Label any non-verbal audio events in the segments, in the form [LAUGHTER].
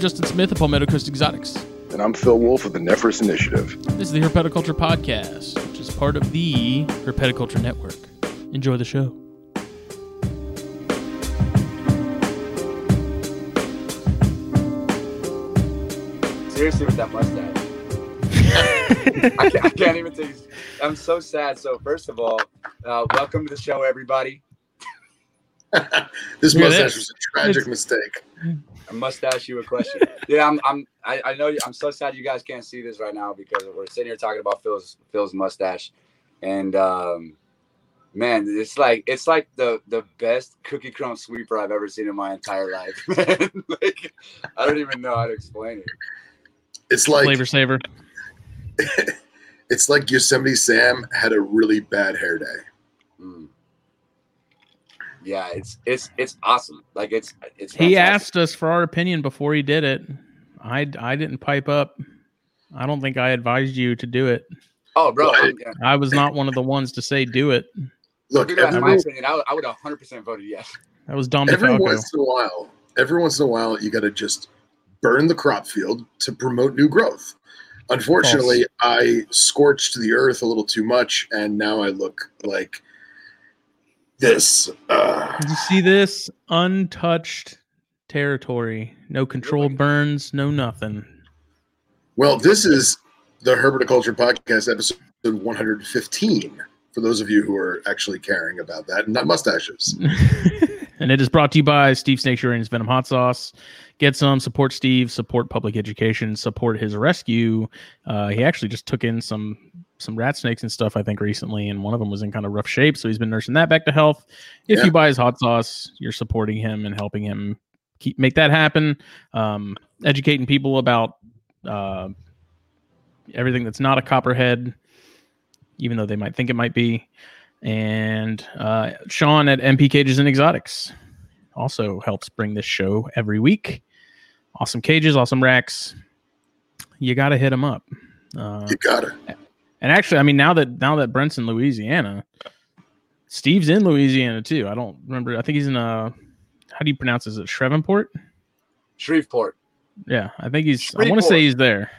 Justin Smith of Palmetto Coast Exotics. And I'm Phil Wolf of the Nephris Initiative. This is the Herpetoculture Podcast, which is part of the Herpetoculture Network. Enjoy the show. Seriously, with that mustache. I, can't, I can't even take. I'm so sad. So first of all, uh, welcome to the show, everybody. [LAUGHS] this Look mustache was a tragic It's- mistake. I must ask you a question. yeah, I'm. I'm. I, I know. you- I'm so sad you guys can't see this right now because we're sitting here talking about Phil's Phil's mustache, and um, man, it's like it's like the the best cookie crumb sweeper I've ever seen in my entire life. [LAUGHS] Man. like, I don't even know how to explain it. It's like Flavor saver. [LAUGHS] it's like Yosemite Sam had a really bad hair day. Yeah, it's it's it's awesome. Like it's it's. He fantastic. asked us for our opinion before he did it. I, I didn't pipe up. I don't think I advised you to do it. Oh, bro. Well, I'm- yeah. I was not one of the ones to say do it. Look, If you ask my opinion, I would, I would 100% voted yes. That was Dom every DeFalco. once in a while, every once in a while, you got to just burn the crop field to promote new growth. Unfortunately, I scorched the earth a little too much, and now I look like this. Uh, Did you see this? Untouched territory. No controlled burns, no nothing. well, this is the Herpetoculture Podcast, episode 115. For those of you who are actually caring about that, and not mustaches. [LAUGHS] and it is brought to you by Steve Snaketuary's Venom Hot Sauce. Get some, support Steve, support public education, support his rescue. Uh, he actually just took in some some rat snakes and stuff, I think, recently, and one of them was in kind of rough shape, so he's been nursing that back to health. If Yeah. you buy his hot sauce, you're supporting him and helping him keep make that happen. Um, educating people about uh, everything that's not a copperhead, even though they might think it might be. And uh, Sean at MP Cages and Exotics also helps bring this show every week. Awesome cages, awesome racks. You got to hit them up. Uh, You got it. And actually, I mean, now that now that Brent's in Louisiana, Steve's in Louisiana too. I don't remember. I think he's in uh how do you pronounce it? Is it Shreveport? Shreveport. Yeah, I think he's. I want to say he's there.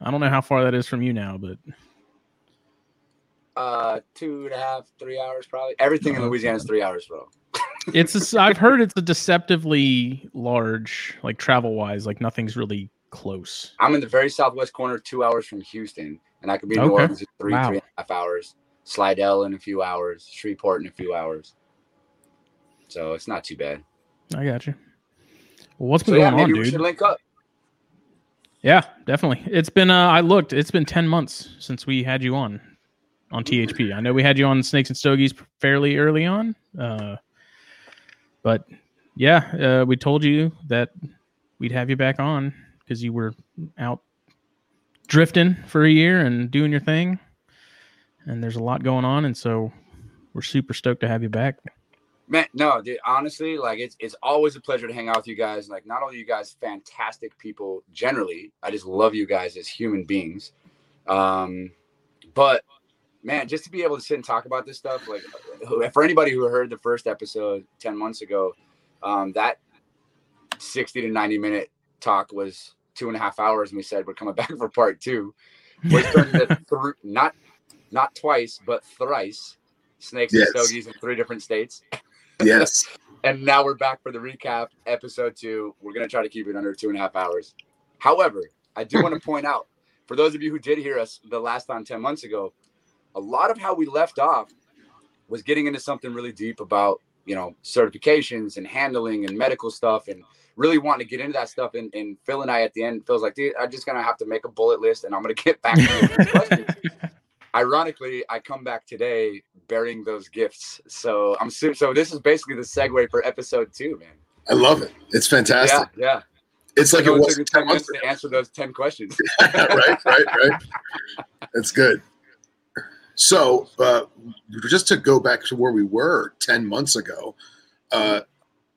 I don't know how far that is from you now, but Uh, two and a half, three hours probably. Everything in Uh-huh. Louisiana is three hours, bro. [LAUGHS] it's. A, I've heard it's a deceptively large, like travel wise. Like nothing's really close. I'm in the very southwest corner, two hours from Houston, and I could be in New Okay. Orleans in three, Wow. three and a half hours. Slidell in a few hours, Shreveport in a few hours. So it's not too bad. I got you. Well, what's been So yeah, going on, we dude? should link up. Yeah, definitely. It's been uh I looked, it's been 10 months since we had you on on THP. I know we had you on Snakes and Stogies fairly early on. Uh but yeah, uh we told you that we'd have you back on cuz you were out drifting for a year and doing your thing. And there's a lot going on and so we're super stoked to have you back. Man, no, dude, honestly, like it's it's always a pleasure to hang out with you guys. Like not only you guys fantastic people generally, I just love you guys as human beings. Um, but man, just to be able to sit and talk about this stuff, like for anybody who heard the first episode 10 months ago, um, that 60 to 90 minute talk was two and a half hours, and we said we're coming [LAUGHS] back for part two. [LAUGHS] Which turned into thr- not not twice, but thrice snakes Yes. and stogies in three different states Yes. [LAUGHS] and now we're back for the recap episode two we're going to try to keep it under two and a half hours however i do want to point out for those of you who did hear us the last time 10 months ago a lot of how we left off was getting into something really deep about you know certifications and handling and medical stuff and really wanting to get into that stuff and, and phil and i at the end feels like dude i'm just going to have to make a bullet list and i'm going to get back to these questions [LAUGHS] ironically i come back today bearing those gifts so i'm su- so this is basically the segue for episode two man I love it. It's fantastic. yeah yeah It's like I it was took 10 10 months minutes to answer those 10 questions [LAUGHS] right, right, right. That's good. So, uh, just to go back to where we were 10 months ago, uh,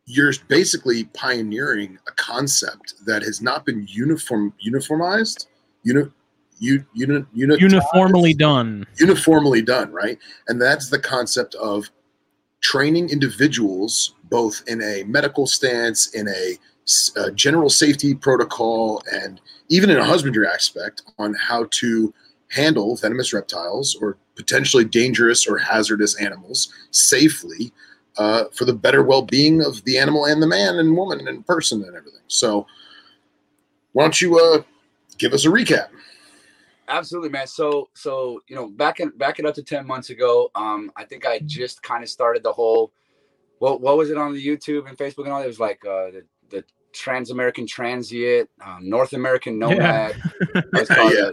you're basically pioneering a concept that has not been uniform uniformized, uni, you, uni, unitized, Uniformly done. uniformly done, right? And that's the concept of training individuals both in a medical stance, in a uh, general safety protocol, and even in a husbandry aspect on how to handle venomous reptiles or potentially dangerous or hazardous animals safely uh, for the better well-being of the animal and the man and woman and person and everything. So, why don't you uh, give us a recap? Absolutely, man. So, so you know, back in back it up to ten months ago, um, I think I just kind of started the whole. What what was it on the YouTube and Facebook and all? It was like uh, the the Trans American Transient, um, North American Nomad. [LAUGHS] Yeah. yeah.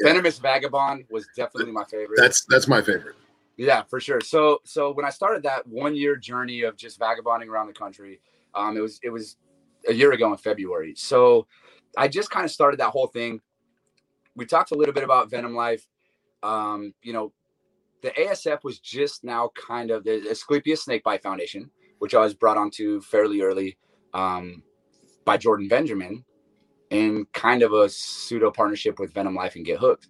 Venomous Vagabond was definitely my favorite. That's that's my favorite. Yeah, for sure. So so when I started that one year journey of just vagabonding around the country, um, it was it was a year ago in February. So I just kind of started that whole thing. We talked a little bit about Venom Life. Um, you know, the ASF was just now kind of the Asclepius Snakebite Foundation, which I was brought onto fairly early um, by Jordan Benjamin in kind of a pseudo partnership with Venom Life and Get Hooked.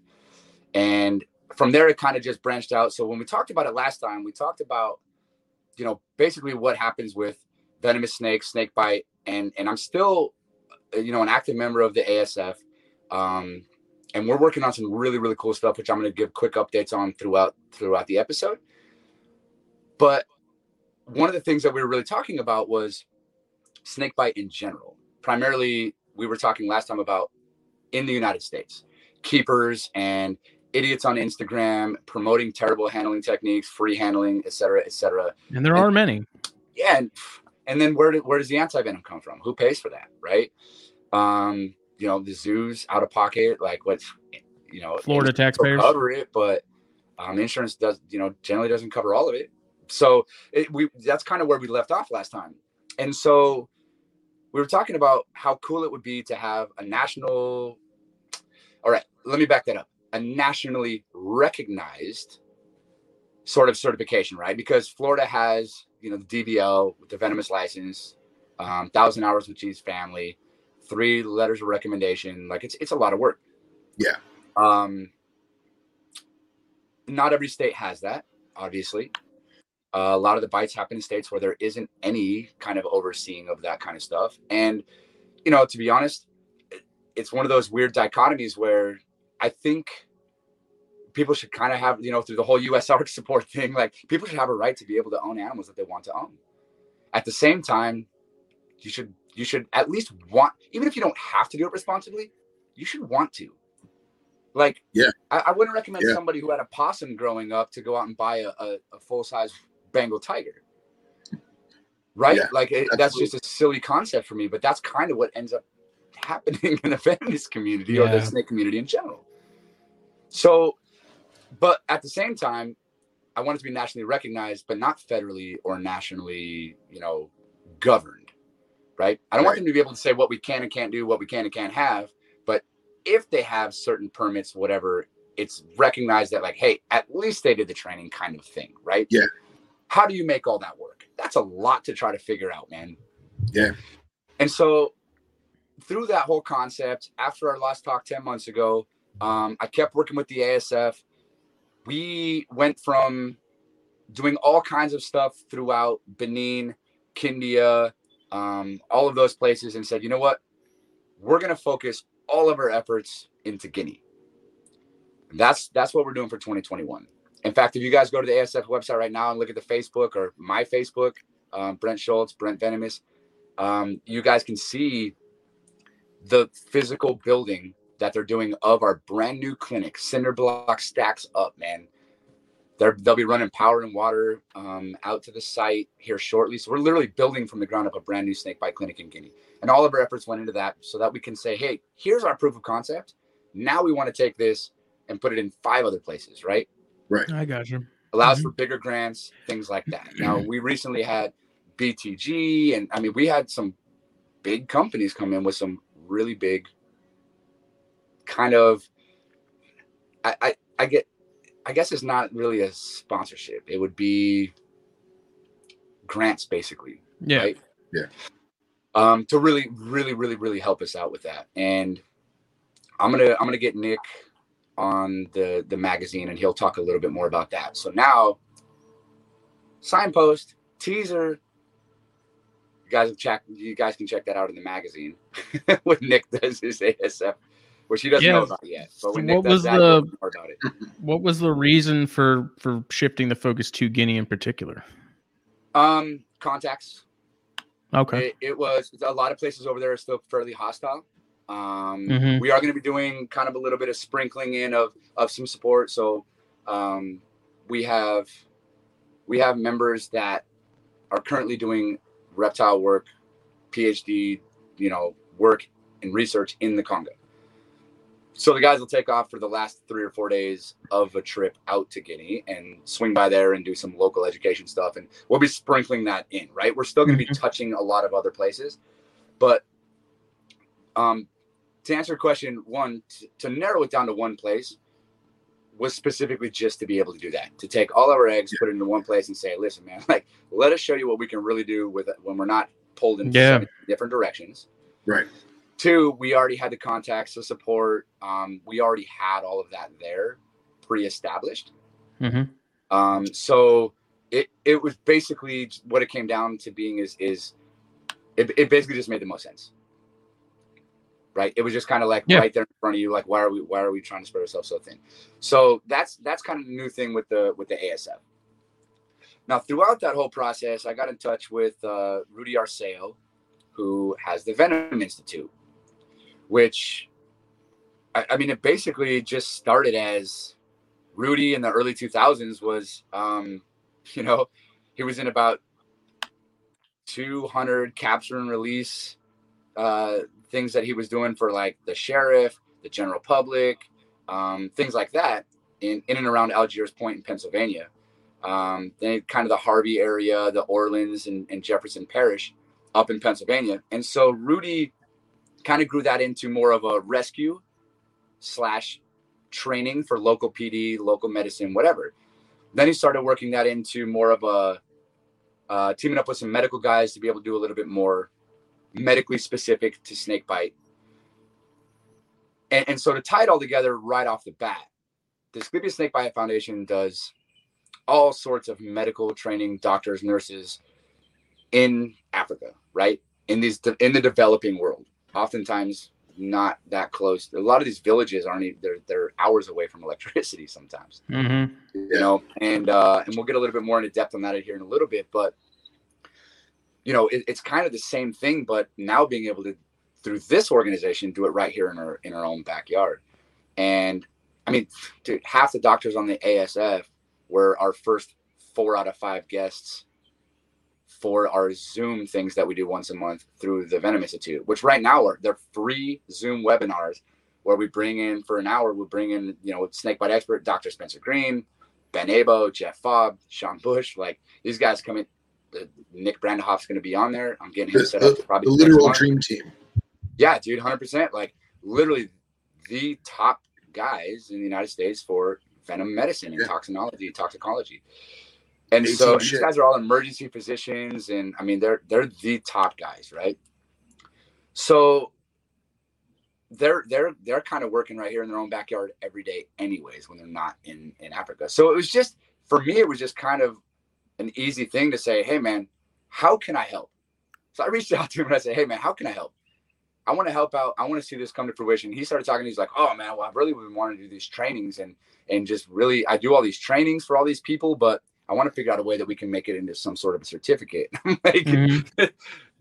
And from there, it kind of just branched out. So when we talked about it last time, we talked about, you know, basically what happens with venomous snakes, snake bite, and and I'm still, you know, an active member of the ASF. Um, and we're working on some really really cool stuff which i'm going to give quick updates on throughout throughout the episode but one of the things that we were really talking about was snake bite in general primarily we were talking last time about in the united states keepers and idiots on instagram promoting terrible handling techniques free handling et cetera, et cetera. and there and, are many. Yeah and, and then where, do, where does the anti-venom come from? Who pays for that right? Um you know the zoos out of pocket like what's you know florida taxpayers. cover it but um, insurance does you know generally doesn't cover all of it. So it, we that's kind of where we left off last time. And so we were talking about how cool it would be to have a national all right let me back that up a nationally recognized sort of certification right because florida has you know the dvo with the venomous license um, thousand hours with g's family three letters of recommendation. Like it's it's a lot of work. Yeah. Um. Not every state has that, obviously. Uh, a lot of the bites happen in states where there isn't any kind of overseeing of that kind of stuff. And, you know, to be honest, it's one of those weird dichotomies where I think people should kind of have, you know, through the whole US [LAUGHS] ARC support thing, like people should have a right to be able to own animals that they want to own. At the same time, you should you should at least want, even if you don't have to do it responsibly, you should want to. Like, yeah, I, I wouldn't recommend yeah. somebody who had a possum growing up to go out and buy a, a, a full size Bengal tiger. Right? Yeah, like, it, that's just a silly concept for me, but that's kind of what ends up [LAUGHS] happening in the [LAUGHS] feminist community yeah. or the snake community in general. So, but at the same time, I want it to be nationally recognized, but not federally or nationally, you know, governed right? I don't right. want them to be able to say what we can and can't do, what we can and can't have. But if they have certain permits, whatever, it's recognized that, like, hey, at least they did the training kind of thing, right? Yeah. How do you make all that work? That's a lot to try to figure out, man. Yeah. And so through that whole concept, after our last talk 10 months ago, um, I kept working with the ASF. We went from doing all kinds of stuff throughout Benin, Kindia, um, all of those places and said, you know what? We're going to focus all of our efforts into Guinea. That's that's what we're doing for 2021. In fact, if you guys go to the ASF website right now and look at the Facebook or my Facebook, um, Brent Schulze, Brent Venomous, um, you guys can see the physical building that they're doing of our brand new clinic. Cinder block stacks up, man they're, they'll be running power and water um, out to the site here shortly. So we're literally building from the ground up a brand new snake bite clinic in Guinea. And all of our efforts went into that so that we can say, hey, here's our proof of concept. Now we want to take this and put it in five other places, right? Right. I got you. Allows mm-hmm. for bigger grants, things like that. [CLEARS THROAT] Now we recently had BTG, and I mean, we had some big companies come in with some really big kind of I, I, I get I guess it's not really a sponsorship. It would be grants, basically. Yeah. Right? Yeah. Um, to really, really, really, really help us out with that. And I'm gonna I'm gonna get Nick on the the magazine, and he'll talk a little bit more about that. So now, signpost teaser. You guys check you guys can check that out in the magazine [LAUGHS] when Nick does his ASF, which he doesn't Yeah. know about yet. But when What Nick was that, the- he'll know more about it. What was the reason for for shifting the focus to Guinea in particular? Um, contacts. Okay. It, it was a lot of places over there are still fairly hostile. Um, Mhm. We are going to be doing kind of a little bit of sprinkling in of of some support. So um, we have we have members that are currently doing reptile work, PhD, you know, work and research in the Congo. So the guys will take off for the last three or four days of a trip out to Guinea and swing by there and do some local education stuff. And we'll be sprinkling that in, right? We're still going to be Mhm. touching a lot of other places, but um, to answer your question, one t- to narrow it down to one place was specifically just to be able to do that. To take all our eggs, put it into one place, and say, "Listen, man, [LAUGHS] like let us show you what we can really do with it when we're not pulled in Yeah. different directions." Right. Two, we already had the contacts, the support. Um, we already had all of that there, pre-established. hmm Um, so it it was basically what it came down to being is is it, it basically just made the most sense. Right. It was just kind of like Yeah. right there in front of you, like why are we why are we trying to spread ourselves so thin? So that's that's kind of the new thing with the with the ASF. Now throughout that whole process, I got in touch with uh, Rudy Arceo, who has the Venom Institute, which I, I mean it basically just started as Rudy in the early 2000s was, um, [LAUGHS] you know, he was in about 200 capture and release uh, things that he was doing for like the sheriff, the general public, um, things like that in, in and around Algiers Point in Pennsylvania. Um, then kind of the Harvey area, the Orleans and, and Jefferson Parish up in Pennsylvania. And so Rudy kind of grew that into more of a rescue slash training for local PD, local medicine, whatever. Then he started working that into more of a uh, teaming up with some medical guys to be able to do a little bit more medically specific to snake bite. And, and so to tie it all together right off the bat, the Asclepius Snake Bite Foundation does all sorts of medical training, doctors, nurses in Africa, right? In these in the developing world. Oftentimes not that close. A lot of these villages aren't even they're they're hours away from [LAUGHS] electricity sometimes. Hmm you know and uh and we'll get a little bit more into depth on that here in a little bit but you know it, it's kind of the same thing but now being able to through this organization do it right here in our in our own backyard. And i mean dude, half the doctors on the asf were our first four out of five guests for our zoom things that we do once a month through the venom institute which right now are they're free zoom webinars where we bring in for an hour we bring in you know snakebite expert dr spencer greene Ben Abo, Jeff Fobb, Sean Bush, like these guys coming. Uh, Nick Brandehoff's going to be on there. I'm getting him set up probably the literal dream team. Yeah, dude, hundred percent. Like literally, the top guys in the United States for venom medicine and Yeah. toxinology, toxicology. And so these guys are all emergency physicians, and I mean they're they're the top guys, right? So they're they're they're kind of working right here in their own backyard every day, anyways, when they're not in in Africa. So it was just for me, it was just kind of an easy thing to say, hey man, how can I help? So I reached out to him and I said, hey man, how can I help? I want to help out. I want to see this come to fruition. He started talking. He's like, "Oh man, well, I've really been wanting to do these trainings and and just really, I do all these trainings for all these people, but I want to figure out a way that we can make it into some sort of a certificate. [LAUGHS] Like, Mhm. [LAUGHS]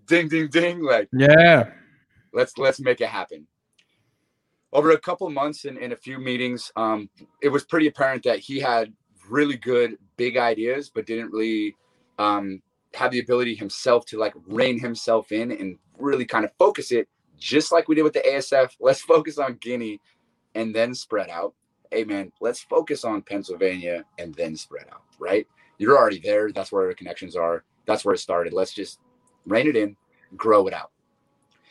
ding, ding, ding. Like, Yeah. let's let's make it happen. Over a couple months and, and a few meetings, um, it was pretty apparent that he had really good big ideas, but didn't really um, have the ability himself to like rein himself in and really kind of focus it, just like we did with the ASF. [LAUGHS] Let's focus on Guinea and then spread out. Hey man, let's focus on Pennsylvania and then spread out. Right? You're already there. That's where the connections are. That's where it started. Let's just rein it in, grow it out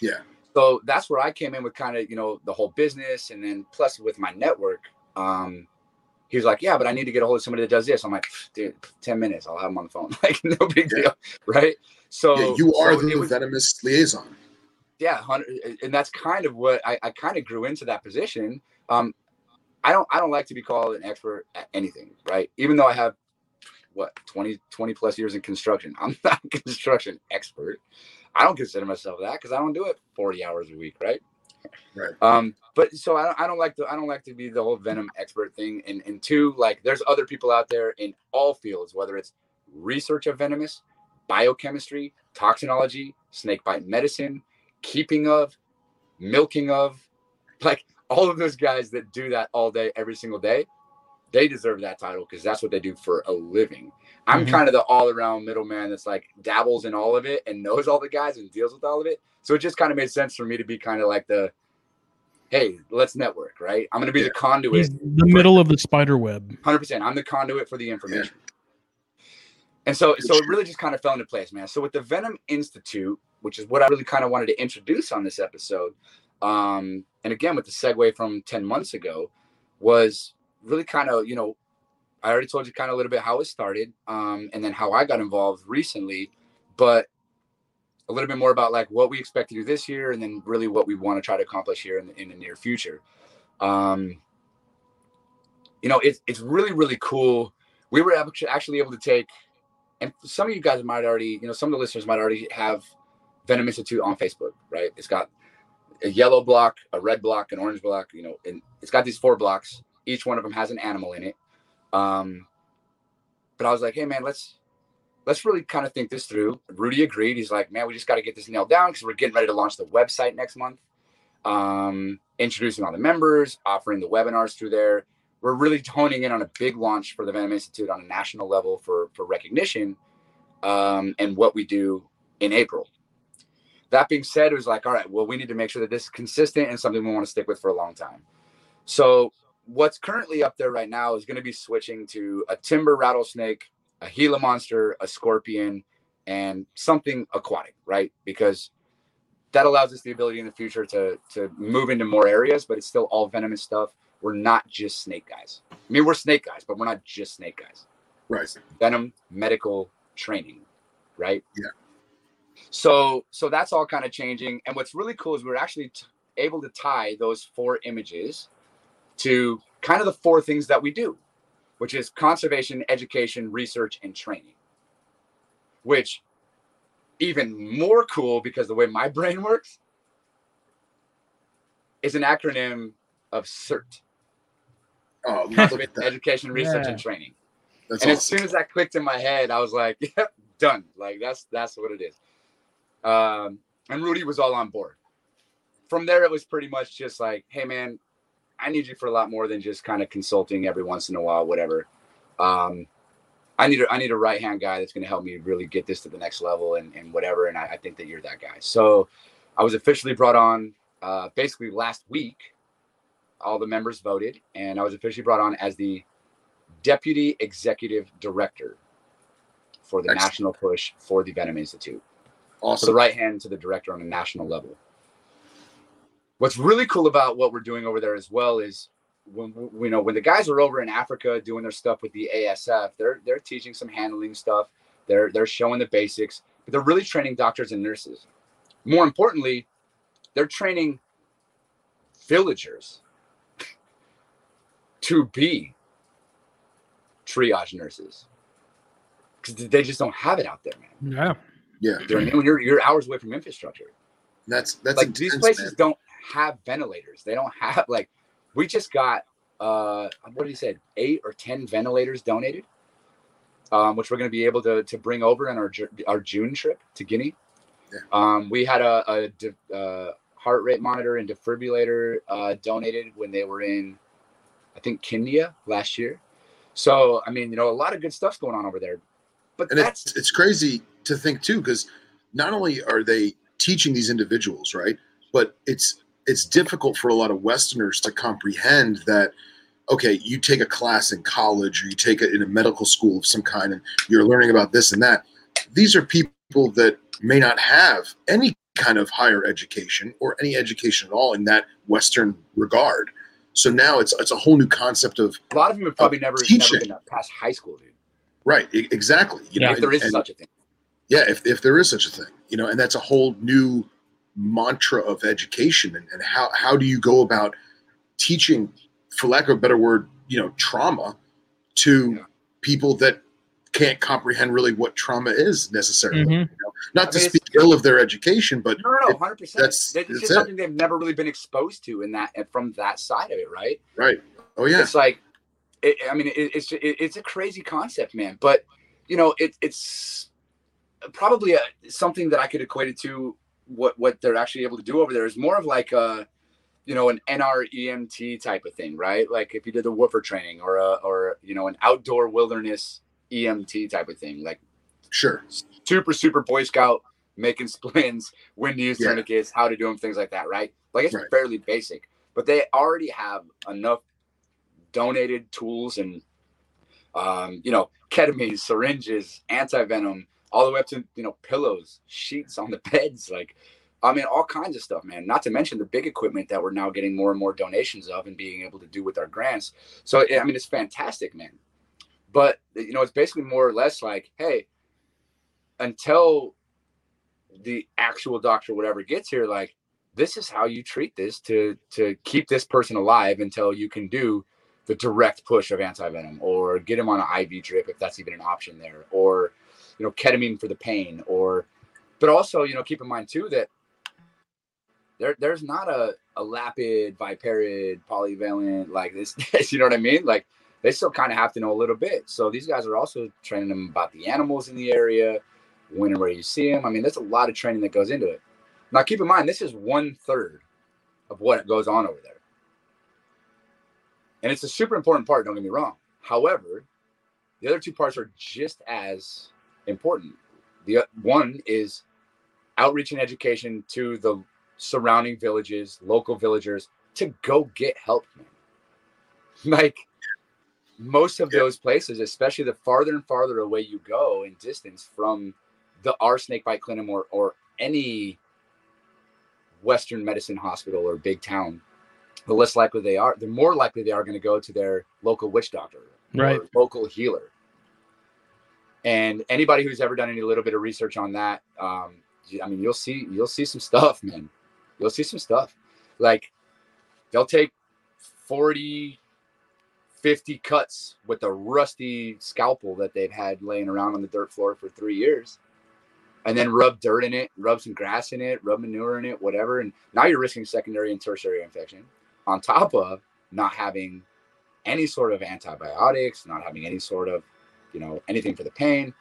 Yeah. so that's where I came in with kind of you know the whole business, and then plus with my network. Um, he was like, "Yeah, but I need to get a hold of somebody that does this." I'm like, "Dude, ten minutes, I'll have him on the phone. [LAUGHS] like, no big Yeah. deal, right?" So yeah, you are so the was- venomous liaison. yeah, and that's kind of what I, I kind of grew into that position. Um, I don't I don't like to be called an expert at anything, right? Even though I have what 20 20 plus years in construction. [LAUGHS] I'm not a construction expert. I don't consider myself that because I don't do it 40 hours a week, right? Right. Um, but so I don't, I don't like to I don't like to be the whole venom expert thing. And and two, like there's other people out there in all fields, whether it's research of venomous, biochemistry, toxinology, snake bite medicine, keeping of, milking of, [LAUGHS] like all of those guys that do that all day, every single day, they deserve that title because that's what they do for a living. I'm Mhm. kind of the all around middleman that's like dabbles in all of it and knows all the guys and deals with all of it. So it just kind of made sense for me to be kind of like the, hey, let's network, right? I'm going to be the conduit. He's the middle of the spider web. Hundred percent. I'm the conduit for the information. And so, so it really just kind of fell into place, man. So with the Venom Institute, which is what I really kind of wanted to introduce on this episode, um, and again with the segue from ten months ago, was really kind of you know, I already told you kind of a little bit how it started, um, and then how I got involved recently, but a little bit more about like what we expect to do this year, and then really what we want to try to accomplish here in the, in the near future. Um, you know, it's it's really really cool. We were actu- actually able to take, and some of you guys might already, you know, some of the listeners might already have Venom Institute on Facebook, right? It's got a yellow block, a red block, an orange block, you know, and it's got these four blocks. Each one of them has an animal in it. Um, but I was like, hey man, let's let's really kind of think this through. Rudy agreed. He's like, man, we just got to get this nailed down because we're getting ready to launch the website next month. Um, introducing all the members, offering the webinars through there. We're really honing in on a big launch for the Venom Institute on a national level for for recognition um, and what we do in April. That being said, it was like, all right, well, we need to make sure that this is consistent and something we want to stick with for a long time. So, what's currently up there right now is going to be switching to a timber rattlesnake, a Gila monster, a scorpion, and something aquatic, right? Because that allows us the ability in the future to to move into more areas, but it's still all venomous stuff. We're not just snake guys. I mean, we're snake guys, but we're not just snake guys Right. venom medical training right Yeah. so so that's all kind of changing and what's really cool is we're actually t- able to tie those four images to kind of the four things that we do which is conservation education research and training which even more cool because the way my [LAUGHS] brain works is an acronym of cert Oh, look at that. education research Yeah. and training That's and as soon as that clicked in my head, I was like, [LAUGHS] "Yep, done." Like that's that's what it is. Um, and Rudy was all on board. From there, it was pretty much just like, "Hey, man, I need you for a lot more than just kind of consulting every once in a while, whatever." Um, I need a, I need a right hand guy that's going to help me really get this to the next level and, and whatever. And I, I think that you're that guy. So I was officially brought on uh, basically last week. All the members voted, and I was officially brought on as the deputy executive director for the Excellent. national push for the Venom Institute. So the right hand to the director on a national level. What's really cool about what we're doing over there as well is when we know when the guys are over in Africa doing their stuff with the ASF, they're they're teaching some handling stuff. They're they're showing the basics, but they're really training doctors and nurses. More importantly, they're training villagers [LAUGHS] to be triage nurses because they just don't have it out there, man. Yeah. Yeah. You know what I mean? When You're, you're hours away from infrastructure. That's that's like these places man. don't have ventilators. They don't have like we just got uh what did he say eight or ten ventilators donated, um, which we're going to be able to to bring over in our our June trip to Guinea. Yeah. Um, we had a, a de- uh, heart rate monitor and defibrillator uh, donated when they were in, I think Kenya last year. So I mean, you know, a lot of good stuff's going on over there. But and that's it's it's crazy to think too because not only are they teaching these individuals right but it's it's difficult for a lot of westerners to comprehend that okay you take a class in college or you take it in a medical school of some kind and you're learning about this and that these are people that may not have any kind of higher education or any education at all in that western regard so now it's it's a whole new concept of a lot of them have probably never never teaching. been past high school, dude. right exactly you Yeah, know if there is and- such a thing. yeah if, if there is such a thing you know and that's a whole new mantra of education and, and how how do you go about teaching for lack of a better word you know trauma to Yeah. people that can't comprehend really what trauma is necessarily. Mhm. You know? Not I to mean, speak ill of their education, but No, no, no, hundred percent. that's- It's that's just it. something they've never really been exposed to in that from that side of it, right? right. Oh yeah. It's like, it, I mean, it, it's it, it's a crazy concept, man. But you know, it, it's probably a, something that I could equate it to what what they're actually able to do over there is more of like a, you know, an NREMT type of thing, right? Like if you did the woofer training or a or you know an outdoor wilderness EMT type of thing, like Sure. super super boy scout making [LAUGHS] splints when to use Yeah. tourniquets how to do them things like that right like it's Right. fairly basic but they already have enough donated tools and um, you know ketamine syringes anti-venom all the way up to you know pillows sheets on the [LAUGHS] beds like i mean all kinds of stuff man. Not to mention the big equipment that we're now getting more and more donations of and being able to do with our grants. So i mean it's fantastic man. But you know it's basically more or less like hey until the actual doctor whatever gets here like this is how you treat this to to keep this person alive until you can do the direct push of anti-venom or get him on an iv drip if that's even an option there or you know ketamine for the pain or but also you know keep in mind too that there there's not a, a lapid viperid polyvalent like [LAUGHS] this you know what i mean like they still kind of have to know a little bit so these guys are also training them about the animals in the area when and where you see them. I mean, there's a lot of training that goes into it. Now, keep in mind, this is one third of what goes on over there. And it's a super important part, don't get me wrong. However, the other two parts are just as important. The uh, one is outreach and education to the surrounding villages, local villagers to go get help. [LAUGHS] Like most of Yeah. those places, especially the farther and farther away you go in distance from the our snakebite clinic or, or any Western medicine hospital or big town, the less likely they are, the more likely they are going to go to their local witch doctor Right. or local healer. And anybody who's ever done any little bit of research on that, um, I mean, you'll see you'll see some stuff, man. You'll see some stuff. Like they'll take 40, 50 cuts with a rusty scalpel that they've had laying around on the dirt floor for three years and then rub dirt in it, rub some grass in it, rub manure in it, whatever. And now you're risking secondary and tertiary infection on top of not having any sort of antibiotics, not having any sort of, you know, anything for the pain.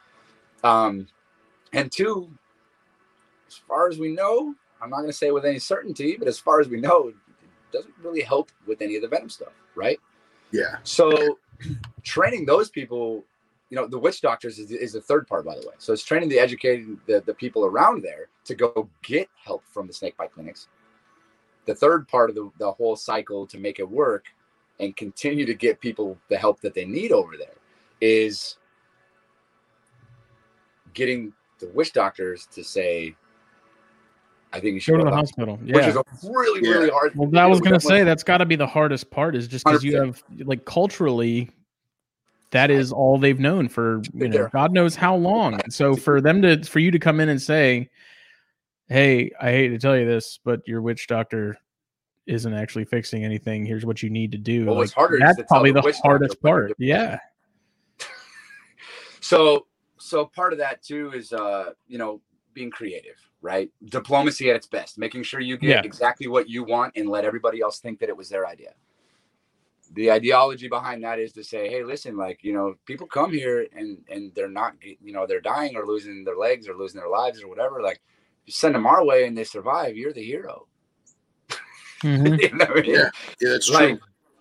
Um, and two, as far as we know, I'm not going to say with any certainty, but as far as we know, it doesn't really help with any of the venom stuff, right? Yeah. So training those people, you know, the witch doctors is, is the third part, by the way. So it's training the educating the, the people around there to go get help from the snake bite clinics. The third part of the, the whole cycle to make it work and continue to get people the help that they need over there is getting the witch doctors to say, I think you should Go to the to hospital. which is a really, Yeah. really hard. Well, thing I was gonna say that's got to be the hardest part is just because you have like culturally, that is all they've known for you know God knows how long. So for them to for you to come in and say, "Hey, I hate to tell you this, but your witch doctor isn't actually fixing anything. Here's what you need to do." Well, like, harder that's to probably the the hardest part. Yeah. [LAUGHS] so so part of that too is uh you know being creative right diplomacy at its best making sure you get Yeah. exactly what you want and let everybody else think that it was their idea the ideology behind that is to say hey listen like you know people come here and and they're not you know they're dying or losing their legs or losing their lives or whatever like you send them our way and they survive you're the hero Mhm. [LAUGHS] you know what I mean? Yeah. Yeah, that's like true.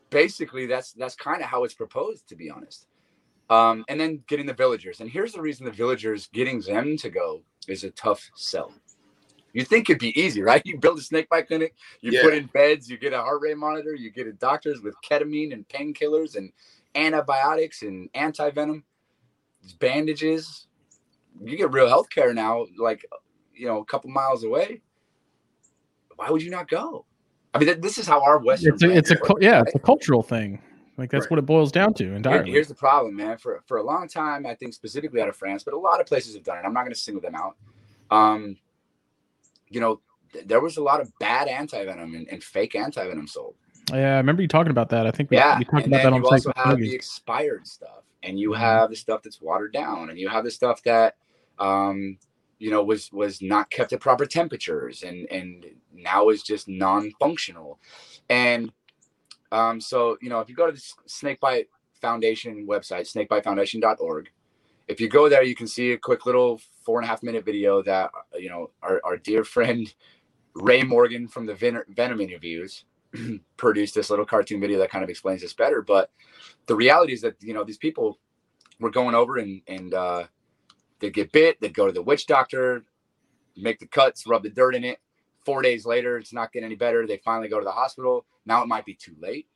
basically that's that's kind of how it's proposed to be honest um and then getting the villagers and here's the reason the villagers getting them to go is a tough sell you think it'd be easy right [LAUGHS] you build a snake bite clinic you Yeah. put in beds you get a heart rate monitor you get a doctors with ketamine and painkillers and antibiotics and anti-venom bandages you get real health care now like you know a couple miles away why would you not go i mean th- this is how our western It's a, it's a work, yeah, right? it's a cultural thing. Like that's Right. what it boils down to Here- entirely. here's the problem, man. For for a long time, I think specifically out of France, but a lot of places have done it. I'm not going to single them out. Um, you know, th- there was a lot of bad anti venom and, and fake anti venom sold. yeah, I remember you talking about that. I think we, Yeah, we talked and about that on you also have Boogie. the expired stuff. and you have the stuff that's watered down and you have the stuff that um, you know was was not kept at proper temperatures and and now is just non-functional and um, so you know if you go to the snakebite foundation website snakebitefoundation.org if you go there you can see a quick little four and a half minute video that you know our, our dear friend ray morgan from the Ven- venom interviews [CLEARS THROAT] produced this little cartoon video that kind of explains this better but the reality is that you know these people were going over and and uh, they'd get bit, they'd go to the witch doctor, make the cuts, rub the dirt in it. Four days later, it's not getting any better. They finally go to the hospital. Now it might be too late.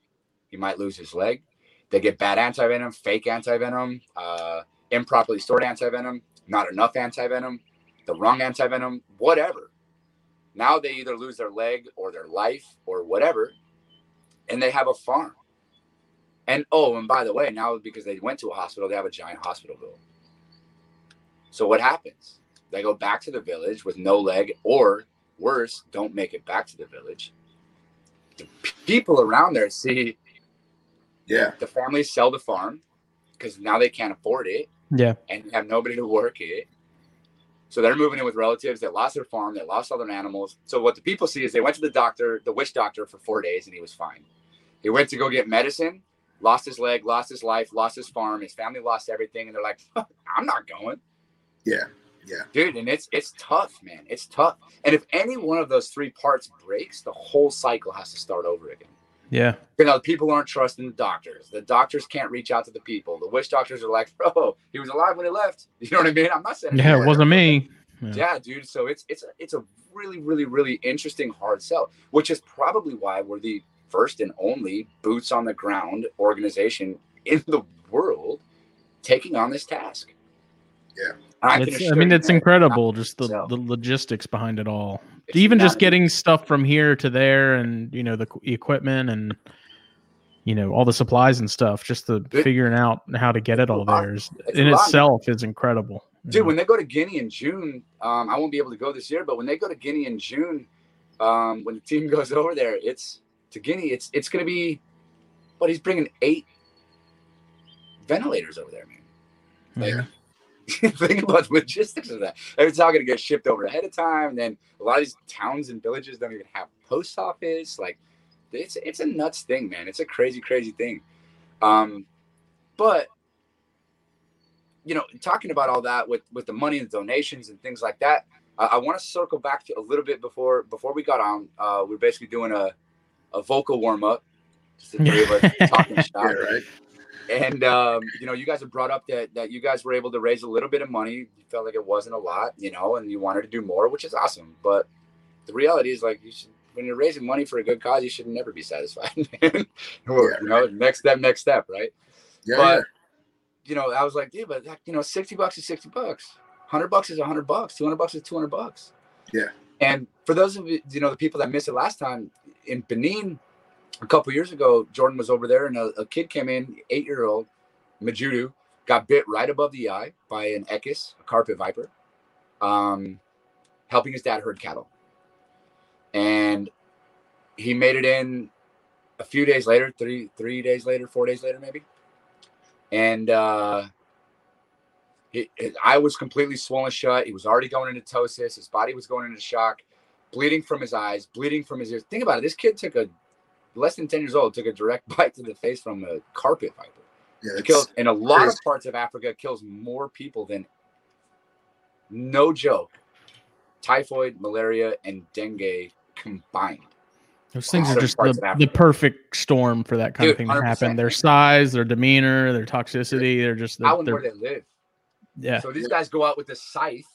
He might lose his leg. They get bad antivenom, fake antivenom, uh, improperly stored antivenom, not enough antivenom, the wrong antivenom, whatever. Now they either lose their leg or their life or whatever, and they have a farm. And oh, and by the way, now because they went to a hospital, they have a giant hospital bill. So what happens? They go back to the village with no leg, or worse, don't make it back to the village. The people around there see Yeah. the families sell the farm because now they can't afford it Yeah. and have nobody to work it. So they're moving in with relatives that lost their farm, they lost all their animals. So what the people see is they went to the doctor, the witch doctor, for four days, and he was fine. He went to go get medicine, lost his leg, lost his life, lost his farm, his family lost everything, and they're like, "I'm not going." Yeah. Yeah. dude and it's it's tough man it's tough and if any one of those three parts breaks the whole cycle has to start over again Yeah. you know the people aren't trusting the doctors the doctors can't reach out to the people the witch doctors are like bro [LAUGHS] oh, he was alive when he left [LAUGHS] you know what i mean i'm not saying Yeah. It wasn't me. yeah dude so it's it's a, it's a really really really interesting hard sell which is probably why we're the first and only boots on the ground organization in the world taking on this task Yeah. I, I mean, it's that. incredible just the, So- the logistics behind it all. It's Even just getting stuff from here to there and, you know, the equipment and, you know, all the supplies and stuff, just the It- figuring out how to get it all there is It's in itself is incredible. Dude, know. when they go to Guinea in June, um, I won't be able to go this year, but when they go to Guinea in June, um, when the team [LAUGHS] goes over there, it's to Guinea. It's it's going to be, but he's bringing eight ventilators over there, man. Like, Yeah. [LAUGHS] think about the logistics of that. It's all going to get shipped over ahead of time. And then a lot of these towns and villages don't even have post office. Like, it's it's a nuts thing, man. It's a crazy, crazy thing. Um, but you know, talking about all that with with the money and the donations and things like that, I, I want to circle back to a little bit before before we got on. Uh, we're basically doing a a vocal warm up, just the three of us [LAUGHS] talking shop. Right. And um, you know, you guys have brought up that that you guys were able to raise a little bit of money. You felt like it wasn't a lot, you know, and you wanted to do more, which is awesome. But the reality is, like, you should when you're raising money for a good cause, you should never be satisfied. [LAUGHS] Yeah. You know, next step, next step, right? Yeah. but you know, I was like, dude, but you know, sixty bucks is sixty bucks. Hundred bucks is hundred bucks. Two hundred bucks is two hundred bucks. Yeah. And for those of you, you know, the people that missed it last time in Benin, a couple years ago, Jordan was over there, and a, a kid came in, eight year old, Majudu, got bit right above the eye by an Echis, a carpet viper, um, helping his dad herd cattle, and he made it in a few days later, three three days later, four days later, maybe and uh, he, his eye was completely swollen shut. He was already going into ptosis. His body was going into shock, bleeding from his eyes, bleeding from his ears. Think about it. This kid took a less than ten years old, took a direct [LAUGHS] bite to the face from a carpet viper. yeah, It kills in a lot crazy. of parts of Africa. Kills more people than no joke. Typhoid, malaria, and dengue combined. Those things are just the, the perfect storm for that kind of thing to happen. Their size, their demeanor, their toxicity, they're just How and they're, where they live. yeah. So these guys go out with a scythe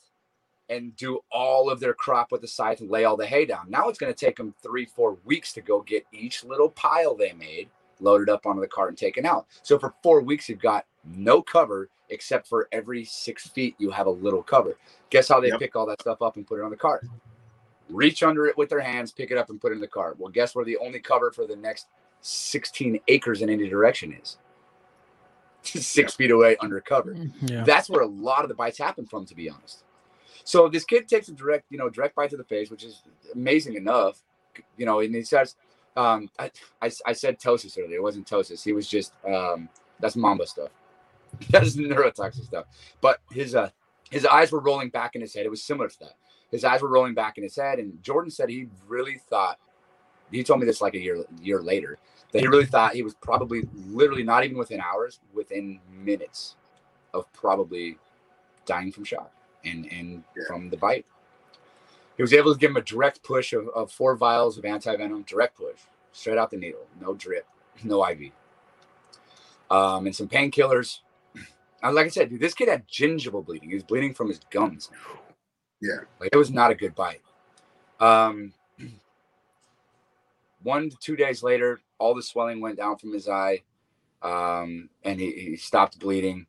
and do all of their crop with the scythe and lay all the hay down. Now it's going to take them three, four weeks to go get each little pile they made loaded up onto the cart and taken out. So for four weeks, you've got no cover except for every six feet, you have a little cover. Guess how they Yep. pick all that stuff up and put it on the cart? Reach under it with their hands, pick it up and put it in the cart. Well, guess where the only cover for the next 16 acres in any direction is? [LAUGHS] Six feet away under cover mm-hmm. Yeah. that's where a lot of the bites happen from to be honest so this kid takes a direct you know direct bite to the face which is amazing enough you know and he starts um i i, I said ptosis earlier it wasn't ptosis he was just um that's mamba stuff [LAUGHS] That's neurotoxic stuff. But his uh his eyes were rolling back in his head. It was similar to that. His eyes were rolling back in his head, and Jordan said he really thought. He told me this like a year year later that he really thought he was probably literally not even within hours, within minutes of probably dying from shock and and Yeah. from the bite. He was able to give him a direct push of, of four vials of anti-venom, direct push, straight out the needle, no drip, no IV. Um, and some painkillers. And [CLEARS THROAT] like I said, dude, this kid had gingival bleeding. He was bleeding from his gums. Yeah. Like it was not a good bite. Um, [CLEARS THROAT] one to two days later, all the swelling went down from his eye, um, and he, he stopped bleeding.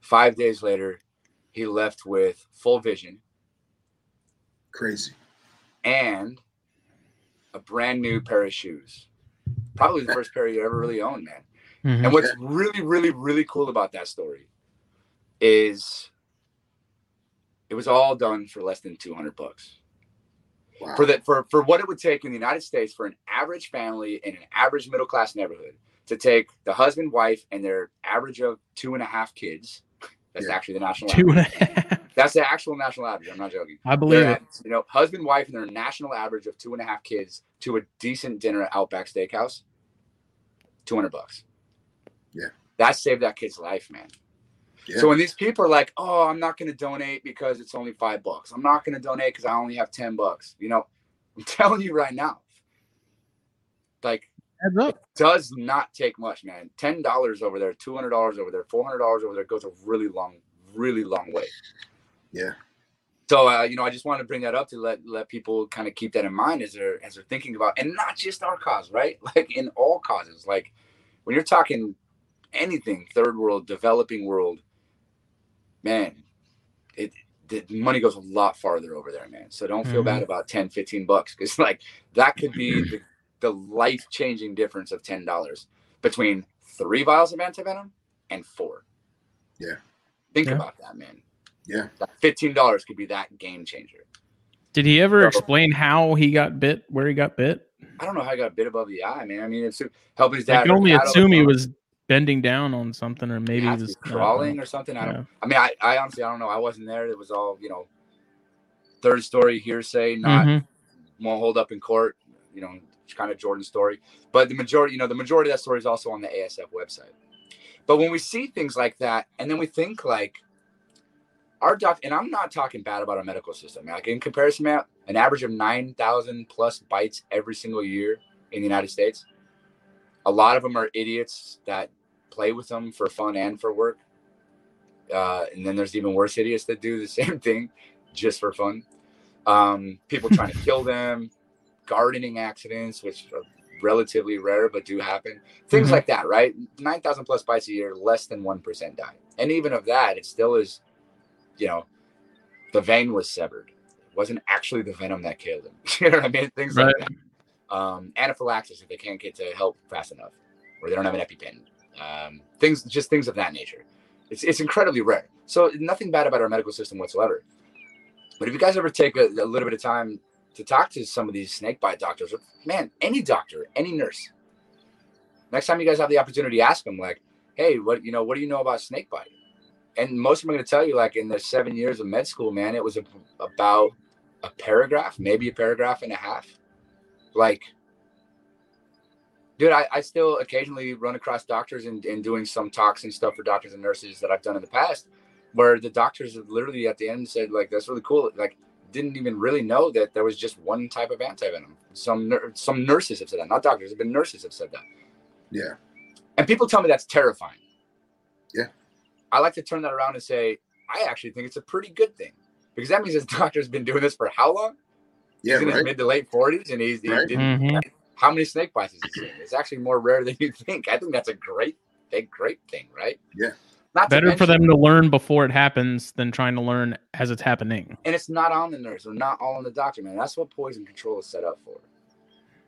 Five days later, he left with full vision Crazy. and a brand new pair of shoes. Probably the first pair you ever really owned, man. Mhm. And what's really, really, really cool about that story is it was all done for less than 200 bucks. Wow. For that, for, for what it would take in the United States for an average family in an average middle class neighborhood to take the husband, wife, and their average of two and a half kids. That's Yeah. actually the national Two average. and a half. That's the actual national average. I'm not joking. I believe They're it. you know, husband, wife, and their national average of two and a half kids to a decent dinner at Outback Steakhouse, two hundred bucks. Yeah. that saved that kid's life, man. Yeah. So when these people are like, "Oh, I'm not going to donate because it's only five bucks. I'm not going to donate because I only have ten bucks," you know, I'm [LAUGHS] telling you right now, like Heads up. does not take much, man. Ten dollars over there, two hundred dollars over there, four hundred dollars over there goes a really long, really long way. Yeah. So uh, you know, I just wanted to bring that up to let let people kind of keep that in mind as they're as they're thinking about, and not just our cause, right? [LAUGHS] Like in all causes, like when you're talking anything third world, developing world, man, it the money goes a lot farther over there, man. So don't feel Mhm. bad about 10, 15 bucks because like that could be [CLEARS THROAT] the, the life changing difference of ten dollars between three vials of antivenom and four. Yeah. Think Yeah. about that, man. Yeah. That fifteen dollars could be that game changer. Did he ever So- explain how he got bit, where he got bit? I don't know how I got bit above the eye, man. I mean, it's helping his dad. I dad. can only assume he was bending down on something, or maybe he he has to was crawling or something. I don't. Yeah. I mean, I, I honestly I don't know. I wasn't there. It was all you know, third story hearsay, not Mhm. won't hold up in court. You know, it's kind of Jordan's story. But the majority, you know, the majority of that story is also on the ASF website. But when we see things like that, and then we think like our doc, and I'm not talking bad about our medical system. Like in comparison, Matt, an average of nine thousand plus bites every single year in the United States. A lot of them are idiots that play with them for fun and for work. Uh, and then there's even worse idiots that do the [LAUGHS] same thing just for fun. Um, people trying to kill them, gardening accidents, which are relatively rare but do happen. Things Mhm. like that, right? 9,000 plus bites a year, less than 1% die. And even of that, it still is, you know, the vein was severed. It wasn't actually the venom that killed him. [LAUGHS] you know what I mean? Things like that. Um, anaphylaxis if they can't get to help fast enough, or they don't have an EpiPen. Um, things, just things of that nature. It's, it's incredibly rare. So nothing bad about our medical system whatsoever. But if you guys ever take a, a little bit of time to talk to some of these snake bite doctors, or man, any doctor, any nurse, next time you guys have the opportunity, ask them like, "Hey, what you know? What do you know about snake bite?" And most of them are going to tell you, like, in their seven years of med school, man, it was a, about a paragraph, maybe a paragraph and a half. Like, dude, I, I still occasionally run across doctors and, doing some talks and stuff for doctors and nurses that I've done in the past, where the doctors have literally at the end said, like, that's really cool. Like, didn't even really know that there was just one type of antivenom. Some nur- some nurses have said that, not doctors, have been nurses have said that. Yeah. And people tell me that's terrifying. Yeah. I like to turn that around and say, I actually think it's a pretty good thing because that means this [LAUGHS] doctor's been doing this for how long? Yeah. he's in his mid to late 40s and he's he Right. didn't, Mhm. how many snake bites has he seen? It's actually more rare than you [LAUGHS] think. I think that's a great, big, great thing, right? Yeah. Not Better for them to learn before it happens than trying to learn as it's happening. and it's not on the nurse or not all on the doctor, man. That's what poison control is set up for.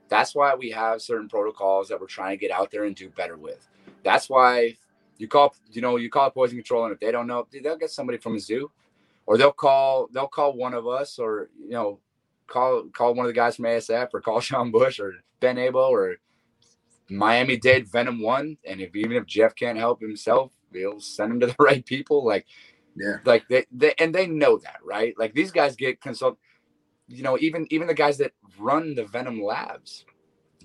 That's why we have certain protocols that we're trying to get out there and do better with. That's why you call, you know, you call poison control, and if they don't know, they'll get somebody from a zoo, or they'll call, they'll call one of us, or you know, call call one of the guys from ASF, or call [LAUGHS] Sean Bush, or Ben Abel, or Miami Dade Venom One. And if even if Jeff can't help himself, we'll send them to the [LAUGHS] right people. Like, Yeah. like they, they and they know that, right? Like these guys get consult. You know, even even the guys that run the Venom labs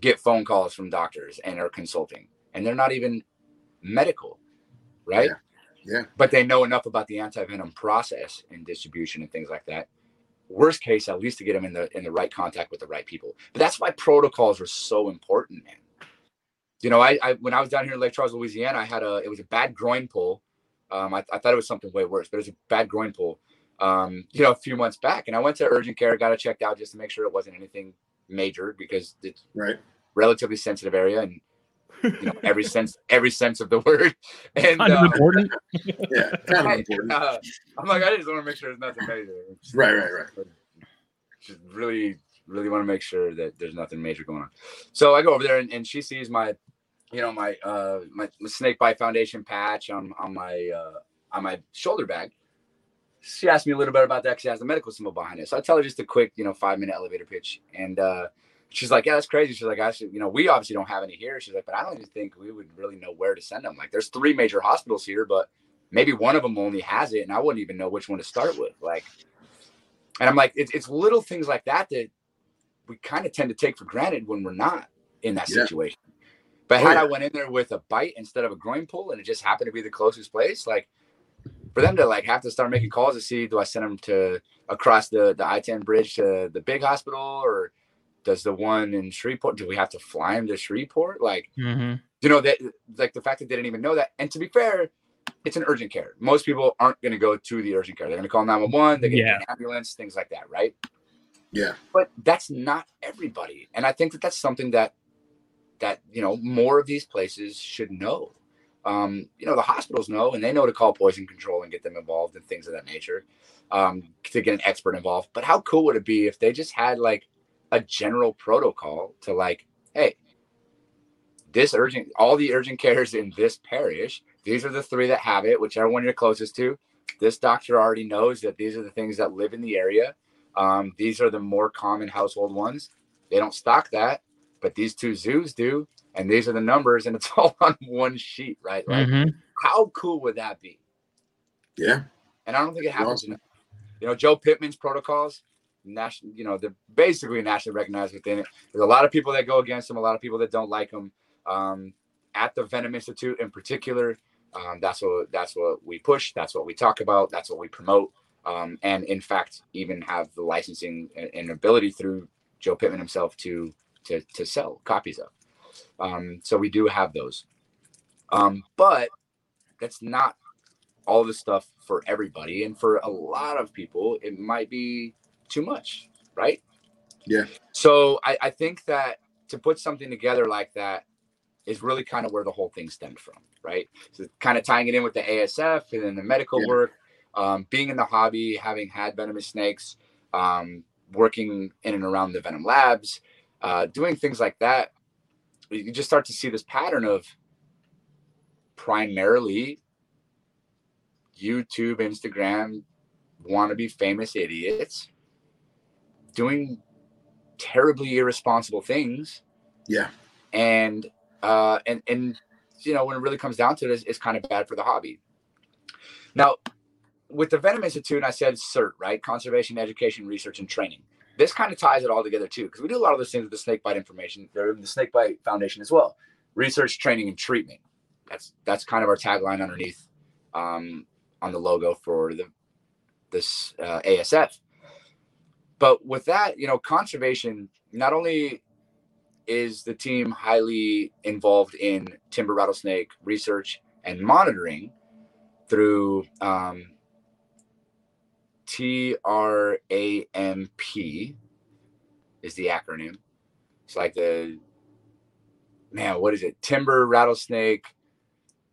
get phone calls from doctors and are consulting, and they're not even medical, right? Yeah. But they know enough about the anti venom process and distribution and things like that. Worst case, at least to get them in the in the right contact with the right people. But that's why protocols are so important, man. You know, I, I when I was down here in Lake Charles, Louisiana, I had a it was a bad groin pull. Um, I, I thought it was something way worse, but it was a bad groin pull. Um, you know, a few months back, and I went to urgent care, got it checked out just to make sure it wasn't anything major because it's Right. relatively sensitive area and you know every [LAUGHS] sense every sense of the word. [LAUGHS] And Kind of uh, important. [LAUGHS] Yeah. Kind of I- important. uh, I'm like, I just want to make sure there's nothing major. Right, right, right. Just really, really want to make sure that there's nothing major going on. So I go over there and, and she sees my, you know, my uh my, my snake bite foundation patch on on my uh on my shoulder bag. She asked me a little bit about that she has the medical symbol behind it. So I tell her just a quick, you know, five minute elevator pitch. And uh she's like, Yeah, that's crazy. She's like, actually, you know, we obviously don't have any here. She's like, but I don't even think we would really know where to send them. Like there's three major hospitals here, but maybe one of them only has it, and I wouldn't even know which one to start with. Like, and I'm like, it's, it's little things like that that we kind of tend to take for granted when we're not in that Yeah. situation. But Oh, had yeah. I went in there with a bite instead of a groin pull, and it just happened to be the closest place, like for them to like have to start making calls to see do I send them to across the the I-10 bridge to the big hospital or does the one in Shreveport do we have to fly them to Shreveport? Like hmm you know that like the fact that they didn't even know that and to be fair it's an urgent care most people aren't going to go to the urgent care they're going to call 911 they're going to Yeah. get an ambulance things like that right Yeah. but that's not everybody. And i think that that's something that that you know more of these places should know. Um, you know the hospitals know and they know to call poison control and get them involved and things of that nature um, to get an expert involved. But how cool would it be if they just had like a general protocol to like hey this urgent all the urgent cares in this parish these are the three that have it whichever one you're closest to this doctor already knows that these are the things that live in the area um, these are the more common household ones they don't stock that but these two zoos do and these are the numbers and it's [LAUGHS] all on one sheet right like hmm how cool would that be Yeah. and I don't think it happens Awesome. enough. You know, Joe Pittman's protocols, national, you know, they're basically nationally recognized within it. There's a lot of people that go against him, a lot of people that don't like him. Um, at the Venom Institute in particular, um, that's what that's what we push. That's what we talk about. That's what we promote. Um, and in fact, even have the licensing and, ability through Joe Pittman himself to to to sell copies of. Um, so we do have those. Um, but that's not all this stuff for everybody and for a lot of people it might be too much right Yeah. so i, I think that to put something together like that is really kind of where the whole thing stemmed from right so kind of tying it in with the asf and then the medical Yeah. work um, being in the hobby having had venomous snakes um, working in and around the venom labs uh, doing things like that you just start to see this pattern of primarily YouTube, Instagram, wannabe famous idiots doing terribly irresponsible things. Yeah. And uh and and you know when it really comes down to it, it's, it's kind of bad for the hobby. Now, with the Venom Institute, and I said CERT, right? Conservation, Education, Research, and Training. This kind of ties it all together too, because we do a lot of those things with the Snakebite Information, or the Snakebite Foundation as well. Research, training, and treatment. That's that's kind of our tagline underneath um, on the logo for the this uh, ASF. But with that, you know, conservation not only is the team highly involved in timber rattlesnake research and monitoring through um, TRAMP is the acronym. It's like the man, what is it? Timber rattlesnake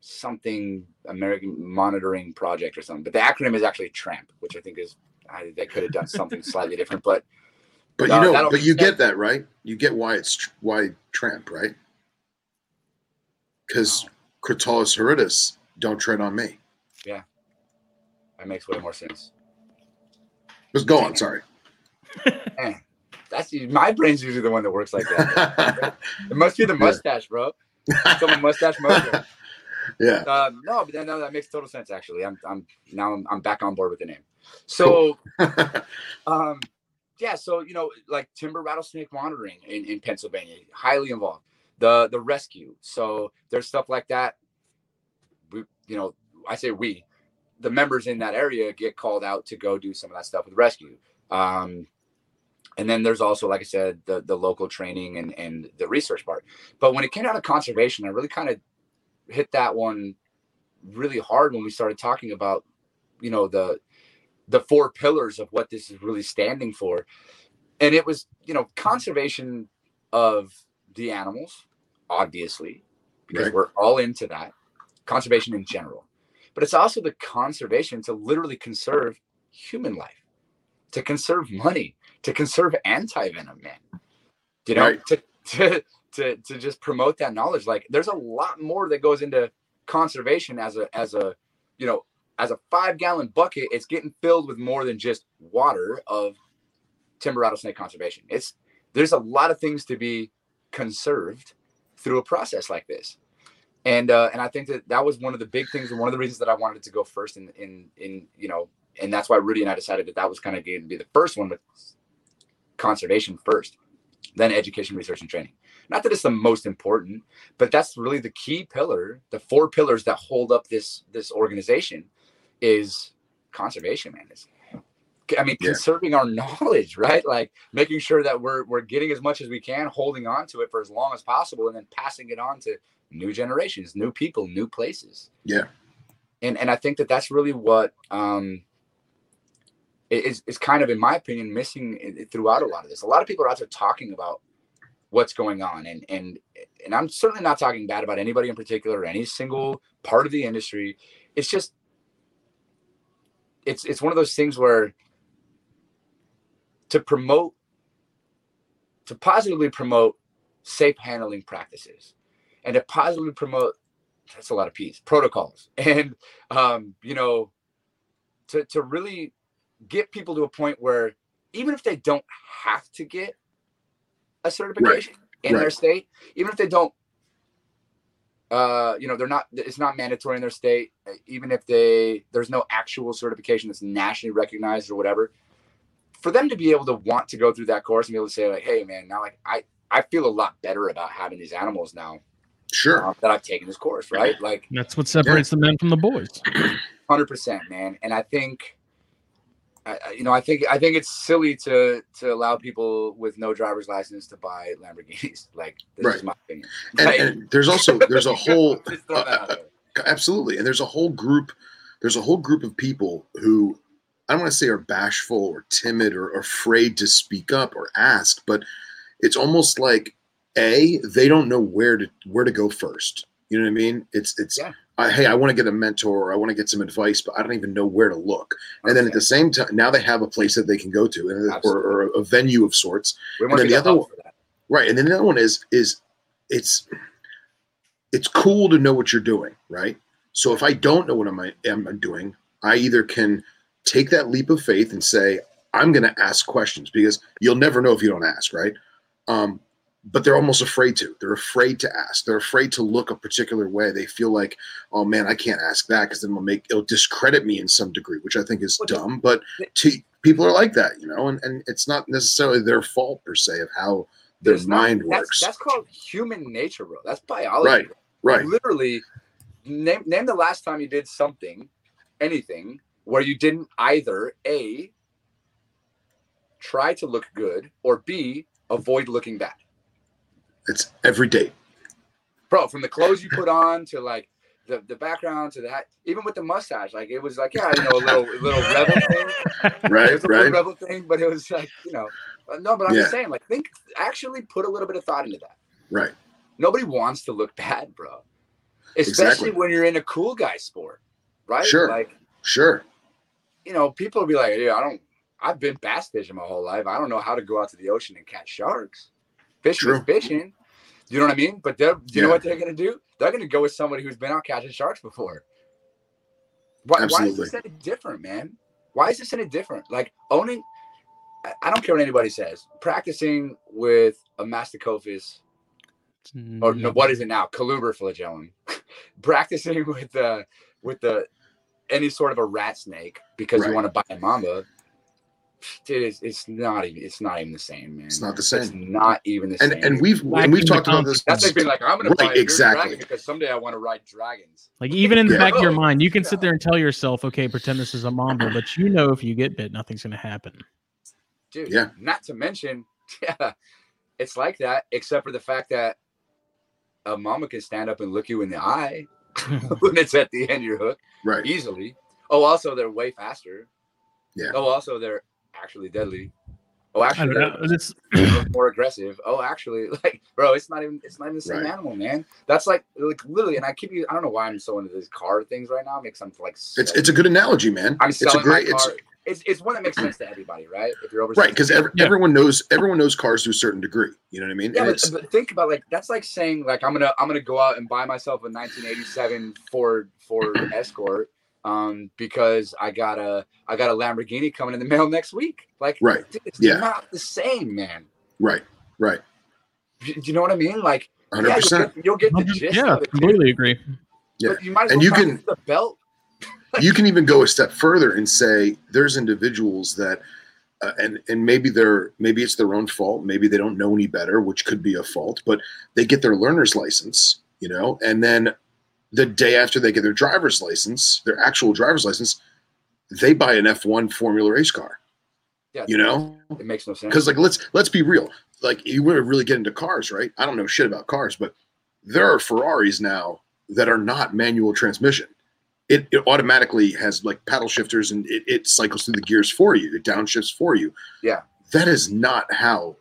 something American Monitoring Project or something. But the acronym is actually TRAMP, which I think is I, they could have done something [LAUGHS] slightly different. But But No, you uh, know, but you get that right. You get why it's tr- why tramp, right? Because Crotalus horridus, don't tread on me. Yeah, that makes way more sense. Just go on. Sorry. Man, [LAUGHS] that's my brain's usually the one that works like that. [LAUGHS] It must be the mustache, bro. The mustache mojo. [LAUGHS] Yeah. Um, no, but then, no, that makes total sense. Actually, I'm, I'm now I'm, I'm back on board with the name. So, um, yeah, so you know, like timber rattlesnake monitoring in, in Pennsylvania, highly involved. The the rescue. So there's stuff like that. We, you know, I say we, the members in that area get called out to go do some of that stuff with rescue. Um, and then there's also, like I said, the the local training and and the research part. But when it came down to conservation, I really kind of hit that one really hard when we started talking about, you know, the the four pillars of what this is really standing for. And it was, you know, conservation of the animals, obviously, because Right. we're all into that. Conservation in general. But it's also the conservation to literally conserve human life, to conserve money, to conserve anti-venom, man. You know, Right. to, to to to just promote that knowledge. Like there's a lot more that goes into conservation as a as a you know as a five gallon bucket, it's getting filled with more than just water of timber rattlesnake conservation. It's there's a lot of things to be conserved through a process like this. And uh, and I think that that was one of the big things and one of the reasons that I wanted to go first in in in you know and that's why Rudy and I decided that that was kind of going to be the first one with conservation first, then education, research, and training. Not that it's the most important, but that's really the key pillar, the four pillars that hold up this this organization is conservation, man. It's, I mean, Yeah. conserving our [LAUGHS] knowledge, right? Like making sure that we're we're getting as much as we can, holding on to it for as long as possible, and then passing it on to new generations, new people, new places. Yeah. And and I think that that's really what um is is kind of, in my opinion, missing throughout a lot of this. A lot of people are out there talking about what's going on, and and and I'm certainly not talking bad about anybody in particular or any single part of the industry. It's just it's it's one of those things where to promote to positively promote safe handling practices and to positively promote that's a lot of P's protocols. [LAUGHS] And um, you know to to really get people to a point where even if they don't have to get a certification in their state, even if they don't uh you know they're not it's not mandatory in their state uh, even if they there's no actual certification that's nationally recognized or whatever for them to be able to want to go through that course and be able to say like hey man now like i i feel a lot better about having these animals now Sure. uh, that i've taken this course right like That's what separates the men from the boys. [CLEARS THROAT] Hundred percent, man. And I think, I, I- you know, I think I think it's silly to to allow people with no driver's license to buy Lamborghinis. [LAUGHS] Like, this Right. is my opinion. And, Like, and there's also [LAUGHS] there's a whole just throw that out uh, uh, there. Uh, absolutely and there's a whole group there's a whole group of people who i don't want to say are bashful or timid or afraid to speak up or ask but it's almost like a they don't know where to where to go first you know what i mean it's it's Yeah. I, hey i want to get a mentor or i want to get some advice but i don't even know where to look and then at the same time now they have a place that they can go to and, or, or a venue of sorts we want then to the the other that. Right. And then the other one is is it's it's cool to know what you're doing, right? So if I don't know what I'm, I am doing, I either can take that leap of faith and say, I'm gonna ask questions because you'll never know if you don't ask, right? Um, but they're almost afraid to. They're afraid to ask. They're afraid to look a particular way. They feel like, oh man, I can't ask that because then it'll make it'll discredit me in some degree, which I think is Well, dumb. But to, people are like that, you know, and, and it's not necessarily their fault per se of how their There's not- mind that's, works. That's called human nature, bro. That's biology. Right, bro. right. Literally, name name the last time you did something, anything, where you didn't either a try to look good or b avoid looking bad. It's every day. bro from the clothes you put on to like the, the background to that even with the mustache like it was like yeah you know a little a little rebel thing [LAUGHS] it Right, was a right. rebel thing but it was like you know no but i'm just saying like think actually put a little bit of thought into that Right. nobody wants to look bad bro especially Exactly. when you're in a cool guy sport right Sure. like Sure. you know people will be like yeah i don't i've been bass fishing my whole life i don't know how to go out to the ocean and catch sharks fishing is True. fishing you know what i mean but they're you know what they're gonna do they're gonna go with somebody who's been out catching sharks before why, why is this any different man why is this any different like owning I- don't care what anybody says practicing with a masticophis or no, what is it now? Coluber flagellum. [LAUGHS] practicing with the with the any sort of a rat snake because Right. you want to buy a mamba. Dude, it's, it's not even it's not even the same, man. It's not the same. It's not even the And same. and we've Like and we've talked about this. that's like being like, I'm gonna Right, buy a exactly. dragon because someday I want to ride dragons. Like even in the Yeah. back of your mind, you can sit there and tell yourself, "Okay, pretend this is a mamba," but you know if you get bit, nothing's going to happen. dude. Yeah. Not to mention, [LAUGHS] yeah, it's like that, except for the fact that a mamba can stand up and look you in the eye [LAUGHS] when it's at the end of your hook right. easily. Oh, also they're way faster. Yeah. Oh, also they're actually deadly. Oh, actually don't know. they're [CLEARS THROAT] It's, more aggressive. Oh, actually, [LAUGHS] like, bro, it's not even it's not even the same Right. animal, man. That's like like literally, and I keep you. I don't know why I'm so into these car things right now. Makes I'm like It's it's a good analogy, man. I'm It's a great. my It's car. It's, it's one that makes sense to everybody, right? If you're over right because every, Yeah. everyone knows everyone knows cars to a certain degree. You know what I mean? Yeah, And but, it's but think about like that's like saying like I'm gonna I'm gonna go out and buy myself a 1987 Ford Ford [CLEARS THROAT] Escort um because I got a I got a Lamborghini coming in the [LAUGHS] mail next week. Like Right. it's Yeah. not the same, man. right, right, Do do you know what I mean? Like hundred yeah, you'll percent. get, you'll get the gist yeah, of it. too, completely agree. Yeah. But you might as And well you can- the belt. [LAUGHS] You can even go a step further and say there's individuals that, uh, and and maybe they're maybe it's their own fault. Maybe they don't know any better, which could be a fault. But they get their learner's license, you know, and then the day after they get their driver's license, their actual driver's license, they buy an F1 Formula race car. Yeah, You know, it makes no sense. because like let's let's be real. Like you want to really get into cars right? I don't know shit about cars but there are ferraris now that are not manual transmission. It, it automatically has like paddle shifters and it, it cycles through the gears for you. It downshifts for you. Yeah. that is not how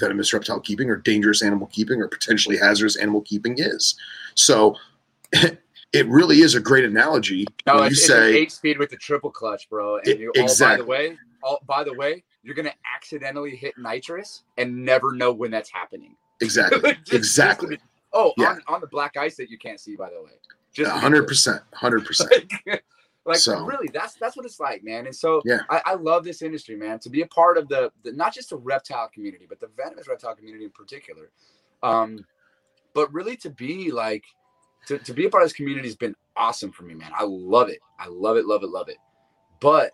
venomous reptile keeping or dangerous animal keeping or potentially hazardous animal keeping is. So it really is a great analogy No, when you it's, it's say eight speed with the triple clutch, bro. And you, oh, by the way, all, by the way, you're gonna accidentally hit nitrous and never know when that's happening. exactly [LAUGHS] Just- just exactly be- oh, Yeah. on, on the black ice that you can't see, by the way. Just hundred percent, hundred percent. like, [LAUGHS] like, So- really, that's that's what it's like, man. And so Yeah. I, I love this industry, man. To be a part of the, the not just the reptile community, but the venomous reptile community in particular. Um, but really to be like to, to be a part of this community has been awesome for me, man. I love it. I love it, love it, love it. But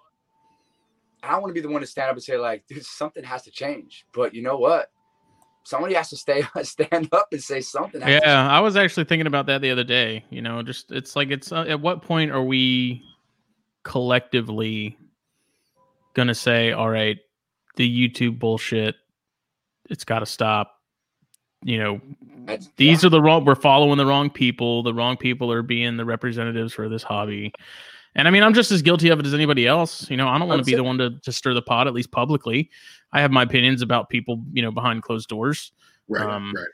I don't want to be the one to stand up and say, like, dude, something has to change. But you know what? Somebody has to stay [LAUGHS] stand up and say something. Yeah, I was actually thinking about that the other day. You know, just it's like it's uh, at what point are we collectively gonna say, all right, the YouTube bullshit, it's got to stop. You know, That's- these are the wrong. We're following the wrong people. The wrong people are being the representatives for this hobby. And I mean, I'm just as guilty of it as anybody else. You know, I don't want to be it. the one to, to stir the pot, at least publicly. I have my opinions about people, you know, behind closed doors Right, Um, right.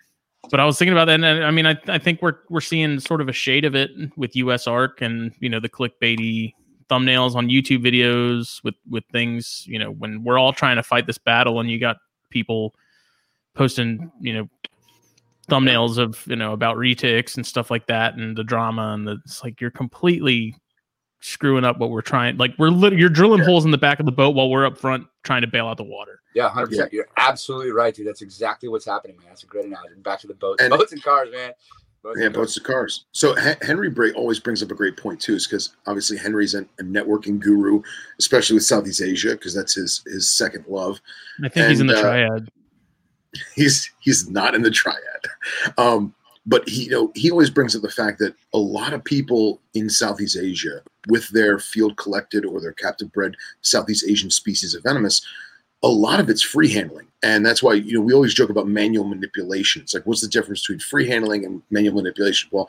but I was thinking about that, and I I mean, I, I think we're we're seeing sort of a shade of it with USARK and you know the clickbaity thumbnails on YouTube videos with with things. You know, when we're all trying to fight this battle, and you got people posting, you know, thumbnails of you know about retics and stuff like that, and the drama, and the, it's like you're completely screwing up what we're trying. Like we're lit- you're drilling Yeah. holes in the back of the boat while we're up front trying to bail out the water. Yeah, hundred percent. You're absolutely right, dude. That's exactly what's happening, man. That's a great analogy. Back to the boats, And- boats and cars, man. Boats Yeah, and boats and cars. So Hen- Henry Bray always brings up a great point too, is because obviously Henry's a, a networking guru, especially with Southeast Asia, because that's his his second love. I think he's in And, the uh, triad. He's he's not in the triad, um, but he you know he always brings up the fact that a lot of people in Southeast Asia, with their field collected or their captive bred Southeast Asian species of venomous, a lot of it's free handling, and that's why you know we always joke about manual manipulation. It's like what's the difference between free handling and manual manipulation? Well,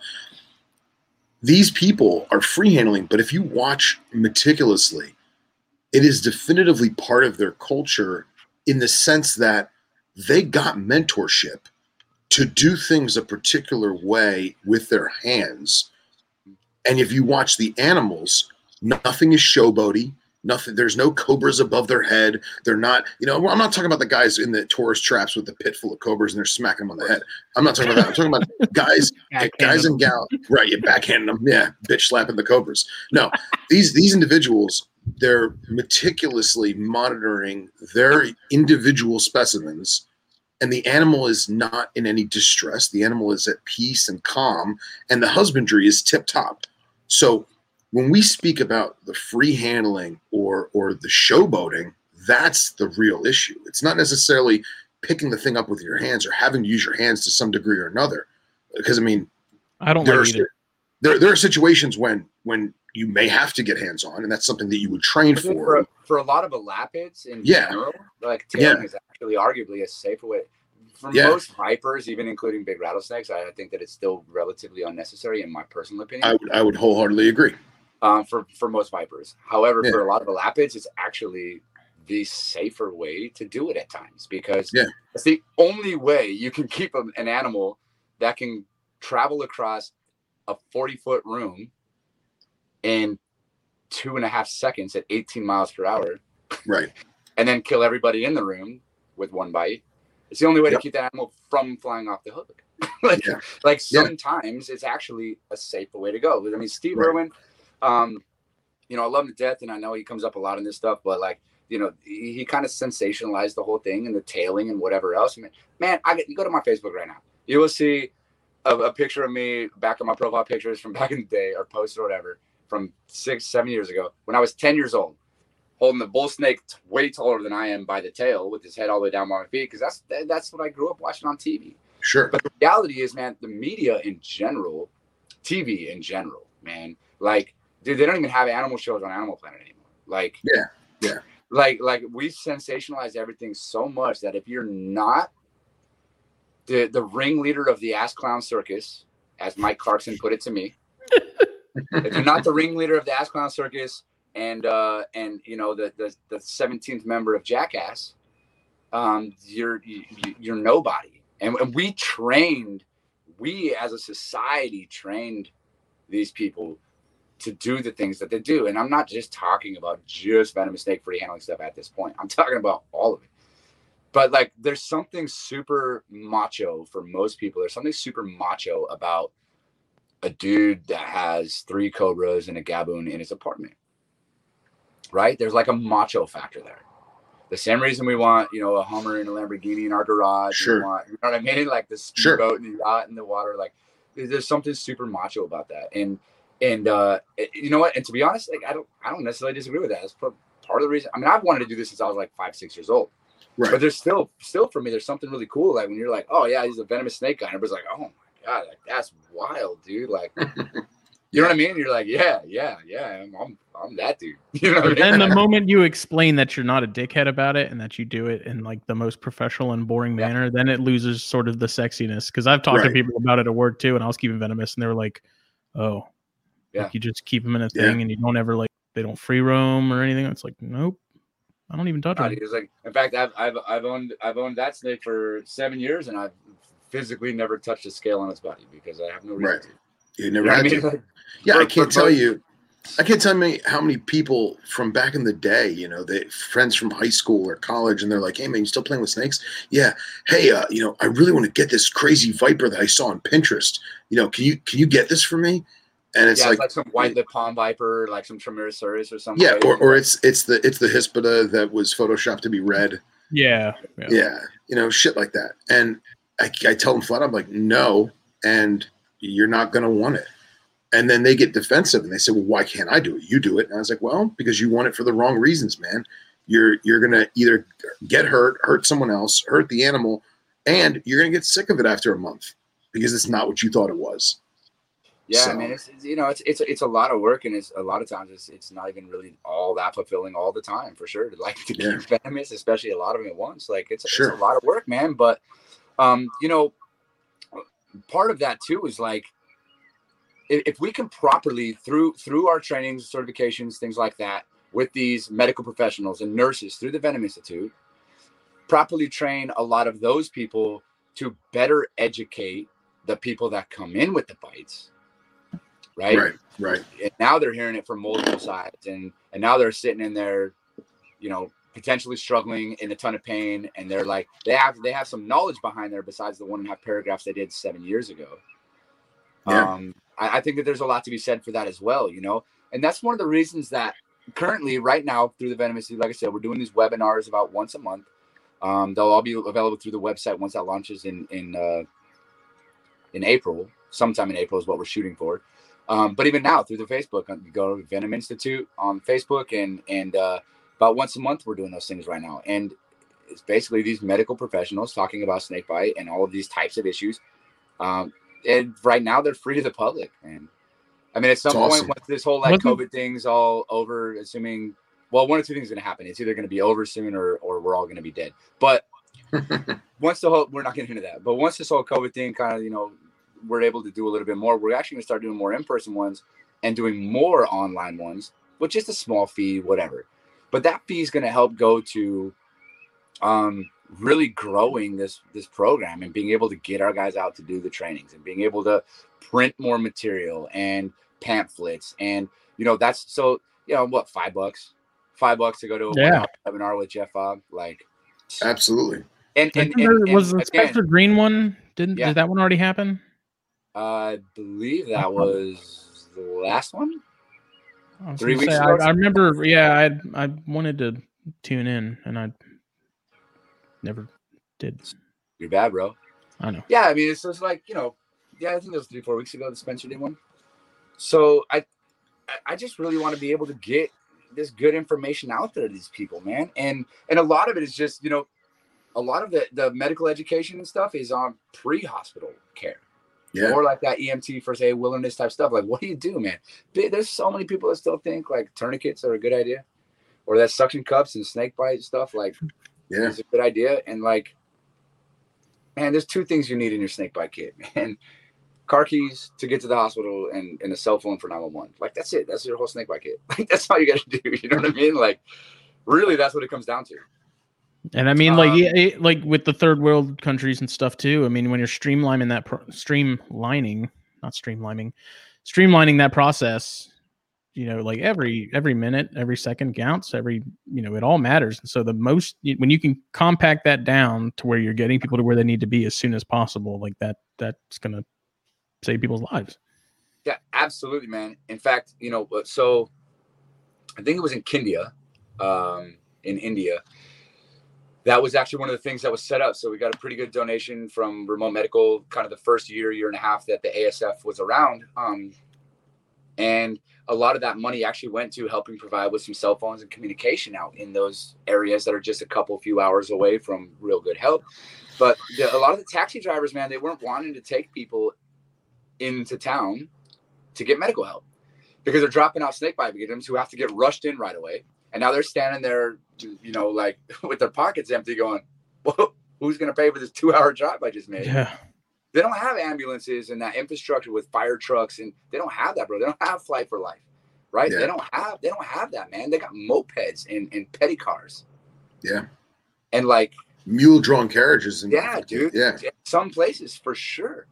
these people are free handling, but if you watch meticulously, it is definitively part of their culture in the sense that they got mentorship to do things a particular way with their hands. And if you watch the animals, nothing is showboaty. Nothing. There's no cobras above their head. They're not. You know, I'm not talking about the guys in the tourist traps with the pit full of cobras and they're smacking them on the head. I'm not talking about that. I'm talking about [LAUGHS] guys guys and gal right you backhand them yeah bitch slapping the cobras no these these individuals they're meticulously monitoring their individual specimens and the animal is not in any distress. The animal is at peace and calm, and the husbandry is tip top. So when we speak about the free handling or or the showboating, that's the real issue. It's not necessarily picking the thing up with your hands or having to use your hands to some degree or another. Because I mean, I don't there like are, either. there, there are situations when when you may have to get hands on, and that's something that you would train I think for. for, for a lot of elapids in Yeah. general, like Yeah. is actually arguably a safer way. For Yeah. most vipers, even including big rattlesnakes, I I think that it's still relatively unnecessary in my personal opinion. I would I would wholeheartedly agree. um, for for most vipers. However, Yeah. for a lot of the elapids, it's actually the safer way to do it at times because Yeah. it's the only way you can keep a- an animal that can travel across a 40 foot room in two and a half seconds at 18 miles per hour Right. and then kill everybody in the room with one bite. It's the only way Yep. to keep that animal from flying off the hook. [LAUGHS] like, Yeah. like Yeah. sometimes it's actually a safer way to go. I mean, Steve Right. Irwin, um, you know, I love him to death, and I know he comes up a lot in this stuff, but like, you know, he, he kind of sensationalized the whole thing and the tailing and whatever else. Man, man I get, you go to my Facebook right now, you will see a, a picture of me back on my profile pictures from [LAUGHS] back in the day or post or whatever from six, seven years ago when I was 10 years old, holding the bull snake way taller than I am by the tail with his head all the way down by my feet. Cause that's, that- that's what I grew up watching on TV. Sure. But the reality is, man, the media in general, TV in general, man, like, dude, they don't even have animal shows on Animal Planet anymore. Like, Yeah, yeah. like, like we sensationalize everything so much that if you're not the the ringleader of the ass clown circus, as Mike Clarkson put it to me, [LAUGHS] if you're not the ringleader of the ass clown circus and uh and you know the the, the 17th member of jackass um you're you, you're nobody. And, and we trained we as a society trained these people to do the things that they do. And i'm not just talking about just venomous snake free handling stuff at this point. I'm talking about all of it. But like there's something super macho for most people. There's something super macho about a dude that has three cobras and a gaboon in his apartment. Right? There's like a macho factor there. The same reason we want, you know, a Hummer and a Lamborghini in our garage. Sure. want- you know what I mean? [LAUGHS] Like the Sure. speedboat and the yacht in the water. Like there's something super macho about that. And and uh you know what? And to be honest, like I don't I don't necessarily disagree with that. That's part part of the reason. I mean, I've wanted to do this since I was like five, six years old. Right. But there's still still for me, there's something really cool. Like when you're like, oh yeah, he's a venomous snake guy. And everybody's like, oh my god, like that's wild, dude. Like [LAUGHS] you know what I mean? You're like, yeah, yeah, yeah, I'm I'm, I'm that dude. [LAUGHS] You know what But I mean? the moment you explain that you're not a dickhead about it and that you do it in like the most professional and boring Yeah. manner, then it loses sort of the sexiness. Because I've talked to people about it at work too, and I was keeping venomous, and they were like, "Oh, Yeah. like you just keep them in a Yeah. thing, and you don't ever like they don't free roam or anything." It's like, nope, I don't even touch God, them. he like, in fact, I've, I've I've owned I've owned that snake for seven years, and I've physically never touched a scale on its body because I have no reason Right. to. You You know what I mean? to. Like, Yeah, For- I can't tell both- you. I can't tell me how many people from back in the day, you know, they friends from high school or college, and they're like, "Hey, man, you still playing with snakes?" Yeah. Hey, uh, you know, I really want to get this crazy viper that I saw on Pinterest. You know, can you can you get this for me? And it's yeah, like, it's like some white lip palm viper, like some Trimeresurus or something. yeah, or, or it's it's the it's the Hispida that was photoshopped to be red. Yeah, yeah. Yeah, you know, shit like that. And I, I tell them flat, I'm like, no, and you're not going to want it. And then they get defensive and they say, well, why can't I do it? You do it. And I was like, well, because you want it for the wrong reasons, man. You're you're going to either get hurt, hurt someone else, hurt the animal, and you're going to get sick of it after a month because it's not what you thought it was. Yeah, So- I mean, it's, it's you know, it's it's it's a lot of work, and it's a lot of times it's it's not even really all that fulfilling all the time for sure. To [LAUGHS] like to Yeah. [LAUGHS] keep venomous, especially a lot of them at once, like it's, Sure. it's a lot of work, man. But um, you know, part of that too is like if, we can properly through through our trainings, certifications, things like that, with these medical professionals and nurses through the Venom Institute, properly train a lot of those people to better educate the people that come in with the bites right? Right, right. And now they're hearing it from multiple sides, and and now they're sitting in there, you know, potentially struggling in a ton of pain, and they're like they have they have some knowledge behind there besides the one and a half paragraphs they did seven years ago. Yeah. Um, I, I think that there's a lot to be said for that as well, you know, and that's one of the reasons that currently, right now, through the Venomous, like I said, we're doing these webinars about once a month. Um, they'll all be available through the website once that launches in in uh, in April. Sometime in April is what we're shooting for. Um, but even now through the Facebook, uh, you go to Venom Institute on Facebook, and and uh, about once a month we're doing those things right now. And it's basically these medical professionals talking about snake bite and all of these types of issues. Um, and right now they're free to the public, and I mean, at some It's point, once this whole like Wasn't- COVID thing's all over, assuming well, one or two things is going to happen. It's either going to be over soon, or or we're all going to be dead. But [LAUGHS] once the whole we're not getting into that, but once this whole COVID thing kind of you know we're able to do a little bit more, we're actually going to start doing more in person ones and doing more online ones with just a small fee, whatever. But that fee is going to help go to um really growing this this program and being able to get our guys out to do the trainings and being able to print more material and pamphlets and you know that's so you know what five bucks five bucks to go to a Yeah. one-hour webinar with jeff Fobb, like Absolutely. and and, Didn't and, was the and again, Spencer Greene one? Didn't Yeah. did that one already happen? i believe that was the last one I Three weeks say, ago? I, I remember. Yeah, I I wanted to tune in, and I never did. you're bad bro I know. yeah i mean it's just like you know yeah i think it was three four weeks ago the spencer did one so i I- i just really want to be able to get this good information out there to these people man and and a lot of it is just you know a lot of the the medical education and stuff is on pre-hospital care Yeah. or like that EMT first aid wilderness type stuff. Like, what do you do, man? There's so many people that still think like tourniquets are a good idea, or that suction cups and snake bite stuff like Yeah. is a good idea. And like, man, there's two things you need in your snake bite kit, [LAUGHS] man: car keys to get to the hospital and, and a cell phone for 911. Like, that's it. That's your whole snake bite kit. [LAUGHS] Like, that's all you got to do. You know what I mean? Like, really, that's what it comes down to. And I mean, like, Um, it, like with the third world countries and stuff too. I mean, when you're streamlining that pro- streamlining, not streamlining, streamlining that process, you know, like every every minute, every second counts. Every you know, it all matters. And so the most when you can compact that down to where you're getting people to where they need to be as soon as possible, like that, that's gonna save people's lives. Yeah, absolutely, man. In fact, you know, uh, so I think it was in Kindia, um, in India. That was actually one of the things that was set up. So we got a pretty good donation from Remote Medical, kind of the first year, year and a half that the ASF was around. Um, and a lot of that money actually went to helping provide with some cell phones and communication out in those areas that are just a couple few hours away from real good help. But the, a lot of the taxi drivers, man, they weren't wanting to take people into town to get medical help because they're dropping out snake bite victims who have to get rushed in right away. And now they're standing there, you know, like [LAUGHS] with their pockets empty, going, well, who's going to pay for this two hour drive I just made? Yeah, They don't have ambulances and that infrastructure with fire trucks, and they don't have that, bro. They don't have flight for life, right? Yeah. They don't have, they don't have that, man. They got mopeds and, and petty cars. Yeah. And like, Mule drawn carriages. And, yeah, dude. Yeah. Some places for sure.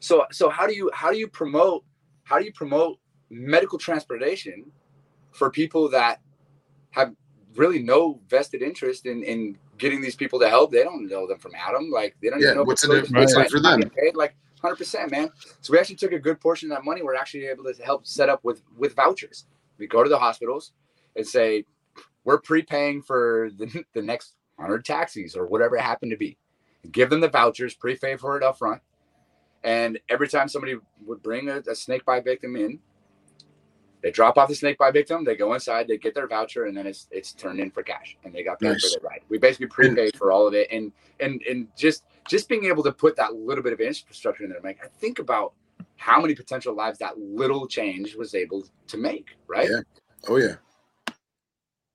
So so how do you how do you promote how do you promote medical transportation for people that have really no vested interest in in getting these people to help? They don't know them from Adam. Like they don't Yeah, even know what's in it- what's in it right. for them? Paid, like hundred percent, man. So we actually took a good portion of that money. We're actually able to help set up with with vouchers. We go to the hospitals and say we're prepaying for the, [LAUGHS] the next 100 taxis or whatever it happened to be. Give them the vouchers, prepay for it up front. And every time somebody would bring a, a snake bite victim in, they drop off the snake bite victim, they go inside, they get their voucher, and then it's it's turned in for cash, and they got paid Nice. for the ride. We basically prepaid for all of it, and and and just just being able to put that little bit of infrastructure in there, like I think about how many potential lives that little change was able to make, right? Yeah. Oh yeah.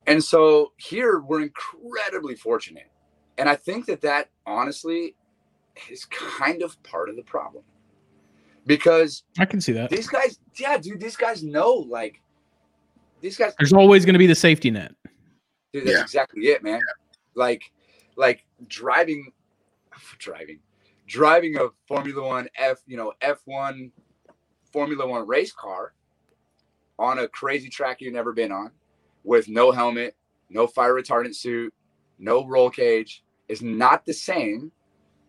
And so here we're incredibly fortunate. And I think that that honestly is kind of part of the problem. Because I can see that. these guys, yeah, dude, these guys know like these guys, There's always going to be the safety net. dude, that's Yeah. exactly it, man. Like, like driving, [SIGHS] driving, driving a Formula One F, you know, F1 Formula One race car on a crazy track you've never been on with no helmet, no fire retardant suit, no roll cage is not the same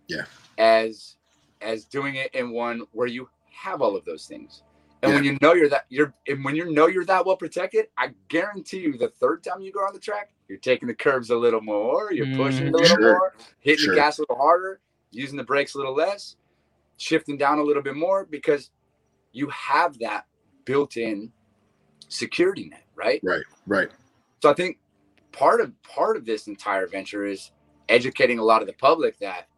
Yeah. as as doing it in one where you have all of those things And Yeah. when you know you're that you're and when you know you're that well protected, I guarantee you the third time you go on the track, you're taking the curves a little more, you're pushing it a Mm, little sure. more, hitting Sure. the gas a little harder, using the brakes a little less, shifting down a little bit more because you have that built-in security net, right? Right. Right. So I think part of part of this entire venture is educating a lot of the public that,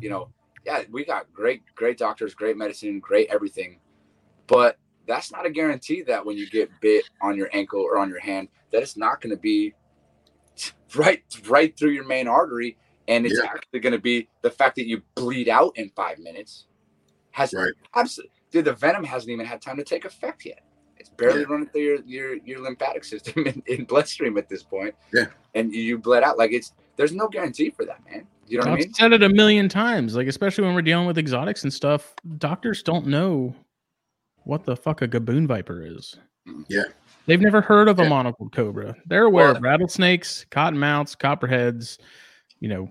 you know, yeah, we got great, great doctors, great medicine, great everything, but that's not a guarantee that when you get bit on your ankle or on your hand, that it's not going to be [LAUGHS] right, right through your main artery, and it's Yeah. actually going to be the fact that you bleed out in five minutes. Has Right. absolutely, dude. The venom hasn't even had time to take effect yet. It's barely Yeah. running through your your, your lymphatic system [LAUGHS] in, in bloodstream at this point. Yeah. And you bled out. Like it's there's no guarantee for that, man. You know what I I've mean? said it a million times. Like especially when we're dealing with exotics and stuff, doctors don't know what the fuck a gaboon viper is. Mm-hmm. Yeah. They've never heard of a Yeah. monocled cobra. They're aware Well- of rattlesnakes, cottonmouths, copperheads, you know,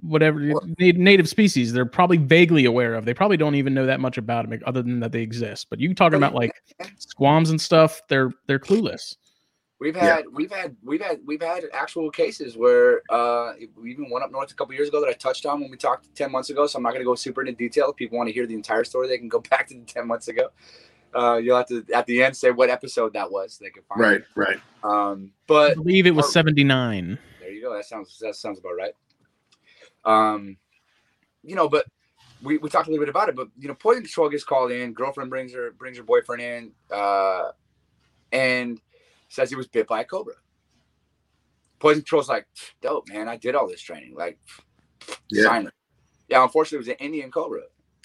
whatever Well- native species. They're probably vaguely aware of. They probably don't even know that much about them, other than that they exist. But you talking about like squams and stuff, they're they're clueless. We've Yeah. had we've had we've had we've had actual cases where uh we even went up north a couple years ago that I touched on when we talked ten months ago. So I'm not going to go super into detail. If people want to hear the entire story, they can go [LAUGHS] back to the ten months ago. Uh, you'll have to at the end say what episode that was. So They can find. Right. Right. It. Um, I but believe it was or- seventy nine. there you go. That sounds that sounds about right. Um, you know, but we, we talked a little bit about it. But you know, poison control gets called in. Girlfriend brings her brings her boyfriend in, uh, and says he was bit by a cobra. Poison control's like, dope, man. I did all this training. Like, Yeah. Yeah, unfortunately, it was an Indian cobra,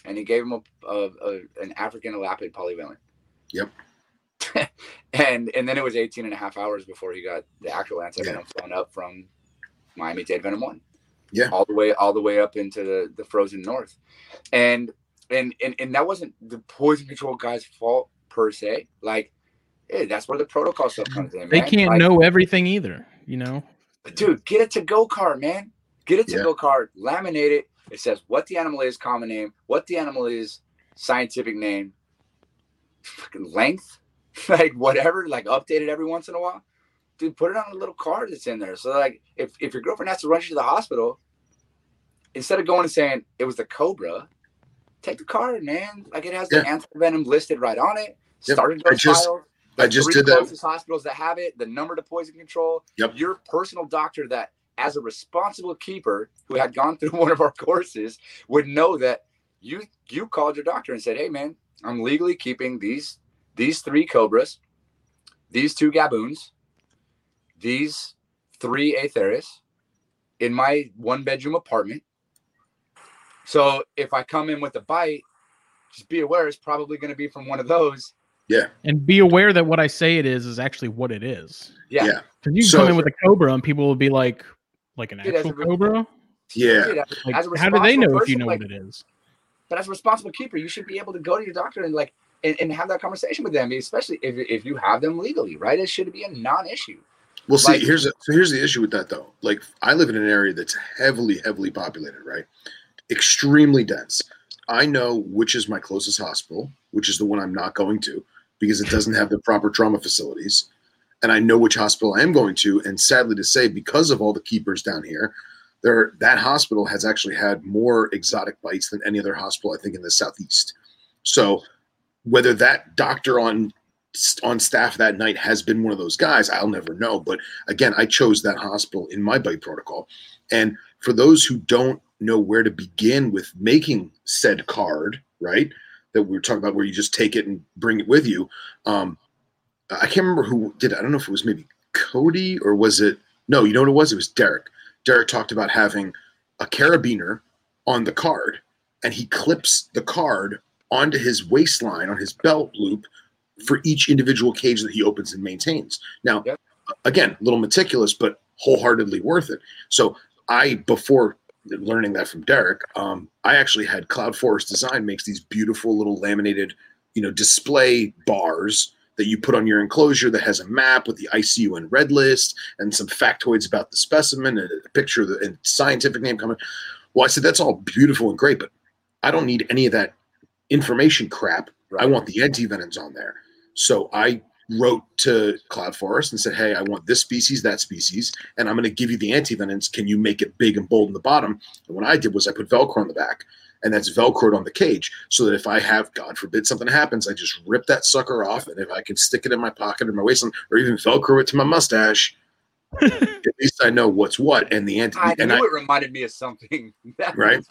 and he gave him a, a, a an African elapid polyvalent. Yep. [LAUGHS] and and then it was 18 and a half hours before he got the actual antivenom flown up from Miami Dade Venom One. Yeah. All the way all the way up into the, the frozen north. And and and and that wasn't the poison control guy's fault per se. Like, hey, that's where the protocol stuff comes in. They man. can't Like, know everything either. You know. dude, get it to go card, man. Get it to Yeah. go card, laminate it. It says what the animal is, common name, what the animal is, scientific name, fucking length, [LAUGHS] like whatever, like updated every once in a while. Dude, put it on a little card that's in there. So like if, if your girlfriend has to run you to the hospital, instead of going and saying it was the cobra, take the card, man. Like it has the antivenom listed right on it. Yep. Started I those just- files. I just did that. closest hospitals that have it, the number to poison control. Yep. Your personal doctor that, as a responsible keeper who had gone [LAUGHS] through one of our courses, would know that you you called your doctor and said, "Hey, man, I'm legally keeping these these three cobras, these two gaboons, these three Atheris in my one bedroom apartment. So if I come in with a bite, just be aware it's probably going to be from one of those." And be aware that what I say it is is actually what it is. Yeah. Yeah. Because you can So- come in with a cobra and people will be like, like an Dude, actual a- cobra. Yeah. Dude, Like, how do they know responsible if you know like, what it is? but as a responsible keeper, you should be able to go to your doctor and like and, and have that conversation with them, especially if, if you have them legally, right? It should be a non-issue. Well, see, Like- here's a, so here's the issue with that though. Like, I live in an area that's heavily, heavily populated, right? Extremely dense. I know which is my closest hospital, which is the one I'm not going to because it doesn't have the proper trauma facilities, and I know which hospital I am going to. And sadly to say, because of all the keepers down here, there that hospital has actually had more exotic bites than any other hospital I think in the southeast. So, whether that doctor on on staff that night has been one of those guys, I'll never know. But again, I chose that hospital in my bite protocol. And for those who don't know where to begin with making said card, right? That we were talking about where you just take it and bring it with you. Um, I can't remember who did it. I don't know if it was maybe Cody or was it no, you know what it was? It was Derek. Derek talked about having a carabiner on the card and he clips the card onto his waistline on his belt loop for each individual cage that he opens and maintains. Now, Yep. again, a little meticulous, but wholeheartedly worth it. So I, before learning that from Derek, um, I actually had Cloud Forest Design makes these beautiful little laminated, you know, display bars that you put on your enclosure that has a map with the ICUN red list and some factoids about the specimen and a picture of the and scientific name coming. Well, I said that's all beautiful and great, but I don't need any of that information crap I want the antivenoms on there. So I wrote to Cloud Forest and said, Hey, I want this species, that species, and I'm going to give you the antivenoms. Can you make it big and bold in the bottom? And what I did was I put Velcro on the back, and that's Velcroed on the cage, so that if I have, God forbid, something happens, I just rip that sucker off, and if I can stick it in my pocket or my waistline, or even Velcro it to my mustache, [LAUGHS] at least I know what's what. And the anti, I and knew I, it reminded me of something. [LAUGHS] That Right.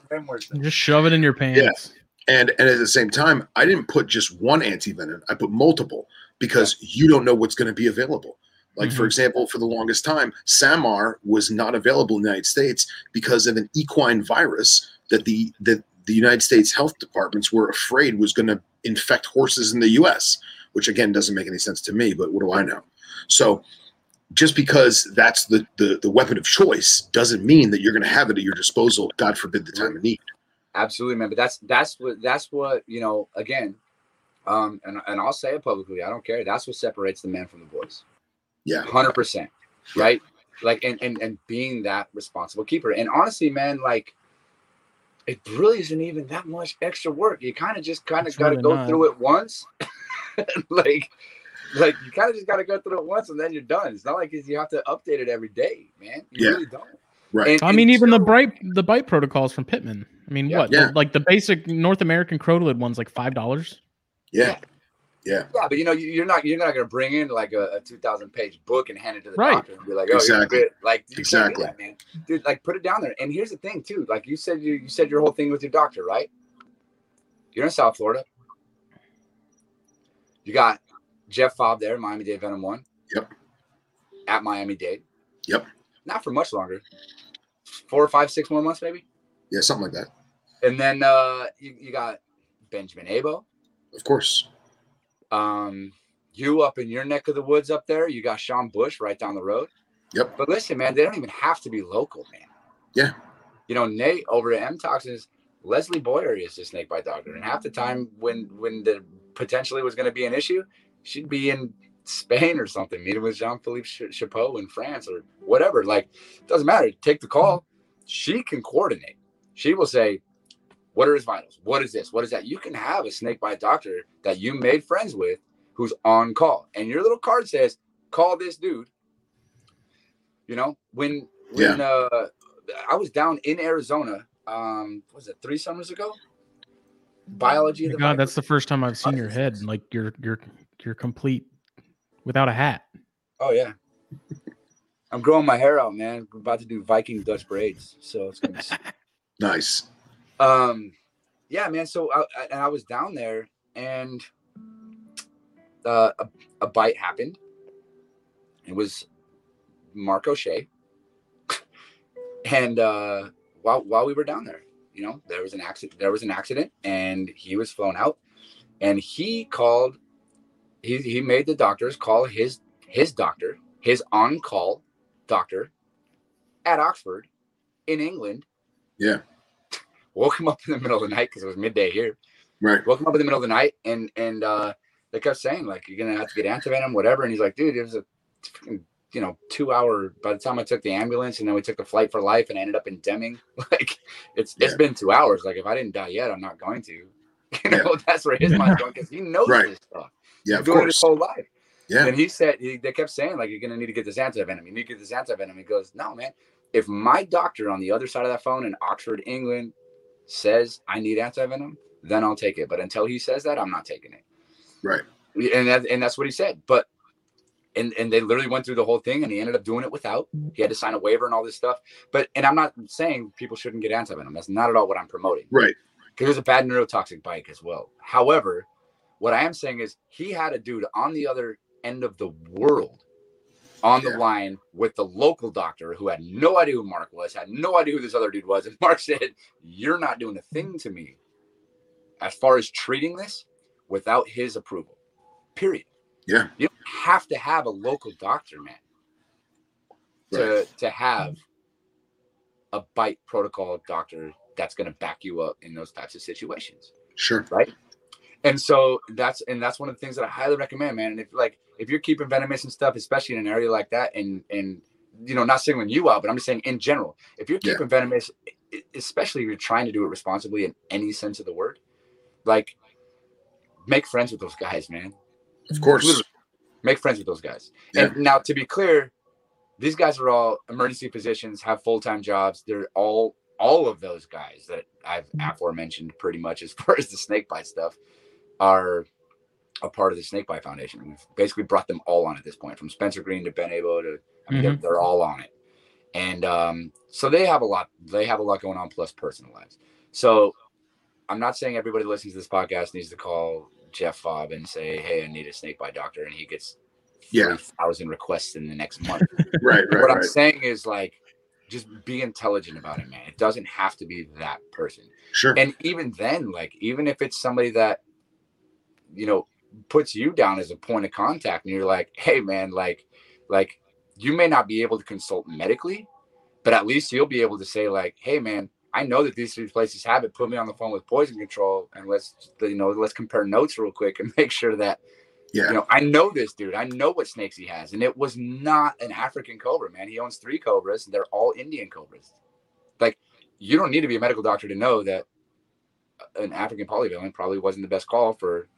Just shove it in your pants. and and at the same time, I didn't put just one antivenom. I put multiple because you don't know what's going to be available. Like for Mhm. example, for the longest time, SAIMR was not available in the United States because of an equine virus that the that the United States health departments were afraid was going to infect horses in the U.S. Which again doesn't make any sense to me, but what do I know? So just because that's the the, the weapon of choice doesn't mean that you're going to have it at your disposal. God forbid the time of need. Absolutely, man. But that's that's what that's what you know. Again, um, and and I'll say it publicly. I don't care. That's what separates the man from the boys. Yeah. hundred percent. Right. Like and and and being that responsible keeper. And honestly, man, like it really isn't even that much extra work. You kind of just kind of got to really go not. through it once. [LAUGHS] like like you kind of just got to go through it once and then you're done. It's not like you have to update it every day, man. You Yeah. really don't. Right. And- I mean, and even the two- bright the bite protocols from Pittman. I mean, Yeah. what? Yeah. Like the basic North American crotalid one's like five dollars. Yeah. Yeah. Yeah, but you know, you- you're not you're not gonna bring in like a, a two thousand page book and hand it to the Right. doctor and be like, oh, Exactly. you're good. Like, you Exactly. that, man. Dude, like, put it down there. And here's the thing, too. Like you said, you you said your whole thing with your doctor, right? You're in South Florida. You got Jeff Fobb there, Miami Dade Venom One. Yep. At Miami Dade. Yep. Not for much longer. Four or five, six more months, maybe. Yeah. Something like that. And then uh you, you got Benjamin Abo. Of course. Um, you up in your neck of the woods up there, you got Sean Bush right down the road. Yep. But listen, man, they don't even have to be local, man. Yeah. You know, Nate over at M Toxins, Leslie Boyer is the snake bite doctor. And half the time when when the potentially was going to be an issue, she'd be in Spain or something, meeting with Jean Philippe Chippaux in France or whatever. Like, doesn't matter. Take the call. She can coordinate. She will say, What are his vitals? What is this? What is that? You can have a snake bite doctor that you made friends with who's on call. And your little card says, Call this dude. You know, when when uh I was down in Arizona, um, what was it three summers ago? Biology of the God, Viper. that's the first time I've seen your head. Like you're you're you're complete without a hat. Oh yeah. I'm growing my hair out, man. I'm about to do Viking Dutch braids, so it's gonna. Be... [LAUGHS] Nice. Um, yeah, man. So I, I, and I was down there, and uh, a, a bite happened. It was Mark O'Shea, [LAUGHS] and uh, while while we were down there, you know, there was an accident. There was an accident, and he was flown out, and he called. He he made the doctors call his his doctor, his on call doctor, at Oxford, in England. Yeah. Woke him up in the middle of the night because it was midday here Right. woke him up in the middle of the night and and uh they kept saying like you're gonna have to get antivenom whatever and he's like dude it was a you know two hour by the time i took the ambulance and then we took the flight for life and I ended up in deming [LAUGHS] like it's it's Yeah. been two hours like if i didn't die yet i'm not going to [LAUGHS] you know that's where his mind's going because he knows Right. this stuff Yeah. he's Of doing it his whole life Yeah. and he said he, they kept saying like you're gonna need to get this antivenom you need to get this antivenom he goes no man if my doctor on the other side of that phone in oxford england says i need antivenom then i'll take it. But until he says that i'm not taking it. Right. and that, and that's what he said. But and and they literally went through the whole thing and he ended up doing it without. He had to sign a waiver and all this stuff. But and i'm not saying people shouldn't get antivenom that's not at all what i'm promoting. Right. because there's a bad neurotoxic bite as well. However, what I am saying is he had a dude on the other end of the world on the Yeah. line with the local doctor who had no idea who Mark was, had no idea who this other dude was. And Mark [LAUGHS] said, You're not doing a thing to me as far as treating this without his approval. Period. Yeah. You don't have to have a local doctor, man, to, to have mm-hmm. a bite protocol doctor that's going to back you up in those types of situations Sure. And so that's and that's one of the things that I highly recommend, man. And if like if you're keeping venomous and stuff, especially in an area like that, and and you know, not singling you out, but I'm just saying in general, if you're Yeah. keeping venomous, e- especially if you're trying to do it responsibly in any sense of the word, like make friends with those guys, man. Of course. Literally. Make friends with those guys. Yeah. And now, to be clear, these guys are all emergency physicians, have full time jobs. They're all all of those guys that I've mm-hmm. aforementioned, pretty much as far as the snake bite stuff, are a part of the Snake Bite Foundation. We've basically brought them all on at this point, from Spencer Greene to Ben Abo to I mean, they're, they're all on it, and um, so they have a lot. They have a lot going on, plus personal lives. So I'm not saying everybody that listens to this podcast needs to call Jeff Fobb and say, "Hey, I need a snake bite doctor," and he gets Yeah. thousand requests in the next month. [LAUGHS] Right, right, what I'm saying is like, just be intelligent about it, man. It doesn't have to be that person Sure. and even then like even if it's somebody that you know puts you down as a point of contact and you're like hey man like like you may not be able to consult medically but at least you'll be able to say like hey man i know that these three places have it. Put me on the phone with poison control and let's you know let's compare notes real quick and [LAUGHS] make sure that yeah. you know i know this dude. I know what snakes he has and it was not an african cobra man. He owns three cobras and they're all indian cobras. Like you don't need to be a medical doctor to know that an african polyvalent probably wasn't the best call for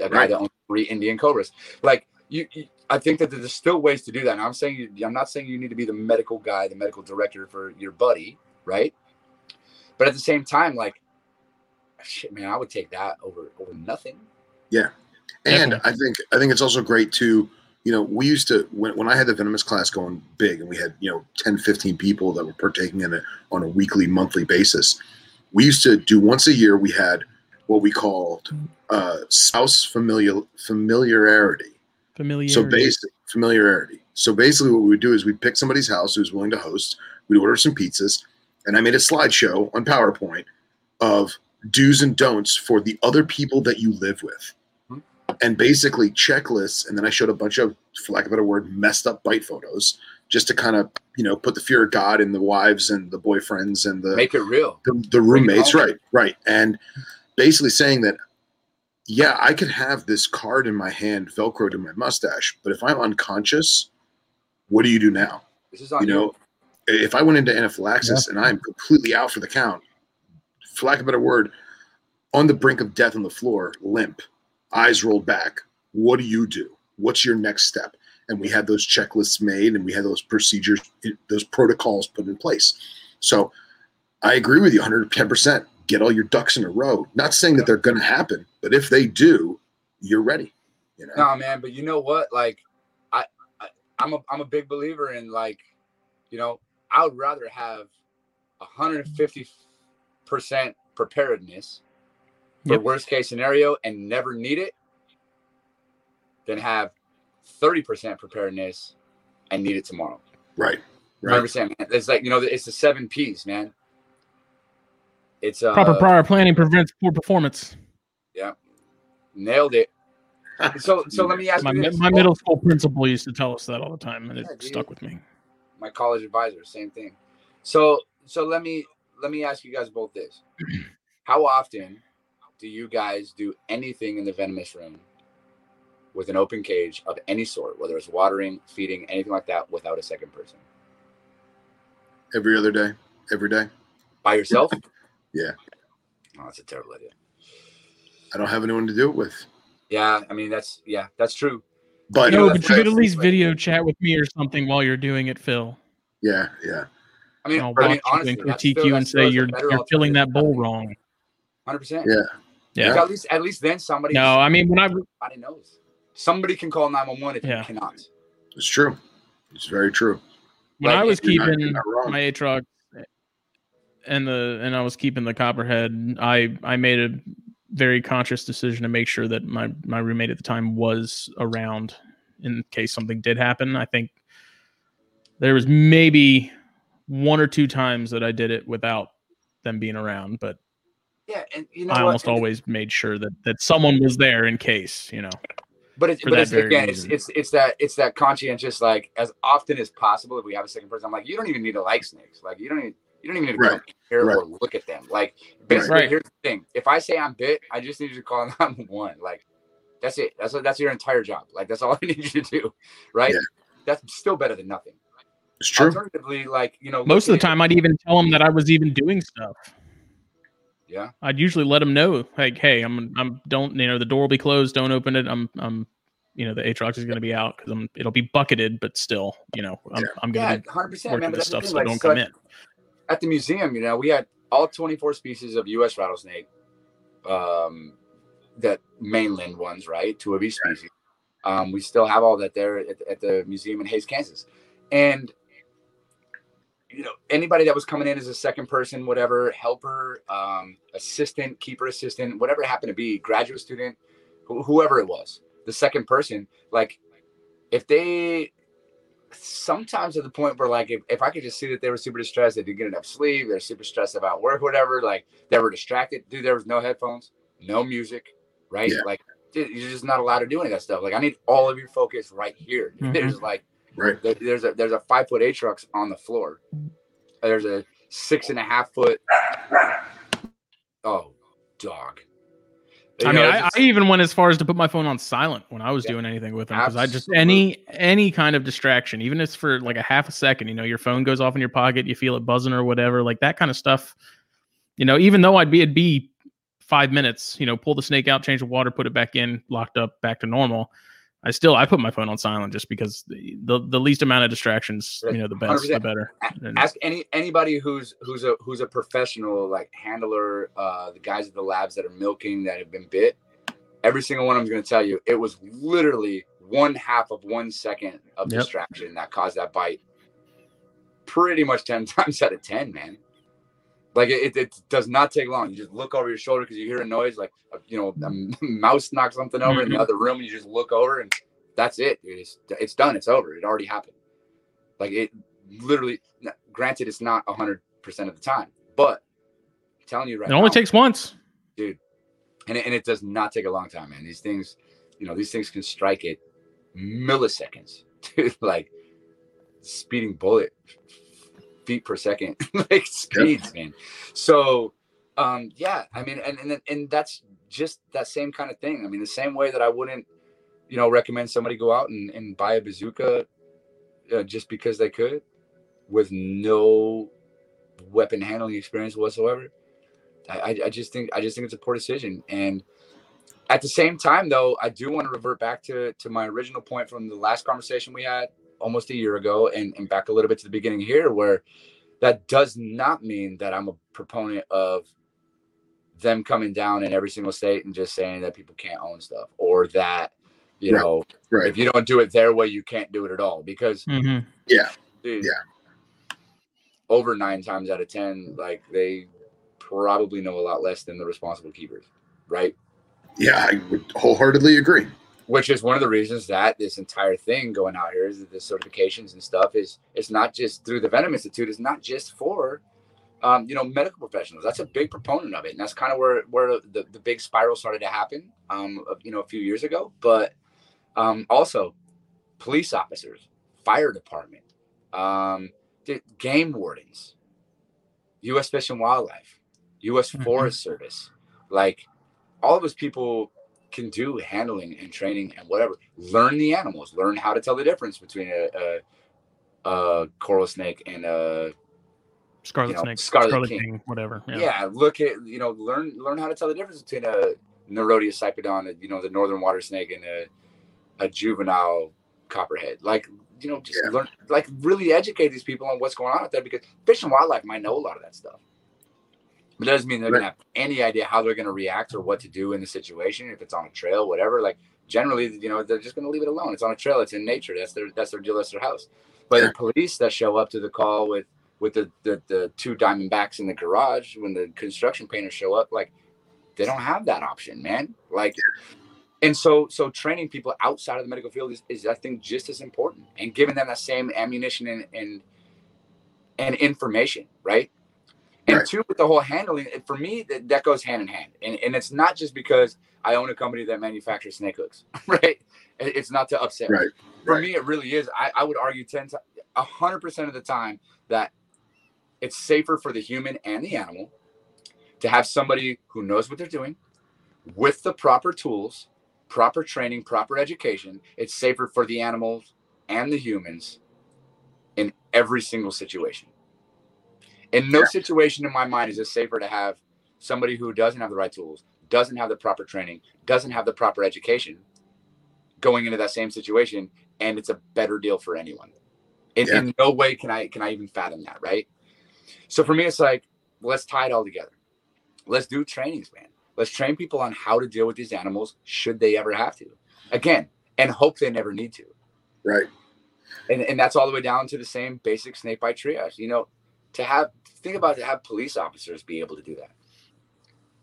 a guy Right. that owns three indian cobras. Like you, you i think that there's still ways to do that. And i'm saying i'm not saying you need to be the medical guy the medical director for your buddy right? But at the same time like shit man i would take that over over nothing. Yeah, And I think I think it's also great to, you know, we used to when, when I had the venomous class going big and we had, you know, 10, 15 people that were partaking in it on a weekly, monthly basis. We used to do once a year we had what we called uh spouse familial familiarity. Familiarity. So basic familiarity. So basically, what we would do is we'd pick somebody's house who's willing to host. We'd order some pizzas, and I made a slideshow on PowerPoint of do's and don'ts for the other people that you live with, and basically checklists. And then I showed a bunch of, for lack of a better word, messed up bite photos, just to kind of you know put the fear of God in the wives and the boyfriends and the make it real the, the roommates right right and basically saying that yeah i could have this card in my hand velcroed to my mustache but if i'm unconscious what do you do now? This is on you know if i went into anaphylaxis and i'm completely out for the count for lack of a better word on the brink of death on the floor limp eyes rolled back what do you do? What's your next step? And we had those checklists made and we had those procedures those protocols put in place. So i agree with you 110% get all your ducks in a row not saying that they're going to happen but if they do you're ready you know No, man, but you know what? Like, I, I I'm a I'm a big believer in like, you know, I would rather have 150 percent preparedness for Yep. worst case scenario and never need it than have 30 percent preparedness and need it tomorrow. right You right understand? Man? It's like you know, it's the seven P's, man. It's uh, Proper prior planning prevents poor performance. Yeah, nailed it. So so let me [LAUGHS] ask My, you this. my middle school principal used to tell us that all the time, and it dude. stuck with me. my college advisor, same thing. So so let me let me ask you guys both this. [CLEARS THROAT] How often do you guys do anything in the venomous room with an open cage of any sort, whether it's watering, feeding, anything like that, without a second person? every other day every day By yourself? [LAUGHS] Yeah. Oh, that's a terrible idea. i don't have anyone to do it with Yeah, I mean that's yeah, that's true. but You No, but you could at least thinking. video chat with me or something while you're doing it, Phil. yeah yeah I mean, I'll I watch mean you honestly, and critique still- you and say you're you're filling that alternative. bowl wrong. 100%. Yeah. Yeah. At least at least then somebody No, I mean when I somebody knows. Somebody can call 911 if Yeah. you cannot. it's true it's very true when Like, I was you're not- keeping you're not my Atrox and the and I was keeping the copperhead, I I made a very conscious decision to make sure that my my roommate at the time was around in case something did happen. I think there was maybe one or two times that I did it without them being around, but Yeah, and you know I what? almost And- always made sure that that someone was there in case, you know. But it's but it's again, it's, it's it's that it's that conscientious like as often as possible. If we have a second person, I'm like, you don't even need to like snakes. Like you don't even you don't even need to Right, come here right. or look at them. Like basically, Right. here's the thing: if I say I'm bit, I just need you to call [LAUGHS] 911. Like that's it. That's that's your entire job. Like that's all I [LAUGHS] need you to do, right? Yeah. That's still better than nothing. it's true Alternatively, like you know, Most of the looking at- time I'd even tell them that I was even doing stuff. Yeah. I'd usually let them know, like, hey, I'm, I'm, don't, you know, the door will be closed. Don't open it. I'm, I'm, you know, the Atrox is going to be out because I'm, it'll be bucketed, but still, you know, I'm, Yeah. I'm going to hundred be percent, working man. This the stuff thing, so like, don't so come at- in. At the museum, you know, we had all 24 species of U.S. rattlesnake, um, that mainland ones, right? Two of each species. Um, we still have all that there at, at the museum in Hays, Kansas, and you know, anybody that was coming in as a second person, whatever, helper, um, assistant, keeper assistant, whatever it happened to be, graduate student, wh- whoever it was, the second person, like if they sometimes at the point where like if, if I could just see that they were super distressed, they didn't get enough sleep, they're super stressed about work, whatever, like they were distracted. Dude, there was no headphones, no music, right? Yeah. Like dude, you're just not allowed to do any of that stuff. Like I need all of your focus right here. [LAUGHS] Mhm. There's like Right. there- there's a there's a five foot eight trucks on the floor. There's a six and a half foot. Oh, dog. You I mean, know, I, it's I even went as far as to put my phone on silent when I was Yeah. doing anything with them because I just any any kind of distraction, even if it's for like a half a second, you know, your phone goes off in your pocket, you feel it buzzing or whatever, like that kind of stuff. You know, even though I'd be it'd be five minutes, you know, pull the snake out, change the water, put it back in, locked up, back to normal. I still I put my phone on silent just because the the, the least amount of distractions, you know, the best, the 100%. better. And- ask any anybody who's who's a who's a professional like handler uh the guys at the labs that are milking that have been bit every single one of them's going to tell you it was literally one half of one second of Yep. distraction that caused that bite pretty much 10 [LAUGHS] times out of 10 man like it, it does not take long you just look over your shoulder because you hear a noise like you know a [LAUGHS] mouse knocks something over in the Mhm. other room and you just look over and that's it. It's, it's done it's over it already happened like it literally granted it's not 100% of the time but I'm telling you right it only now, takes once. Dude. And it, and it does not take a long time man these things you know these things can strike at milliseconds [LAUGHS] dude like speeding bullet feet per second. [LAUGHS] Like speeds man. So um yeah i mean and, and and that's just that same kind of thing. I mean the same way that i wouldn't you know recommend somebody go out and, and buy a bazooka uh, just because they could with no weapon handling experience whatsoever. I, I- I just think I just think it's a poor decision. And at the same time, though, I do want to revert back to to my original point from the last conversation we had almost a year ago, and, and back a little bit to the beginning here, where that does not mean that I'm a proponent of them coming down in every single state and just saying that people can't own stuff or that you Right. know Right. if you don't do it their way, you can't do it at all because Mhm. dude, Yeah. over nine times out of ten, like they probably know a lot less than the responsible keepers, right? Yeah, I would wholeheartedly agree. Which is one of the reasons that this entire thing going out here is the certifications and stuff is it's not just through the Venom Institute, it's not just for um, you know, medical professionals. That's a big proponent of it. And that's kind of where where the, the big spiral started to happen um, you know, a few years ago. But um also police officers, fire department, um, game wardens, U.S. Fish and Wildlife, U.S. Mhm. Forest Service, like all of those people can do handling and training and whatever. Learn the animals, learn how to tell the difference between a, a, a coral snake and a Scarlet You know, Snake, Scarlet Scarlet, King. King. whatever. Yeah. yeah. Look at you know learn learn how to tell the difference between a Nerodia sipedon, you know the northern water snake, and a a juvenile copperhead. Like you know just Yeah. learn like really educate these people on what's going on out there because fish and wildlife might know a lot of that stuff. But doesn't mean they're Right. gonna have any idea how they're gonna react or what to do in the situation if it's on a trail, whatever. Like generally, you know, they're just gonna leave it alone. It's on a trail. It's in nature. That's their that's their deal. That's their house. But Yeah. the police that show up to the call with with the, the the two diamondbacks in the garage when the construction painters show up, like they don't have that option, man. Like and so so training people outside of the medical field is, is I think just as important and giving them that same ammunition and and, and information, right? And Right. two, with the whole handling, for me, that, that goes hand in hand. And, and it's not just because I own a company that manufactures snake hooks, [LAUGHS] right? It's not to upset. Right, For right. me, it really is. I, I would argue 10 to 100% of the time that it's safer for the human and the animal to have somebody who knows what they're doing with the proper tools, proper training, proper education. It's safer for the animals and the humans in every single situation. In no situation in my mind is it safer to have somebody who doesn't have the right tools, doesn't have the proper training, doesn't have the proper education going into that same situation and it's a better deal for anyone. In, Yeah. in no way can I can I even fathom that, right? So for me, it's like let's tie it all together. Let's do trainings, man. Let's train people on how to deal with these animals should they ever have to. Again, and hope they never need to. Right. And and that's all the way down to the same basic snake bite triage. You know, to have think about to have police officers be able to do that.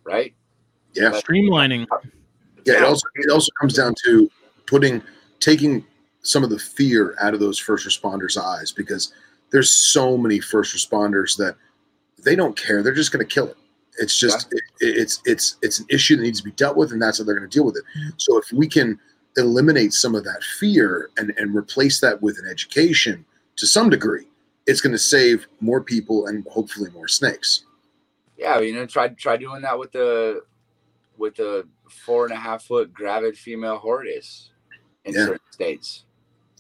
Right? Yeah. Streamlining. Uh, yeah. It also it also comes down to putting taking some of the fear out of those first responders' eyes because there's so many first responders that they don't care. They're just going to kill it. It's just it, it's it's it's an issue that needs to be dealt with, and that's how they're going to deal with it. So if we can eliminate some of that fear and and replace that with an education to some degree, it's going to save more people and hopefully more snakes. Yeah, you know, try try doing that with the with the four and a half foot gravid female horridus in Yeah. certain states.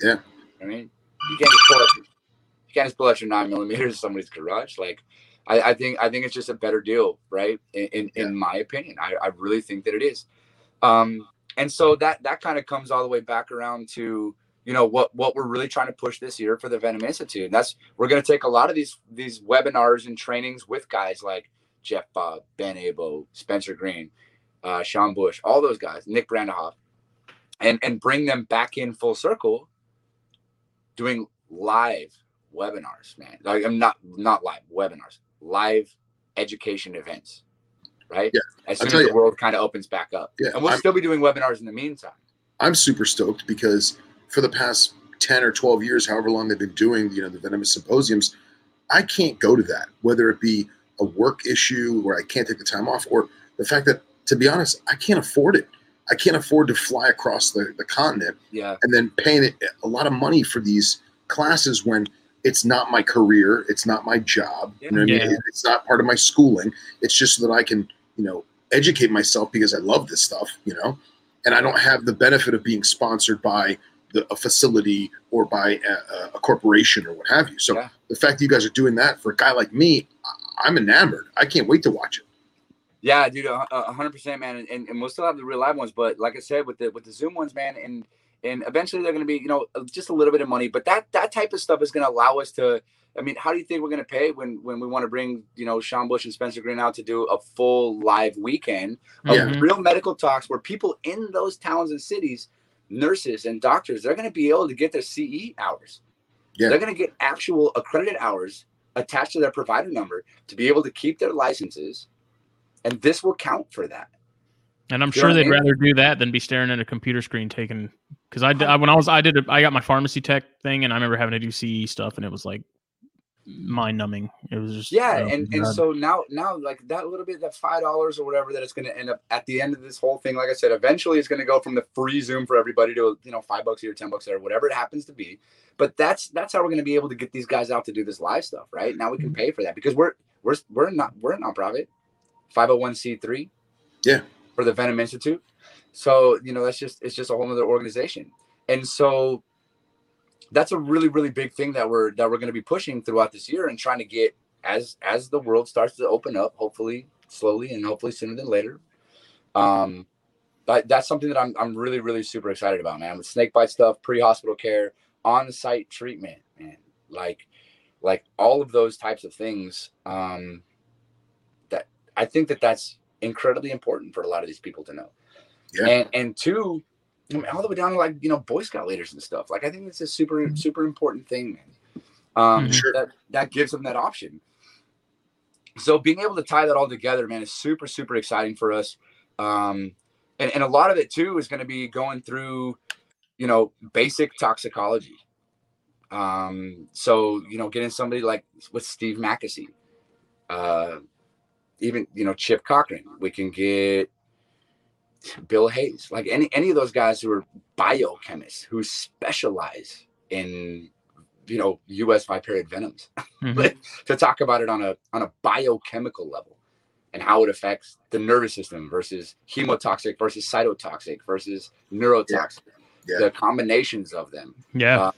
Yeah. I mean, you can't just pull up, you can't just pull out your nine millimeters in somebody's garage. Like, I, I think I think it's just a better deal, right? In in, in my opinion, I, I really think that it is. Um, and so that that kind of comes all the way back around to you know what what we're really trying to push this year for the Venom Institute. And that's we're going to take a lot of these these webinars and trainings with guys like Jeff Fobb, Ben Abo, Spencer Greene, uh, Sean Bush, all those guys, Nick Brandehoff, and and bring them back in full circle, doing live webinars, man. Like I'm not not live webinars, live education events, right? Yeah, As soon as the you. world kind of opens back up, Yeah, and we'll I'm- still be doing webinars in the meantime. I'm super stoked because for the past 10 or 12 years, however long they've been doing, you know, the venomous symposiums, I can't go to that, whether it be a work issue where I can't take the time off or the fact that, to be honest, I can't afford it. I can't afford to fly across the, the continent Yeah, and then paying it a lot of money for these classes when it's not my career, it's not my job, you know what I Yeah. mean? It's not part of my schooling. It's just so that I can, you know, educate myself because I love this stuff, you know, and I don't have the benefit of being sponsored by the, a facility or by a, a corporation or what have you. So Yeah. the fact that you guys are doing that for a guy like me, I'm enamored. I can't wait to watch it. Yeah, dude, hundred percent, man, and, and, and we'll still have the real live ones, but like I said, with the with the Zoom ones, man, and and eventually they're going to be, you know, uh, just a little bit of money, but that that type of stuff is going to allow us to. I mean, how do you think we're going to pay when when we want to bring, you know, Sean Bush and Spencer Greene out to do a full live weekend of Yeah. Real medical talks where people in those towns and cities, nurses and doctors, they're going to be able to get their CE hours. Yeah. They're going to get actual accredited hours attached to their provider number to be able to keep their licenses, and this will count for that. And I'm You sure they'd mean? rather do that than be staring at a computer screen taking. Because I, oh. I when I was I did a, I got my pharmacy tech thing and I remember having to do CE stuff and it was like mind numbing. It was just Yeah, oh, and and God. so now now like that little bit that five dollars or whatever that it's going to end up at the end of this whole thing. Like I said, eventually it's going to go from the free Zoom for everybody to you know five bucks here, ten bucks there, whatever it happens to be. But that's that's how we're going to be able to get these guys out to do this live stuff, right? Now we Mm-hmm. can pay for that because we're we're we're not we're a nonprofit, five hundred one c three. Yeah. For the Venom Institute, so you know that's just it's just a whole other organization, and so that's a really really big thing that we're that we're going to be pushing throughout this year and trying to get as as the world starts to open up hopefully slowly and hopefully sooner than later. Um that, that's something that I'm, I'm really really super excited about man. With snake bite stuff pre-hospital care on-site treatment man. Like like all of those types of things um that i think that that's incredibly important for a lot of these people to know. Yeah. and and two I mean, all the way down to like you know Boy Scout leaders and stuff. Like I think it's a super super important thing, man. Um, Mhm. Sure. that that gives them that option. So being able to tie that all together, man, is super super exciting for us. Um, and and a lot of it too is going to be going through, you know, basic toxicology. Um, so you know, getting somebody like with Steve Mackessy, uh, even you know Chip Cochran, we can get Bill Hayes, like any any of those guys who are biochemists who specialize in you know U.S. viperid venoms Mhm. to talk about it on a on a biochemical level and how it affects the nervous system versus hemotoxic versus cytotoxic versus neurotoxic, Yeah. the combinations of them. yeah,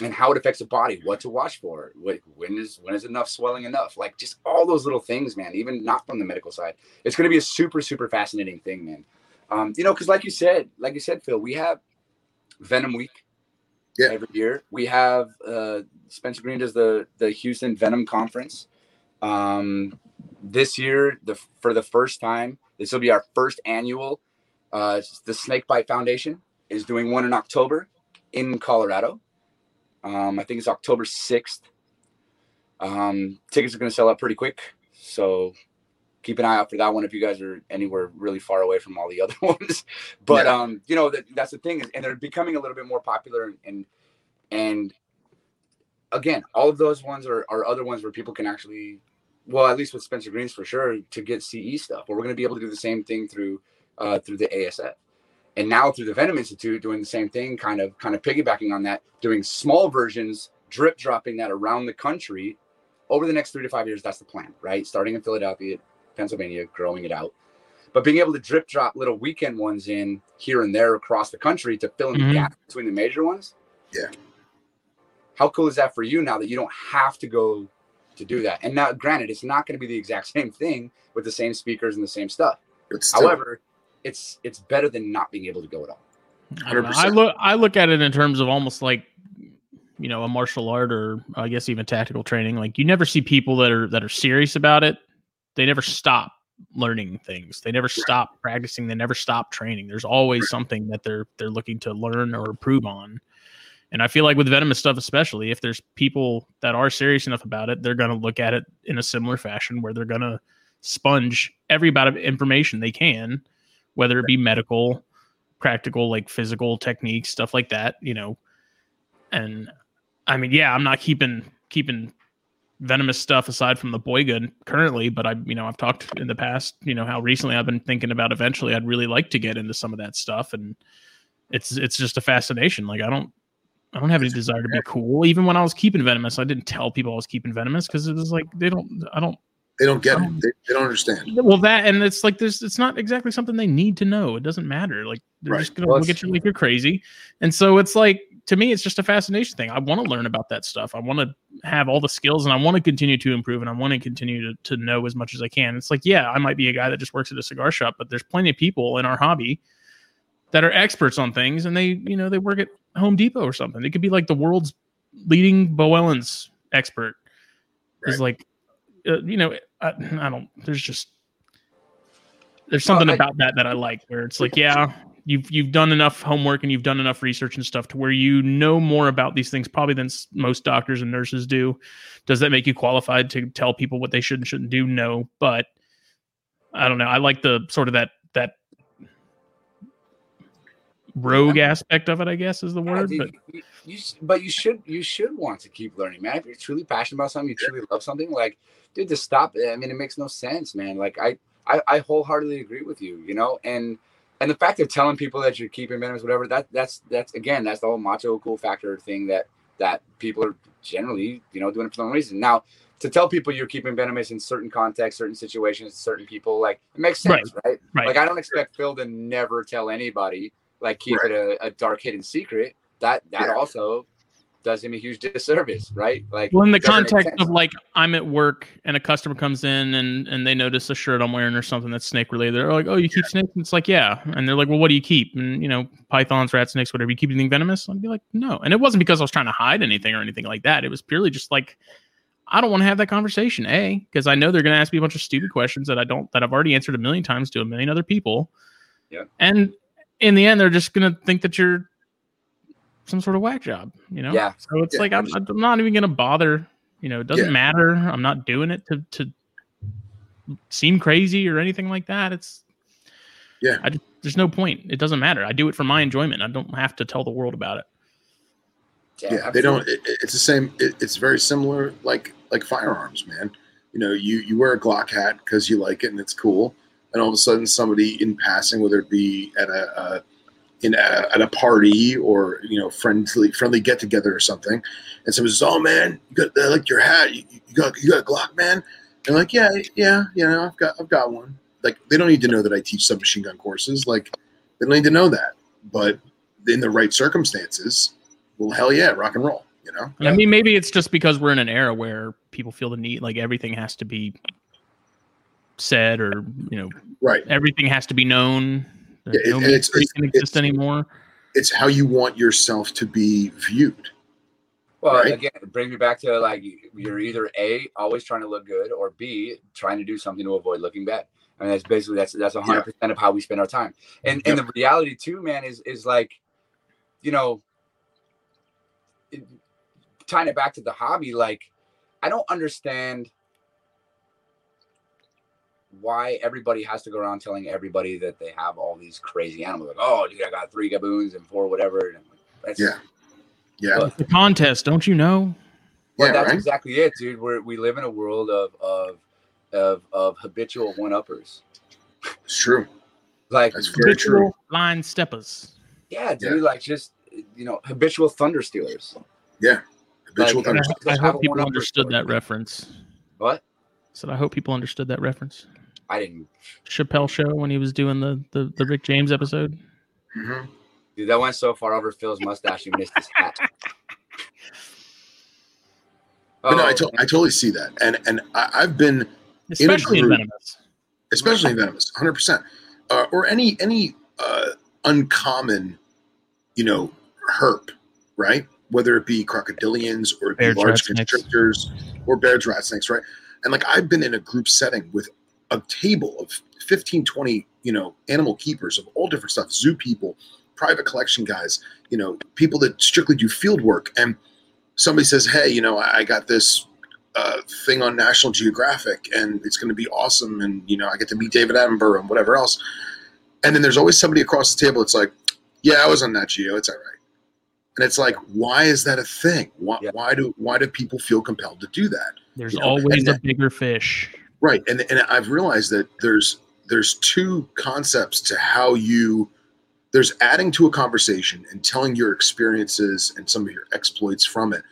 and how it affects the body, what to watch for, what, when is when is enough swelling enough, like just all those little things, man. Even not from the medical side, it's going to be a super super fascinating thing, man. Um, you know, because like you said, like you said, Phil, we have Venom Week Yeah. every year. We have uh, Spencer Greene does the the Houston Venom Conference. Um, this year, the for the first time, this will be our first annual. Uh, the Snakebite Foundation is doing one in October in Colorado. Um, I think it's October sixth. Um, tickets are going to sell out pretty quick, so keep an eye out for that one if you guys are anywhere really far away from all the other [LAUGHS] ones. But Yeah. um, you know that that's the thing is, and they're becoming a little bit more popular and and again, all of those ones are, are other ones where people can actually, well, at least with Spencer Greene's for sure, to get CE stuff. But we're going to be able to do the same thing through uh, through the ASF, and now through the Venom Institute, doing the same thing, kind of kind of piggybacking on that, doing small versions, drip dropping that around the country over the next three to five years. That's the plan, right? Starting in Philadelphia, Pennsylvania, growing it out. But being able to drip drop little weekend ones in here and there across the country to fill in Mhm. the gap between the major ones. Yeah. How cool is that for you now that you don't have to go to do that? And now, granted, it's not going to be the exact [LAUGHS] same thing with the same speakers and the same stuff. But still, However, it's it's better than not being able to go at all. I, don't know. I look I look at it in terms of almost like you know a martial art or I guess even tactical training. Like you never see people that are that are serious about it. They never stop learning things. They never stop practicing. They never stop training. There's always something that they're they're looking to learn or improve on. And I feel like with venomous stuff, especially if there's people that are serious enough about it, they're going to look at it in a similar fashion where they're going to sponge every bit of information they can, whether it be medical, practical, like physical techniques, stuff like that, you know. And I mean, yeah, I'm not keeping keeping venomous stuff aside from the boy gun currently, but I, you know, I've talked in the past, you know, how recently I've been thinking about eventually I'd really like to get into some of that stuff, and it's it's just a fascination. Like I don't I don't have any desire to be cool. Even when I was keeping venomous, I didn't tell people I was keeping venomous because it was like they don't I don't they don't get Um, it. They, they don't understand. well, that and it's like there's it's not exactly something they need to know. It doesn't matter. Like they're Right. just gonna look at you like you're crazy. And so it's like to me, it's just a fascination thing. I want to learn about that stuff. I want to have all the skills and I want to continue to improve and I want to continue to, to know as much as I can. It's like, yeah, I might be a guy that just works at a cigar shop, but there's plenty of people in our hobby that are experts on things and they, you know, they work at Home Depot or something. It could be like the world's leading Boelens expert is like, uh, you know, I, I don't, there's just, there's something I- about that that I like where it's like, yeah, you've you've done enough homework and you've done enough research and stuff to where you know more about these things probably than most doctors and nurses do. Does that make you qualified to tell people what they should and shouldn't do? No, but I don't know. I like the sort of that that rogue aspect of it. I guess is the Yeah, word. dude, But you, you, but you should you should want to keep learning, man. If you're truly passionate about something, you truly love something, like dude, to stop. I mean, it makes no sense, man. Like I, I, I wholeheartedly agree with you. You know, and and the fact of telling people that you're keeping venomous, whatever, that that's that's again, that's the whole macho cool factor thing that that people are generally, you know, doing it for some reason. Now, to tell people you're keeping venomous in certain contexts, certain situations, certain people, like it makes sense, right? right, Like I don't expect Phil to never tell anybody, like keep it a, a dark hidden secret. That that Yeah. also does him a huge disservice, right? Like well, in the context of like I'm at work and a customer comes in and and they notice a shirt I'm wearing or something that's snake related. They're like, "Oh, you keep snakes?" And it's like, "Yeah." And they're like, "Well, what do you keep?" And you know, pythons, rat snakes, whatever. You keep anything venomous? I'd be like, "No." And it wasn't because I was trying to hide anything or anything like that. It was purely just like I don't want to have that conversation. A, because I know they're going to ask me a bunch of stupid questions that I don't that I've already answered a million times to a million other people. Yeah. And in the end, they're just going to think that you're some sort of whack job, you know? Yeah. So it's Yeah, like I'm, I'm not even going to bother. You know, it doesn't Yeah. matter. I'm not doing it to to seem crazy or anything like that. It's Yeah. I just, there's no point. It doesn't matter. I do it for my enjoyment. I don't have to tell the world about it. yeah they don't it, it's the same it, it's very similar like like firearms man you know you you wear a glock hat because you like it and it's cool and all of a sudden somebody in passing whether it be at a, uh in a, at a party or you know friendly friendly get together or something and someone says oh man you got I like your hat you, you got you got a glock man and like yeah yeah you know i've got i've got one like they don't need to know that i teach submachine gun courses like they don't need to know that but in the right circumstances well, hell yeah, rock and roll. You know, I mean, maybe it's just because we're in an era where people feel the need, like everything has to be said, or you know, right? everything has to be known. Yeah, no it's- it's- can exist it's- anymore. It's how you want yourself to be viewed. Well, Right. again, bring me back to like you're either a always trying to look good, or b trying to do something to avoid looking bad. I mean, that's basically that's that's a hundred percent of how we spend our time. And and the reality too, man, is is like, you know, it, tying it back to the hobby. Like, I don't understand why everybody has to go around telling everybody that they have all these crazy animals. Like, oh, dude, I got three gaboons and four whatever. And like, that's, Yeah. Yeah, But- It's a contest, don't you know? But yeah, that's right. exactly it, dude. We're, we live in a world of of of, of habitual one uppers. It's true. Like, That's very true. Habitual line steppers. yeah, dude. Like, just you know, habitual thunder stealers. Yeah. Habitual Like, thunder. Just I hope people understood story. that reference. What? So I hope people understood that reference. I didn't. Chappelle show when he was doing the the, the Rick James episode. Mhm. Dude, that went so far over Phil's mustache, he missed his hat. But no, I, Oh, to- I totally see that, and and I, I've been Especially in group. Venomous. especially venomous 100% uh, or any any uh, uncommon you know herp right whether it be crocodilians or be large rat constrictors or Baird's rat snakes right and like i've been in a group setting with a table of 15 20 you know animal keepers of all different stuff zoo people private collection guys you know people that strictly do field work and somebody says hey you know i I got this uh, thing on National Geographic, and it's going to be awesome. And you know, I get to meet David Attenborough and whatever else. And then there's always somebody across the table. It's like, yeah, I was on Nat Geo. It's all right. And it's like, why is that a thing? Why, Yeah. why do why do people feel compelled to do that? There's You know, always and a that- bigger fish. Right. And and I've realized that there's there's two concepts to how you there's adding to a conversation and telling your experiences and some of your exploits from it.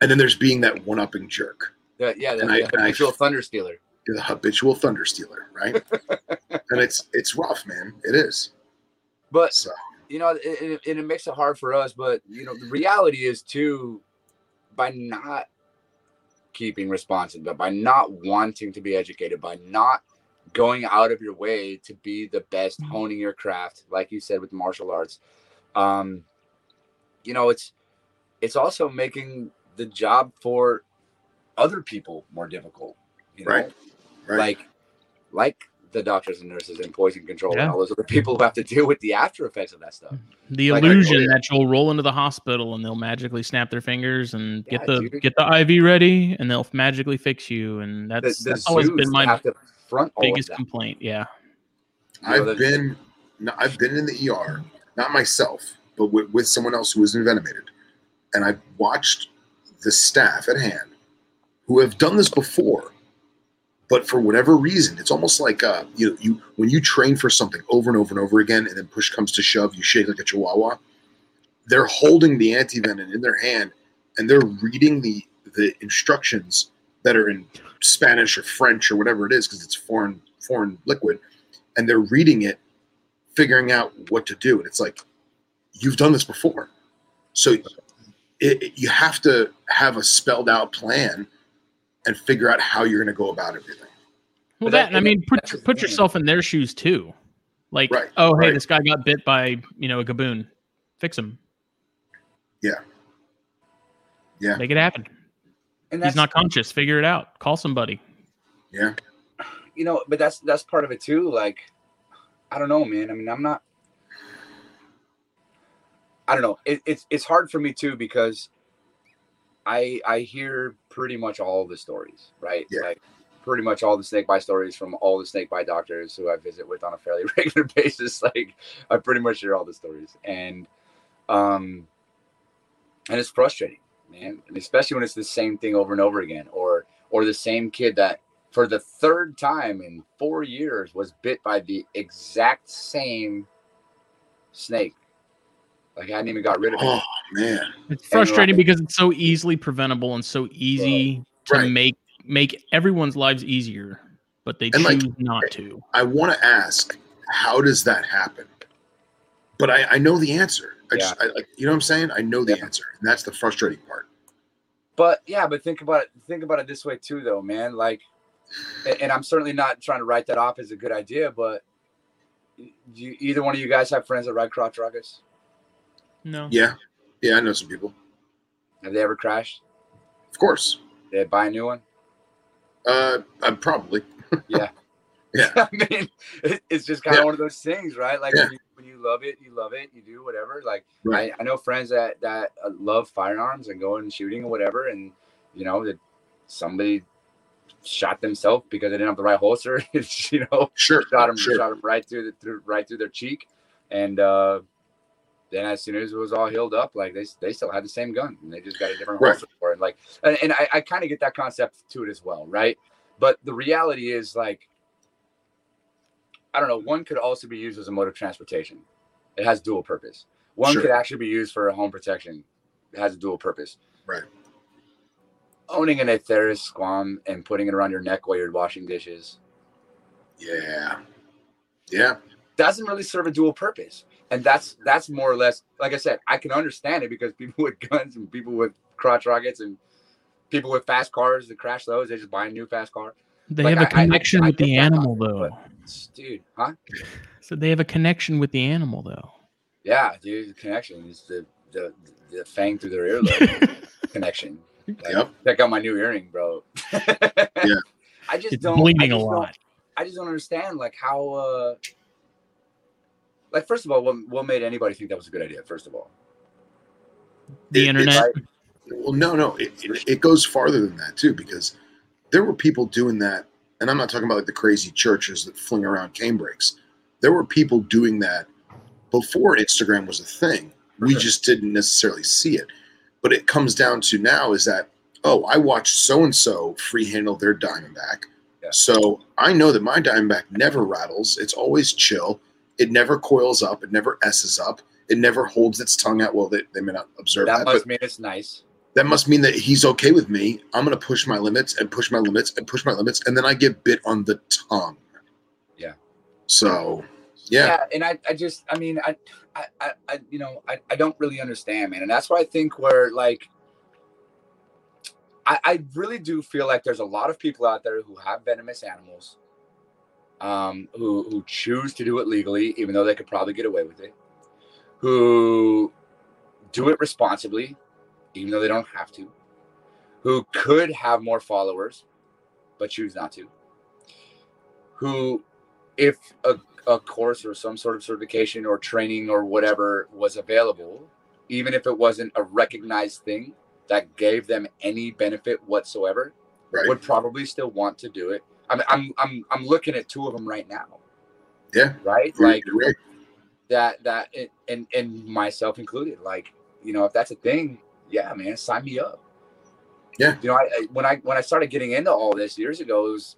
And then there's being that one-upping jerk. the, yeah, the, and I- the I- habitual thunder stealer. The habitual thunder stealer, right? [LAUGHS] and it's it's rough, man. It is. But So you know, it, it, it makes it hard for us. But you know, the reality is too, by not keeping responsive, but by not wanting to be educated, by not going out of your way to be the best, honing your craft, like you said with martial arts, um, you know, it's it's also making the job for other people more difficult. You know? Right. right. like like the doctors and nurses and poison control Yeah. and all those other people who have to deal with the after effects of that stuff. The Like, illusion that you'll roll into the hospital and they'll magically snap their fingers and get the dude. get the IV ready and they'll magically fix you. And that's the that's always been my front biggest complaint. Yeah. I've the- been I've been in the ER, not myself, but with, with someone else who was envenomated, and I've watched the staff at hand who have done this before, but for whatever reason, it's almost like uh, you you when you train for something over and over and over again, and then push comes to shove, you shake like a chihuahua. They're holding the antivenom in their hand, and they're reading the the instructions that are in Spanish or French or whatever it is because it's foreign foreign liquid, and they're reading it, figuring out what to do. And it's like, you've done this before, so it, it- you have to have a spelled out plan and figure out how you're going to go about everything. Well, But that, that- I mean, put put thing. yourself in their shoes too. Like, Right, oh, hey, right. this guy got bit by you know a gaboon. Fix him. Yeah. Yeah. Make it happen. and He's not conscious. Figure it out. Call somebody. Yeah, you know, but that's that's part of it too. Like, I don't know, man. I mean, I'm not. I don't know. It, it's it's hard for me too because I I hear pretty much all the stories, right? Yeah. Like pretty much all the snake bite stories from all the snake bite doctors who I visit with on a fairly [LAUGHS] regular basis. Like I pretty much hear all the stories, and um, and it's frustrating, man. And especially when it's the same thing over and over again, or or the same kid that for the third time in four years was bit by the exact same snake. Like I hadn't even got rid of it. Oh man, It's frustrating like- because it's so easily preventable and so easy to Right. make make everyone's lives easier, but they And, like, choose not to. I want to ask, how does that happen? But I, I know the answer. I just, I, like, you know what I'm saying? I know the Yeah. answer, and that's the frustrating part. But yeah, but think about it. Think about it this way too, though, man. Like, and I'm certainly not trying to write that off as a good idea, but you, either one of you guys have friends that ride crotch rockets? No. Yeah, yeah, I know some people. Have they ever crashed? Of course. Did they buy a new one? Uh, I'm probably. [LAUGHS] Yeah. Yeah. [LAUGHS] I mean, it's just kind of one of those things, right? Like Yeah. when, you, when you love it, you love it, you do whatever. Like Right. I, I know friends that that uh, love firearms and going and shooting or whatever, and you know that somebody shot themselves because they didn't have the right holster. [LAUGHS] you know, Sure. shot them, Sure. shot them right through the through right through their cheek, and uh, then as soon as it was all healed up, like they they still had the same gun, and they just got a different Right. holster for it. Like, and, and I, I kind of get that concept to it as well, right? But the reality is like. I don't know. One could also be used as a mode of transportation. It has dual purpose. One Sure. could actually be used for home protection. It has a dual purpose. Right. Owning an Atheris Squam and putting it around your neck while you're washing dishes Yeah. Yeah. doesn't really serve a dual purpose. And that's that's more or less like I said, I can understand it because people [LAUGHS] with guns and people with crotch rockets and people with fast cars that crash those, they just buy a new fast car. They Like, have a I- I- connection I with get the animal, concept, though. Dude, huh? So they have a connection with the animal, though. Yeah, dude, the connection is the the the fang through their earlobe [LAUGHS] connection. Like, Yep. Check out my new earring, bro. Yeah. [LAUGHS] I just it's don't I bleeding a just don't- lot. I just don't understand like how uh like first of all, what, what made anybody think that was a good idea, first of all? The It- internet. Right? Well, no, no, it, it, it goes farther than that too, because there were people doing that, and I'm not talking about like the crazy churches that fling around canebrakes. There were people doing that before Instagram was a thing. We sure. just didn't necessarily see it. But it comes down to now is that oh, I watched so and so free handle their Diamondback, Yeah. so I know that my Diamondback never rattles. It's always chill. It never coils up. It never s's up. It never holds its tongue out. Well, they, they may not observe that, That must mean it's nice. that must mean that he's okay with me. I'm going to push my limits and push my limits and push my limits, and then I get bit on the tongue. Yeah. So, yeah, yeah. and I, I just I mean I, I I you know I, I don't really understand man and that's why I think where like I, I really do feel like there's a lot of people out there who have venomous animals um who who choose to do it legally even though they could probably get away with it who do it responsibly even though they don't have to who could have more followers but choose not to who if a a course or some sort of certification or training or whatever was available, even if it wasn't a recognized thing that gave them any benefit whatsoever, right. would probably still want to do it. I'm I'm I'm I'm looking at two of them right now. Yeah. Right. Like that that and and myself included. Like you know, if that's a thing, yeah, man, sign me up. Yeah. You know, I, I when I when I started getting into all this years ago, it was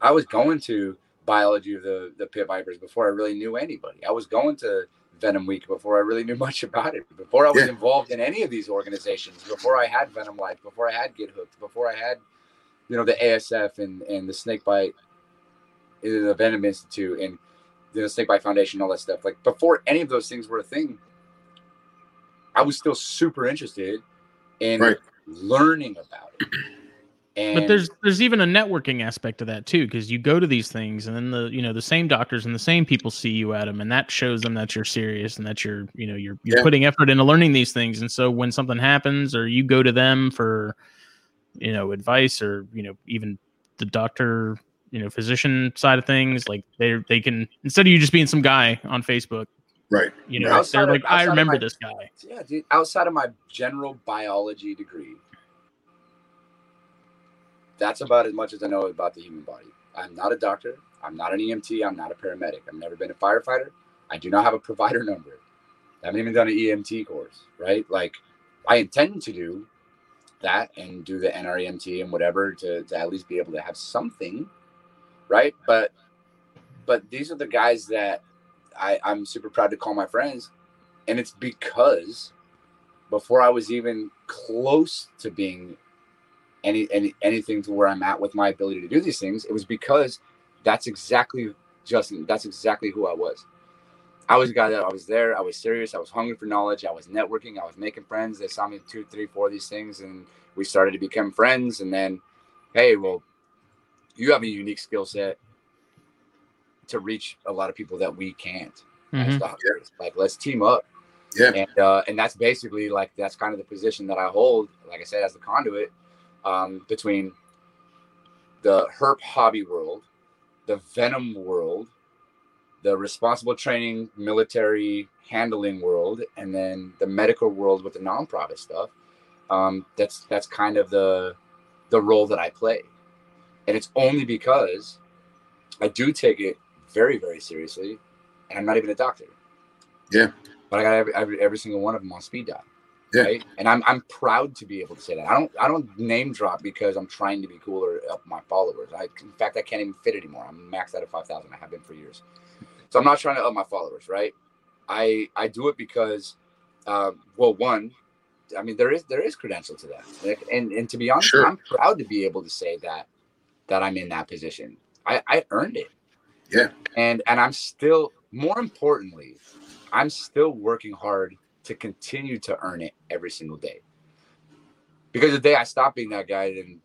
I was going to biology of the the pit vipers before I really knew anybody. I was going to Venom Week before I really [LAUGHS] knew much about it. Before I was Yeah. involved in any of these organizations. Before I had Venom Life. Before I had Get Hooked. Before I had, you know, the ASF and and the Snake Bite, uh, the Venom Institute and the Snake Bite Foundation, and all that stuff. Like before any of those things were a thing, I was still super interested in Right. learning about it. And But there's there's even a networking aspect to that too, because you go to these things, and then the you know the same doctors and the same people see you at them, and that shows them that you're serious and that you're you know you're you're Yeah. putting effort into learning these things. And so when something happens, or you go to them for you know advice, or you know even the doctor you know physician side of things, like they they can instead of you just being some guy on Facebook, Right. you know Outside they're of- like I remember my- this guy. Yeah, dude. Outside of my general biology degree, that's about as much as I know about the human body. I'm not a doctor. I'm not an EMT. I'm not a paramedic. I've never been a firefighter. I do not have a provider [LAUGHS] number. I haven't even done an EMT course, right? Like, I intend to do that and do the NREMT and whatever to, to at least be able to have something, right? But but these are the guys that I, I'm super proud to call my friends and it's because before I was even close to being any, any anything to where I'm at with my ability to do these things, it was because that's exactly Justin. That's exactly who I was. I was a guy that I was there. I was serious. I was hungry for knowledge. I was networking. I was making friends. They saw me two, three, four of these things, and we started to become friends. And then, hey, well, you have a unique skill set to reach a lot of people that we can't. Mhm. Like, let's team up. Yeah. And uh, and that's basically like that's kind of the position that I hold. Like I said, as the conduit um, between the herp hobby world, the venom world, the responsible training, military handling world, and then the medical world with the nonprofit stuff. Um, that's that's kind of the the role that I play, and it's only because I do take it very very seriously, and I'm not even a doctor. Yeah. But I got every, every, every single one of them on speed dial. Yeah. Right? And I'm I'm proud to be able to say that. I don't I don't name drop because I'm trying to be cool or up my followers. I in fact I can't even fit anymore. I'm maxed out at five thousand. I have been for years. So I'm not trying to up my followers, right? I I do it because uh, well one, I mean there is there is credential to that. And and to be honest, Sure. I'm proud to be able to say that that I'm in that position. I, I earned it. Yeah. And and I'm still more importantly, I'm still working hard to continue to earn it every single day. Because the day I stop being that guy, then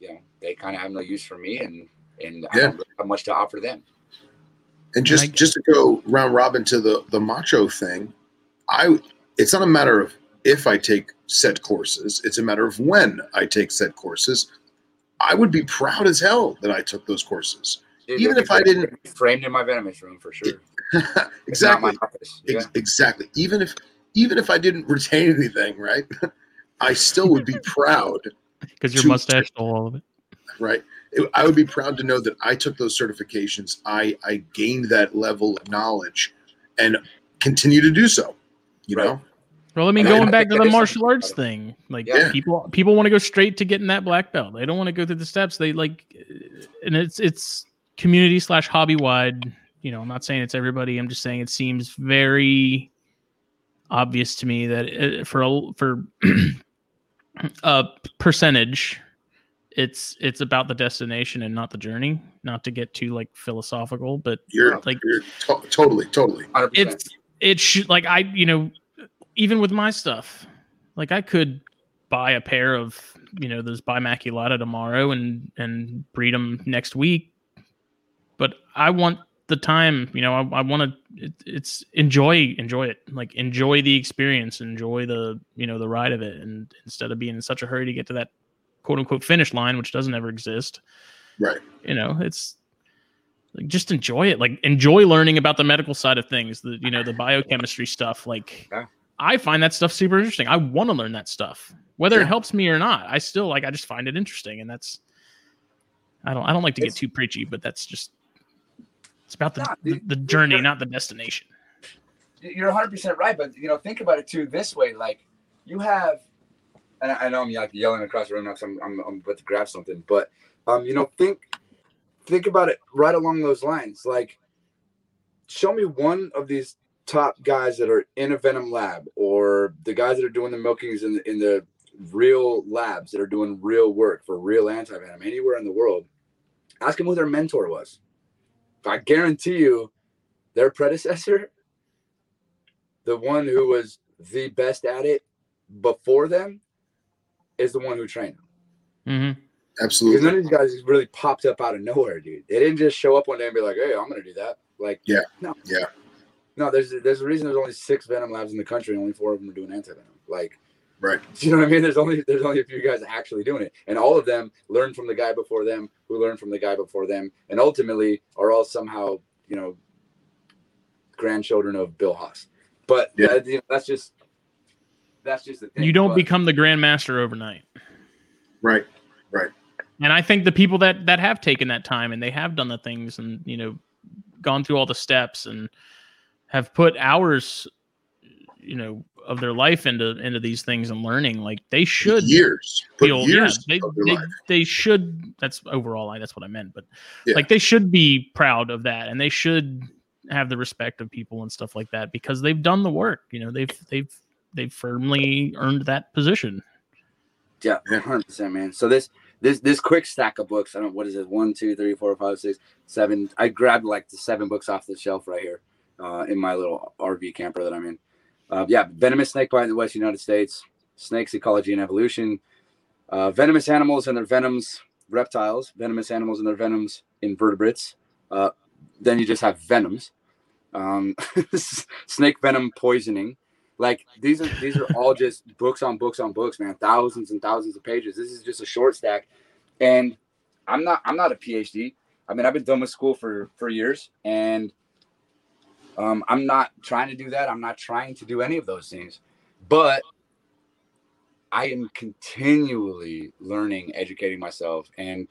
you know they kind of have no use for me, and and I Yeah. don't really have much to offer them. And just I- just to go round robin to the the macho thing, I it's not a matter of if I take set courses, it's a matter of when I take set courses. I would be proud as hell that I took those courses. Dude, Even if I didn't- framed in my venomous room for sure. It's [LAUGHS] exactly. Yeah. Ex- exactly. Even if even if I didn't retain anything, right? [LAUGHS] I still would be [LAUGHS] proud, because your mustache stole all of it. right? It- I would be proud to know that I took those certifications. I I gained that level of knowledge, and continue to do so. You Right. know, Well, I mean, And I going back think to the martial arts thing, like Yeah. people people want to go straight to getting that black belt. They don't want to go through the steps. They like, and it's it's community slash hobby wide. You know, I'm not saying it's everybody. I'm just saying it seems very obvious to me that it, for a for [CLEARS THROAT] a percentage, it's it's about the destination and not the journey. Not to get too like philosophical, but you're Like- you're to- totally totally 100%. it's it should like I you know even with my stuff like I could buy a pair of you know those bimaculata tomorrow and and breed them next week but I want the time you know I, I want to it, it's enjoy enjoy it like enjoy the experience enjoy the you know the ride of it and instead of being in such a hurry to get to that quote unquote finish line which doesn't ever exist right. you know it's like just enjoy it like enjoy learning about the medical side of things the you know the biochemistry stuff like Yeah. i find that stuff super interesting i want to learn that stuff whether Yeah. it helps me or not i still like i just find it interesting and that's i don't i don't like to get too preachy but that's just it's about the Nah, the, the journey not the destination you're 100% right but you know think about it too this way like you have and i know i'm like yelling across the room now 'cause I'm, I'm, I'm about to grab something but um you know think think about it right along those lines. Like show me one of these top guys that are in a venom lab or the guys that are doing the milkings in the, in the real labs that are doing real work for real anti-venom anywhere in the world. Ask them who their mentor was. I guarantee you their predecessor the one who was the best at it before them is the one who trained them. hmm Because Absolutely. none of these guys really popped up out of nowhere, dude. They didn't just show up one day and be like, "Hey, I'm gonna do that." Like, Yeah. no, Yeah. no. There's there's a reason there's only six venom labs in the country, and only four of them are doing anti venom. Like, Right. do [LAUGHS] you know what I mean? There's only there's only a few guys actually doing it, and all of them learned from the guy before them, who learned from the guy before them, and ultimately are all somehow you know grandchildren of Bill Haast. But Yeah. that- you know, that's just that's just the thing. you don't But- become the grandmaster overnight Right. Right. And i think the people that that have taken that time and they have done the things and you know gone through all the steps and have put hours you know of their life into into these things and learning like they should years. Put feel years yeah they, they, they should that's overall I, that's what i meant but Yeah. like they should be proud of that and they should have the respect of people and stuff like that because they've done the work you know they've they've they've firmly earned that position Yeah, hundred percent, man. So this this this quick stack of books. I don't what is it? One, two, three, four, five, six, seven. I grabbed like the seven books off the shelf right here. uh, in my little RV camper that I'm in. Uh, yeah, venomous snake bite in the West United States, snakes ecology and evolution, uh, venomous animals and their venoms, reptiles, venomous animals and their venoms, invertebrates. Uh, then you just have venoms, um, [LAUGHS] snake venom poisoning. Like these are these are all just books on books on books, man. Thousands and thousands of pages. This is just a short stack, and I'm not I'm not a PhD. I mean, I've been done with school for for years, and um, I'm not trying to do that. I'm not trying to do any of those things, but I am continually learning, educating myself, and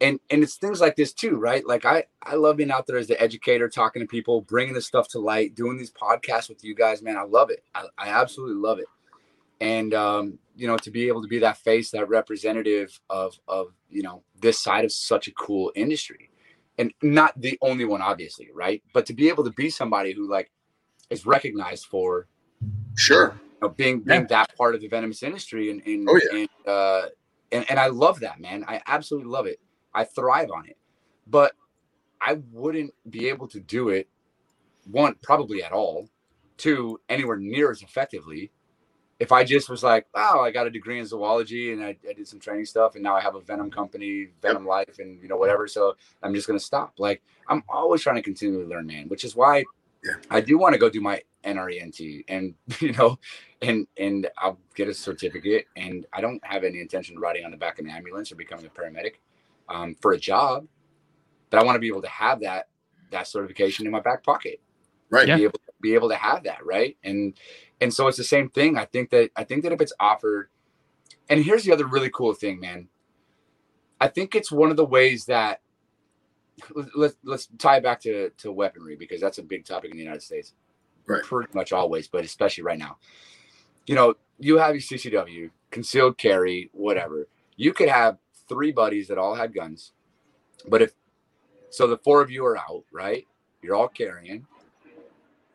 and and it's things like this too, right? Like I I love being out there as the educator, talking to people, bringing this stuff to light, doing these podcasts with you guys, man. I love it. I, I absolutely love it. And um, you know, to be able to be that face, that representative of of you know this side of such a cool industry, and not the only one, obviously, right? But to be able to be somebody who like is recognized for sure you know, being being yeah. that part of the venomous industry, and and oh, yeah. and, uh, and and I love that, man. I absolutely love it. I thrive on it. But I wouldn't be able to do it, one, probably at all, two, anywhere near as effectively if I just was like, wow, I got a degree in zoology and I, I, did some training stuff and now I have a venom company, Venom. Life, and you know, whatever. So I'm just gonna stop. Like I'm always trying to continually learn, man, which is why yeah. I do want to go do my NREMT and [LAUGHS] you know, and and I'll get a certificate and I don't have any intention of riding on the back of an ambulance or becoming a paramedic um, for a job, but I want to be able to have that that certification in my back pocket. Right. Be able be able to have that, right? And and so it's the same thing. I think that I think that if it's offered, and here's the other really cool thing, man. I think it's one of the ways that let's let's tie it back to to weaponry because that's a big topic in the United States. Right. Pretty much always, but especially right now. You know, you have your CCW, concealed carry, whatever. You could have three buddies that all had guns. But if so, the four of you are out, right? You're all carrying.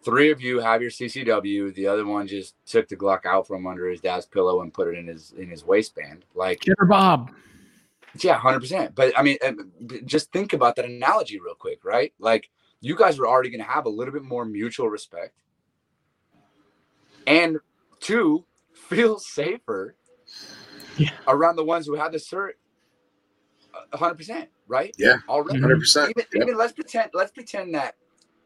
Three of you have your CCW. The other one just took the Glock out from under his dad's pillow and put it in his in his waistband. Like Killer Bob. Yeah, hundred percent. But I mean, just think about that analogy real quick, right? Like you guys are already going to have a little bit more mutual respect, and two, [LAUGHS] feel safer yeah. around the ones who have the cert hundred percent, right? Yeah, already. Hundred percent. Even, yep. even let's pretend let's pretend that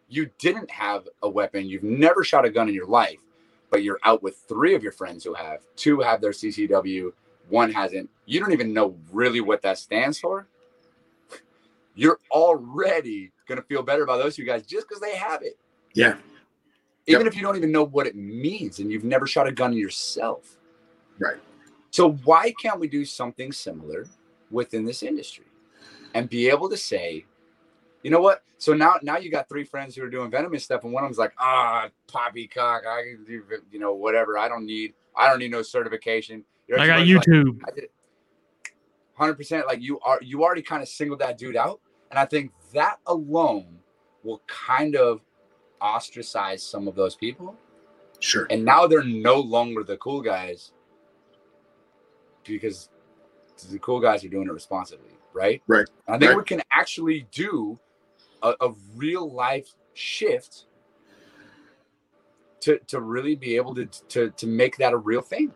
you didn't have a weapon, you've never shot a gun in your life, but you're out with three of your friends who have. Two have their CCW, one hasn't. You don't even know really what that stands for. You're already gonna feel better about those two guys just because they have it. Yeah. Even yep. if you don't even know what it means and you've never shot a gun yourself. Right. So why can't we do something similar within this industry and be able to say, you know what? So now, now you got three friends who are doing venomous stuff, and one of them's like, ah, poppycock, I can do, you know, whatever. I don't need, I don't need no certification. Your I got YouTube. Hundred like, percent. Like you are, you already kind of singled that dude out, and I think that alone will kind of ostracize some of those people. Sure. And now they're no longer the cool guys because the cool guys are doing it responsibly, right? Right. And I think right. we can actually do a, a, real life shift to to really be able to to to make that a real thing.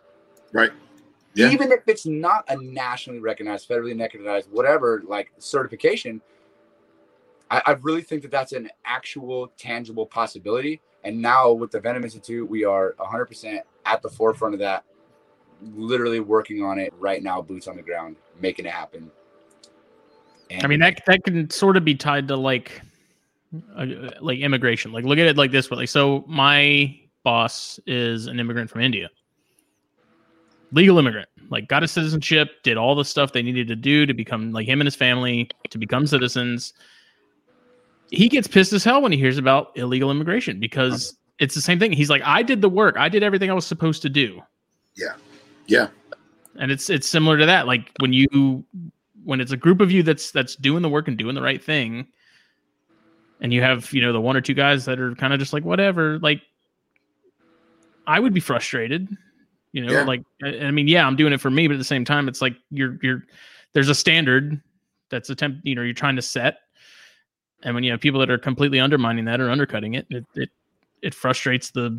Right. Yeah. Even if it's not a nationally recognized, federally recognized, whatever, like certification, I, I really think that that's an actual tangible possibility. And now with the Venom Institute, we are 100% at the forefront of that literally working on it right now, boots on the ground, making it happen. And I mean that that can sort of be tied to like uh, like immigration. Like look at it like this way. Like so my boss is an immigrant from India. Legal immigrant. Like got a citizenship, did all the stuff they needed to do to become like him and his family to become citizens. He gets pissed as hell when he hears about illegal immigration because it's the same thing. He's like, I did the work. I did everything I was supposed to do. Yeah. Yeah. And it's it's similar to that. Like when you when it's a group of you that's that's doing the work and doing the right thing, and you have, you know, the one or two guys that are kind of just like whatever, like I would be frustrated. You know, yeah. like I, I mean, yeah, I'm doing it for me, but at the same time, it's like you're you're there's a standard that's attempt, you know, you're trying to set And when you have people that are completely undermining that or undercutting it, it it, it frustrates the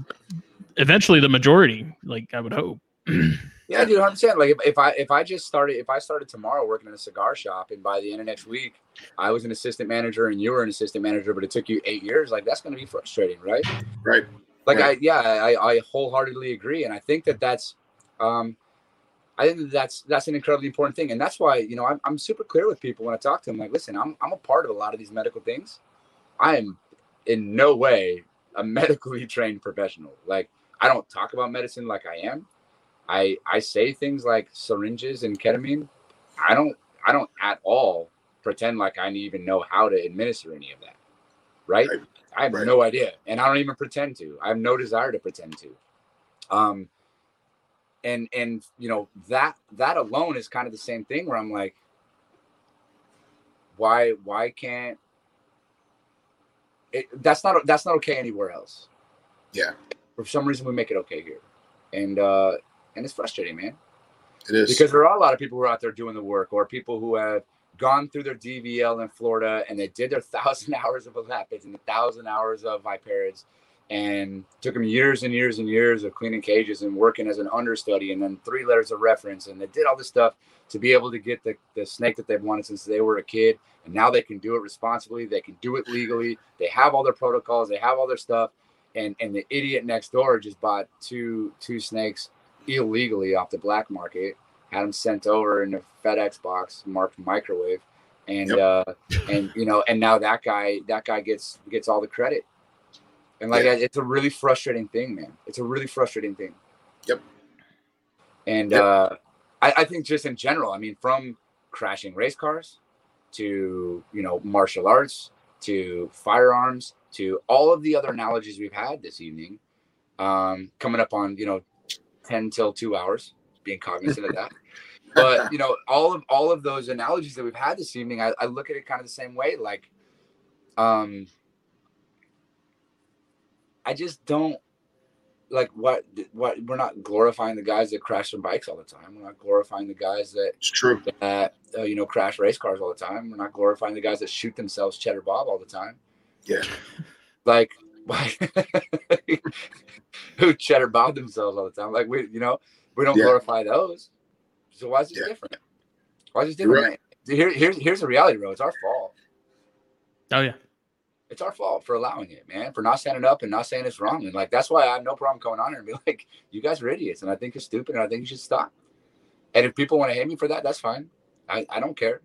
eventually the majority. Like I would hope. [CLEARS THROAT] Yeah, dude, I'm saying like if, if I if I just started if I started tomorrow working in a cigar shop and by the end of next week I was an assistant manager and you were an assistant manager, but it took you eight years, like that's going to be frustrating, right? Right. Like Right. I yeah I, I wholeheartedly agree, and I think that that's um I think that that's that's an incredibly important thing, and that's why you know I'm I'm super clear with people when I talk to them. Like, listen, I'm I'm a part of a lot of these medical things. I am in no way a [LAUGHS] medically trained professional. Like I don't talk about medicine like I am. I I say things like syringes and ketamine. I don't I don't at all pretend like I even know how to administer any of that. Right? Right. I have Right. no idea, and I don't even pretend to. I have no desire to pretend to. Um, and and you know that that alone is kind of the same thing where I'm like, why why can't it? That's not that's not okay anywhere else. Yeah. For some reason, we make it okay here, and uh, and it's frustrating, man. It is. because there are a lot of people who are out there doing the work or people who have gone through their DVL in Florida and they did their [LAUGHS] thousand hours of Elapids and a thousand hours of Viperids and took them years and years and years of cleaning cages and working as an understudy and then three letters of reference and they did all this stuff to be able to get the, the snake that they've wanted since they were a kid. And now they can do it responsibly. They can do it legally. They have all their protocols. They have all their stuff. And and the idiot next door just bought two two snakes illegally off the black market had them sent over in a FedEx box marked microwave, and Yep. uh, and you know, and now that guy that guy gets gets all the credit, and like it's a really frustrating thing, man. It's a really frustrating thing. Yep. And Yep. uh, I, I think just in general, I mean, from crashing race cars to you know martial arts to firearms to all of the other analogies we've had this evening, um, coming up on you know ten till two hours, being cognizant of [LAUGHS] that but you know all of all of those analogies that we've had this evening I, I look at it kind of the same way like um i just don't like what what we're not glorifying the guys that crash their bikes all the time we're not glorifying the guys that it's true. that uh, you know crash race cars all the time we're not glorifying the guys that shoot themselves cheddar bob all the time Yeah. like [LAUGHS] who cheddar bob themselves all the time. Like we you know we don't Yeah. glorify those. So why is this Yeah. different? Why is this You're different? Here, here's here's the reality bro. It's our fault. Oh yeah. it's our fault for allowing it man for not standing up and not saying it's wrong. And like that's why i have no problem coming on here and be [LAUGHS] like you guys are idiots and i think you're stupid and i think you should stop. And if people want to hate me for that that's fine. I, I don't care.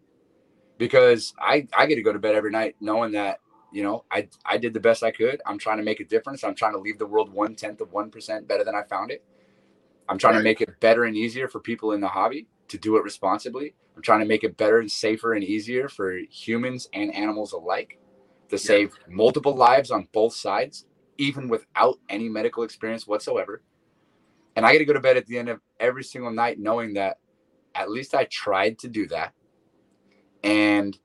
Because i i get to go to bed every night knowing that you know i i did the best i could. I'm trying to make a difference. I'm trying to leave the world one tenth of one percent better than i found it. I'm trying Right. to make it better and easier for people in the hobby to do it responsibly. I'm trying to make it better and safer and easier for humans and animals alike to save multiple lives on both sides even without any medical experience whatsoever. And i get to go to bed at the end of every single night knowing that at least i tried to do that. And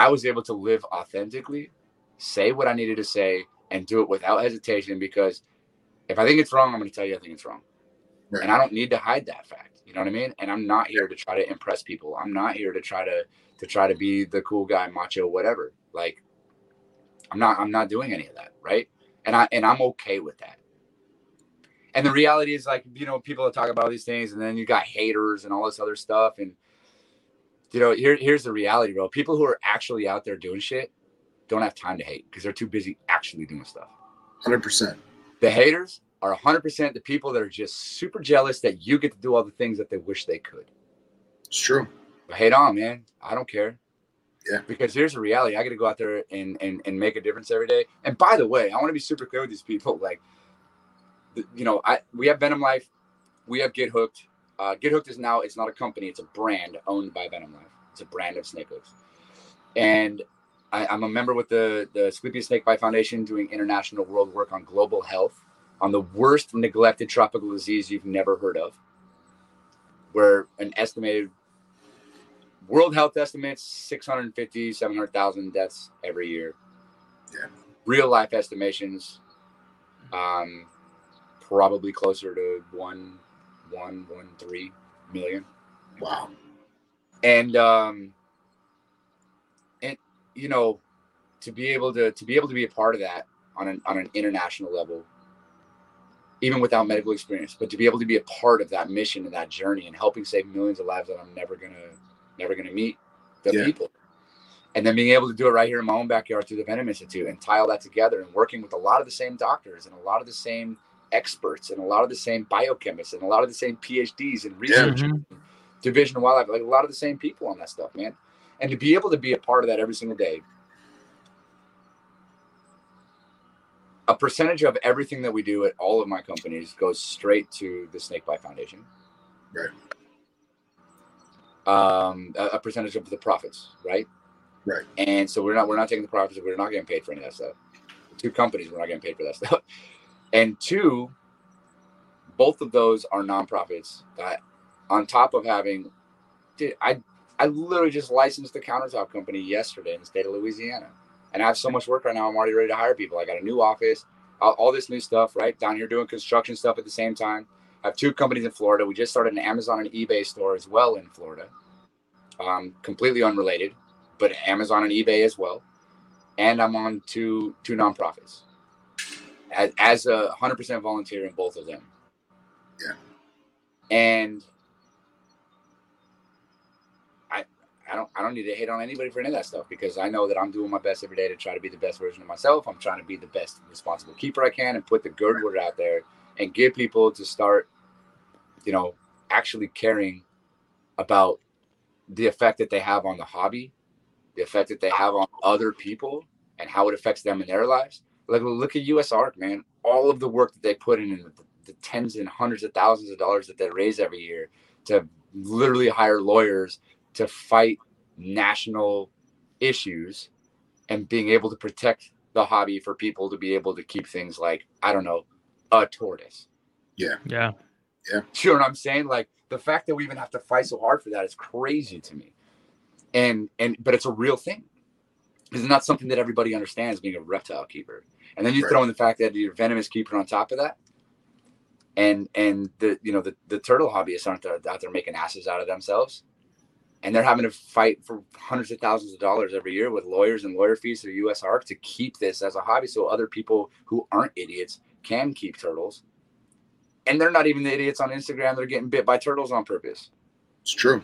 I was able to live authentically, say what I needed to say, and do it without hesitation. Because if I think it's wrong, I'm going to tell you I think it's wrong, Right. and I don't need to hide that fact. You know what I mean? And I'm not here to try to impress people. I'm not here to try to to try to be the cool guy, macho, whatever. Like, I'm not. I'm not doing any of that, right? And I and I'm okay with that. And the reality is, like, you know, people talk about these things, and then you got haters and all this other stuff, and you know, here, here's the reality, bro. People who are actually out there doing shit don't have time to hate because they're too busy actually doing stuff. Hundred percent. The haters are 100% the people that are just super jealous that you get to do all the things that they wish they could. It's true. But hate on, man. I don't care. Yeah. Because here's the reality. I got to go out there and, and, and make a difference every day. And by the way, I want to be super clear with these people. Like, the- you know, I we have Venom Life, we have Get Hooked. Uh, Get Hooked is now it's not a company; it's a brand owned by Venom Life. It's a brand of snake hooks, and I, I'm a member with the the Sleepy Snake Bite Foundation, doing international world work on global health, on the worst neglected tropical disease you've never heard of, where an estimated World Health estimates 650, 700,000 deaths every year. Yeah. Real life estimations, um, probably closer to one, one, one, three million. Wow. And, um, and, you know, to be able to to be able to be a part of that on an on an international level, even without medical experience, but to be able to be a part of that mission and that journey and helping save millions of lives that I'm never gonna never gonna meet the Yeah. people. And then being able to do it right here in my own backyard through the Venom Institute and tie all that together and working with a lot of the same doctors and a lot of the same experts and a lot of the same biochemists and a lot of the same PhDs and research Mhm. division of wildlife, like a lot of the same people on that stuff, man. And to be able to be a part of that every single day, a percentage of everything that we do at all of my companies goes straight to the Snake Bite Foundation. Right. Um, a, a percentage of the profits, right? Right. And so we're not we're not taking the profits. We're not getting paid for any of that stuff. Two companies, we're not getting paid for that [LAUGHS] stuff. And two, both of those are nonprofits that, on top of having, dude, I I literally just licensed the countertop company yesterday in the state of Louisiana, and I have so much work right now. I'm already ready to hire people. I got a new office, all, all this new stuff, right down here doing construction stuff at the same time. I have two companies in Florida. We just started an Amazon and eBay store as well in Florida, um, completely unrelated, but Amazon and eBay as well. And I'm on two two nonprofits as, as a hundred percent volunteer in both of them. Yeah. And I I don't I don't need to hate on anybody for any of that stuff because I know that I'm doing my best every day to try to be the best version of myself. I'm trying to be the best responsible keeper I can and put the good word out there and get people to start, you know, actually caring about the effect that they have on the hobby, the effect that they have on other people, and how it affects them in their lives. Like look at USARK, man. All of the work that they put in, and the, the tens and hundreds of thousands of dollars that they raise every year to literally hire lawyers to fight national issues and being able to protect the hobby for people to be able to keep things like I don't know a tortoise. Yeah. Yeah. Yeah. Sure, [LAUGHS] you know what I'm saying? Like the fact that we even have to fight so hard for that is crazy to me. And and but it's a real thing. It's not something that everybody understands being a reptile keeper. And then you Right. throw in the fact that you're venomous keeper on top of that. And and the you know the, the turtle hobbyists aren't there, out there making asses out of themselves. And they're having to fight for hundreds of thousands of dollars every year with lawyers and lawyer fees through USARK to keep this as a hobby so other people who aren't idiots can keep turtles and they're not even the idiots on Instagram. They're getting bit by turtles on purpose, It's true.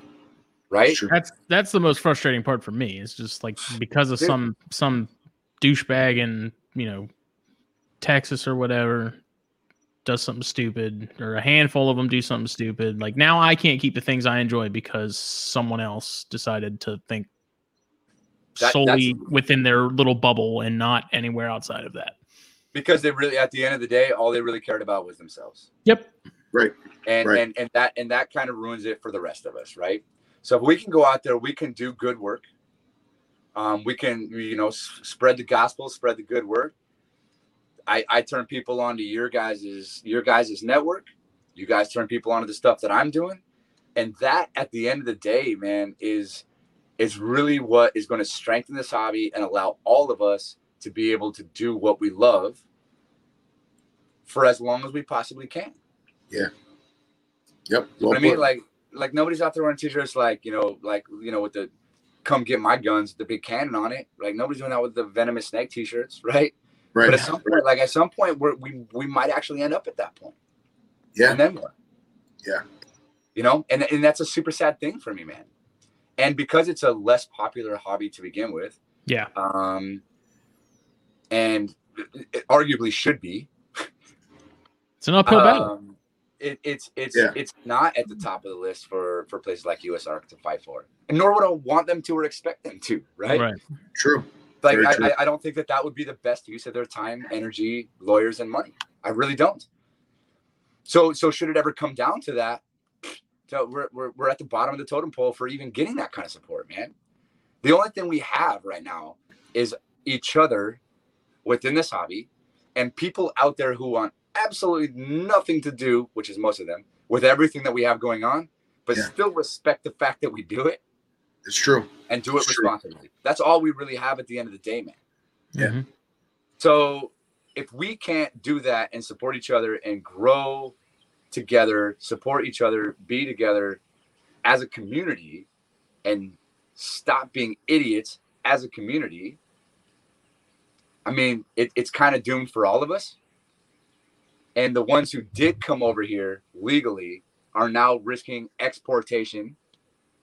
Right? It's true. That's that's the most frustrating part for me. It's just like because of some some douchebag in you know Texas or whatever does something stupid, or a handful of them do something stupid. Like now, I can't keep the things I enjoy because someone else decided to think That- solely within their little bubble and not anywhere outside of that. Because they really, at the end of the day, all they really cared about was themselves, Yep. Right. and Right. and and that and that kind of ruins it for the rest of us, right? So if we can go out there, we can do good work. Um, we can, you know, s- spread the gospel, spread the good word. I, I turn people onto your guys's your guys's network. You guys turn people onto the stuff that I'm doing, and that at the end of the day, man, is is really what is going to strengthen this hobby and allow all of us to be able to do what we love for as long as we possibly can. Yeah. Yep. You know Well I mean? put. Like, like nobody's out there wearing t-shirts like you know, like you know, with the "Come get my guns," the big cannon on it. Like nobody's doing that with the venomous snake t-shirts, right? right. But at some point, like at some point, we're, we we might actually end up at that point. Yeah. And then what? Yeah. You know, and and that's a super sad thing for me, man. And because it's a less popular hobby to begin with, Yeah. um, and it, it arguably should be, It's an uphill battle. um, it, it's it's Yeah. it's not at the top of the list for for places like USARK to fight for, and nor would I want them to or expect them to, right? Right. True. Like I, true. I, I don't think that that would be the best use of their time, energy, lawyers, and money. I really don't. So so should it ever come down to that, so we're, we're we're at the bottom of the totem pole for even getting that kind of support, man. The only thing we have right now is each other within this hobby, and people out there who want absolutely nothing to do, which is most of them, with everything that we have going on, but Yeah. still respect the fact that we do it It's true. and do it It's true. responsibly. That's all we really have at the end of the day, man. Yeah. Mhm. So if we can't do that and support each other and grow together, support each other, be together as a community and stop being idiots as a community, I mean, it, it's kind of doomed for all of us. And the ones who did come over here legally are now risking exportation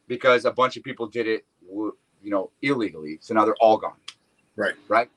because a bunch of people did it, you know, illegally. So now they're all gone. Right. Right.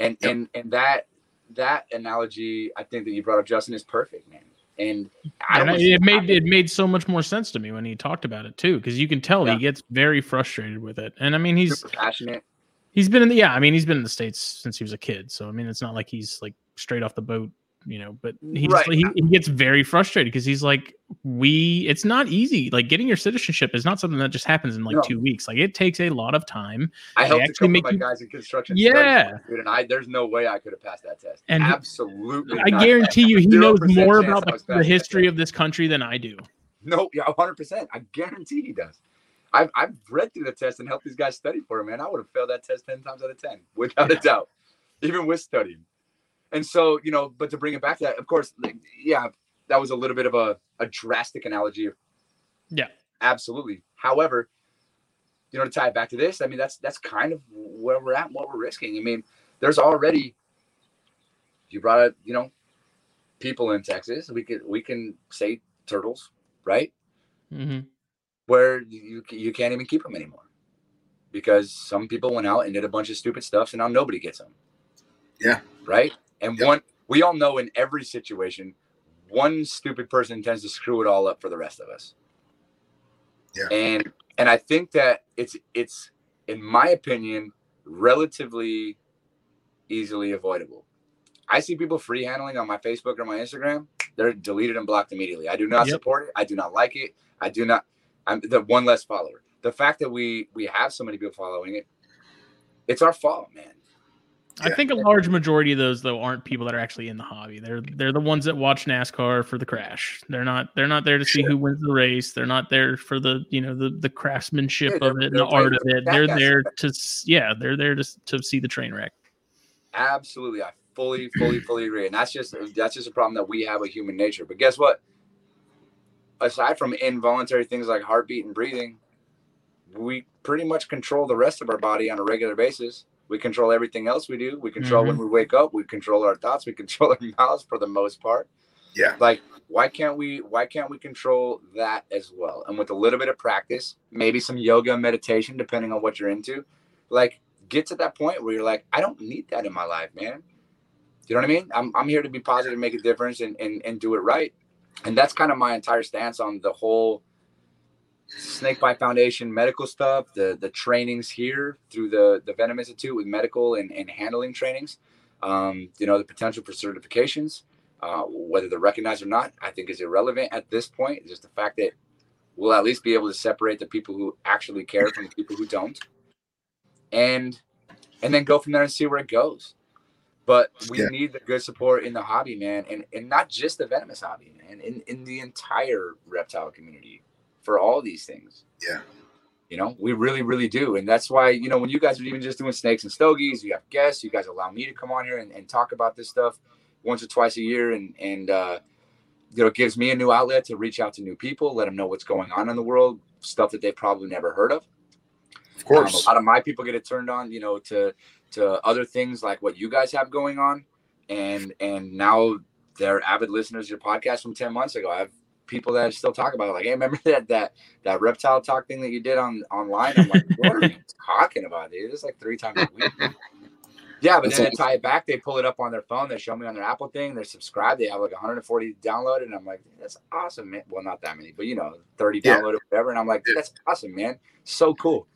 And Yep. and and that that analogy, I think that you brought up, Justin, is perfect, man. And I And don't it made it made so much more sense to me when he talked about it too, because you can tell Yeah. he gets very frustrated with it. And I mean, he's super passionate. he's been in the yeah, I mean, he's been in the states since he was a kid, so I mean, it's not like he's like straight off the boat, you know. But he's Right. he, he gets very frustrated because he's like, we, it's not easy. Like getting your citizenship is not something that just happens in like No. two weeks. Like it takes a lot of time. I helped a actually make my you- guys in construction. Yeah. dude, and I there's no way I could have passed that test. And- absolutely, I guarantee you, he knows more about the, the history of this country than I do. No, yeah, 100. percent I guarantee he does. I've I've read through the test and helped these guys study for it, man. I would have failed that test ten times out of ten, without a doubt, even with studying. And so, you know, but to bring it back to that, of course, like, yeah, that was a little bit of a, a drastic analogy. Yeah. absolutely. However, you know, to tie it back to this, I mean, that's that's kind of where we're at, and what we're risking. I mean, there's already you brought up, you know, people in Texas. We could we can say turtles, right? Mm-hmm. where you you can't even keep them anymore because some people went out and did a bunch of stupid stuff, so now nobody gets them. Yeah. Right. And Yep. one we all know in every situation, one stupid person tends to screw it all up for the rest of us. Yeah. And and I think that it's it's in my opinion relatively easily avoidable. I see people free handling on my Facebook or my Instagram. They're deleted and blocked immediately. I do not Yep. support it. I do not like it. I do not. I'm the one less follower. The fact that we we have so many people following it, it's our fault, man. I think a large majority of those though aren't people that are actually in the hobby. They're they're the ones that watch NASCAR for the crash. They're not they're not there to see who wins the race. They're not there for the you know the the craftsmanship Yeah, of it and the art of it. They're there to yeah they're there to to see the train wreck. Absolutely, I fully, fully, fully agree. And that's just that's just a problem that we have with human nature. But guess what? Aside from involuntary things like heartbeat and breathing, we pretty much control the rest of our body on a regular basis. We control everything else we do. We control when mm-hmm. we wake up. We control our thoughts. We control [LAUGHS] our mouths for the most part. Yeah. Like, why can't we? Why can't we control that as well? And with a little bit of practice, maybe some yoga, meditation, depending on what you're into, like get to that point where you're like, I don't need that in my life, man. You know what I mean? I'm, I'm here to be positive, make a difference, and, and, and do it right. And that's kind of my entire stance on the whole Snake Bite Foundation medical stuff, the the trainings here through the the Venom Institute with medical and, and handling trainings. Um, you know, the potential for certifications, uh, whether they're recognized or not, I think is irrelevant at this point. Just the fact that we'll at least be able to separate the people who actually care from the people who don't, and and then go from there and see where it goes. But we Yeah. need the good support in the hobby, man, and and not just the venomous hobby, man, in in the entire reptile community for all these things. Yeah. You know, we really, really do. And that's why, you know, when you guys are even just doing snakes and stogies, you have guests, you guys allow me to come on here and, and talk about this stuff once or twice a year. And, and, uh, you know, it gives me a new outlet to reach out to new people, let them know what's going on in the world, stuff that they've probably never heard of. Of course. Um, a lot of my people get it turned on, you know, to to other things like what you guys have going on, and and now they're avid listeners to your podcast from ten months ago. I have people that still talk about it, like, hey, remember [LAUGHS] that that that reptile talk thing that you did on online? I'm like, what are you [LAUGHS] talking about, dude? It's like three times a week. Yeah, but That's then awesome. to tie it back, they pull it up on their phone. They show me on their Apple thing. They're subscribed. They have like 140 downloaded, and I'm like, that's awesome, man. Well, not that many, but you know, 30 Yeah. downloaded, whatever. And I'm like, that's awesome, man. So cool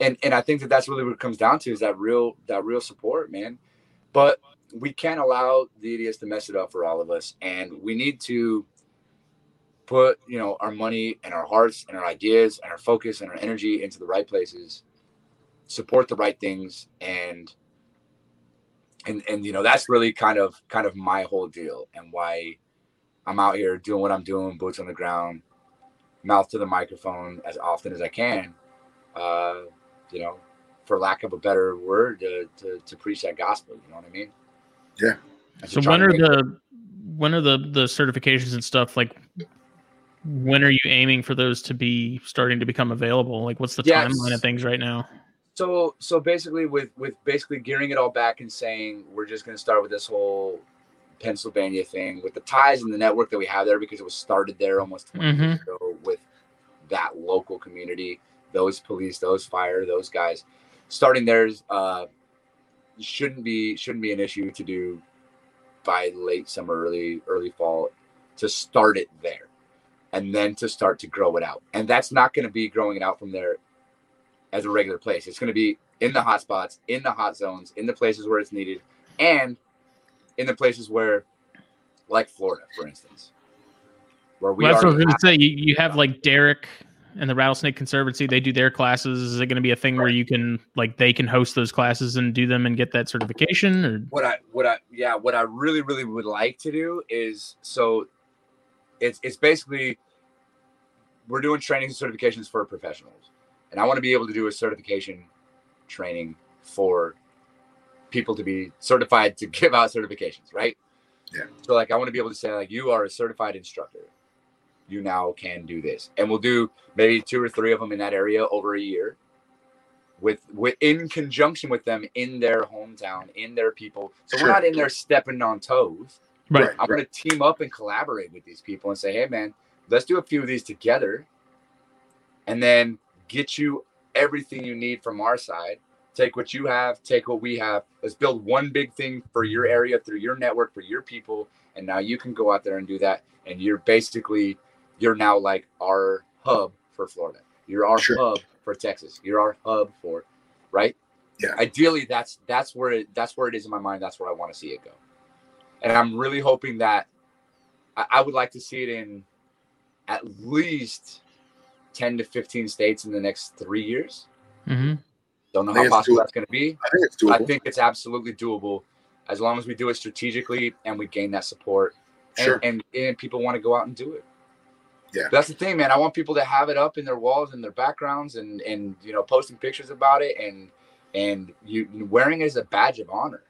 and and I think that that's really what it comes down to is that real that real support, man. But we can't allow the idiots to mess it up for all of us, and we need to put you know our money and our hearts and our ideas and our focus and our energy into the right places, support the right things, and and and you know that's really kind of kind of my whole deal and why I'm out here doing what I'm doing, boots on the ground, mouth to the microphone as often as I can uh, you know, for lack of a better word, to, to, to preach that gospel. You know what I mean? Yeah. So try when are the when are the the certifications and stuff like? When are you aiming for those to be starting to become available? Like, what's the Yes. timeline of things right now? So so basically with with basically gearing it all back and saying we're just going to start with this whole Pennsylvania thing with the ties and the network that we have there because it was started there almost 20 Mhm. years ago with that local community, those police, those fire, those guys. Starting there's uh shouldn't be shouldn't be an issue to do by late summer, early early fall to start it there and then to start to grow it out. And that's not going to be growing it out from there as a regular place. It's going to be in the hot spots, in the hot zones, in the places where it's needed, and in the places where, like Florida, for instance, where we Well, that's what I was going to say. You, you have like Derek and the Rattlesnake Conservancy. They do their classes. Is it going to be a thing where you can like they can host those classes and do them and get that certification? Or what I what I yeah what I really really would like to do is so it's it's basically we're doing training and certifications for professionals. And I want to be able to do a certification training for people to be certified to [LAUGHS] give out certifications right? Yeah. so like I want to be able to say like you are a certified instructor. You now can do this. And we'll do maybe two or three of them in that area over a year with with in conjunction with them in their hometown in their people. So Sure. we're not in there stepping on toes Right. i'm going to team up and collaborate with these people and say hey man let's do a few of these together and then get you everything you need from our side. Take what you have take what we have. Let's build one big thing for your area through your network for your people and now you can go out there and do that. And you're basically you're now like our hub for florida. You're our Sure. hub for texas. You're our hub for right? Yeah. ideally that's that's where it that's where it is in my mind. That's where i want to see it go and i'm really hoping that I, I would like to see it in at least 10 to 15 states in the next three years Mhm. don't know how possible doable. that's going to be I think it's doable. I think it's absolutely doable as long as we do it strategically and we gain that support and, sure. and, and people want to go out and do it. Yeah. But that's the thing, man. I want people to have it up in their walls and their backgrounds and and you know posting pictures about it and and you wearing it as a badge of honor.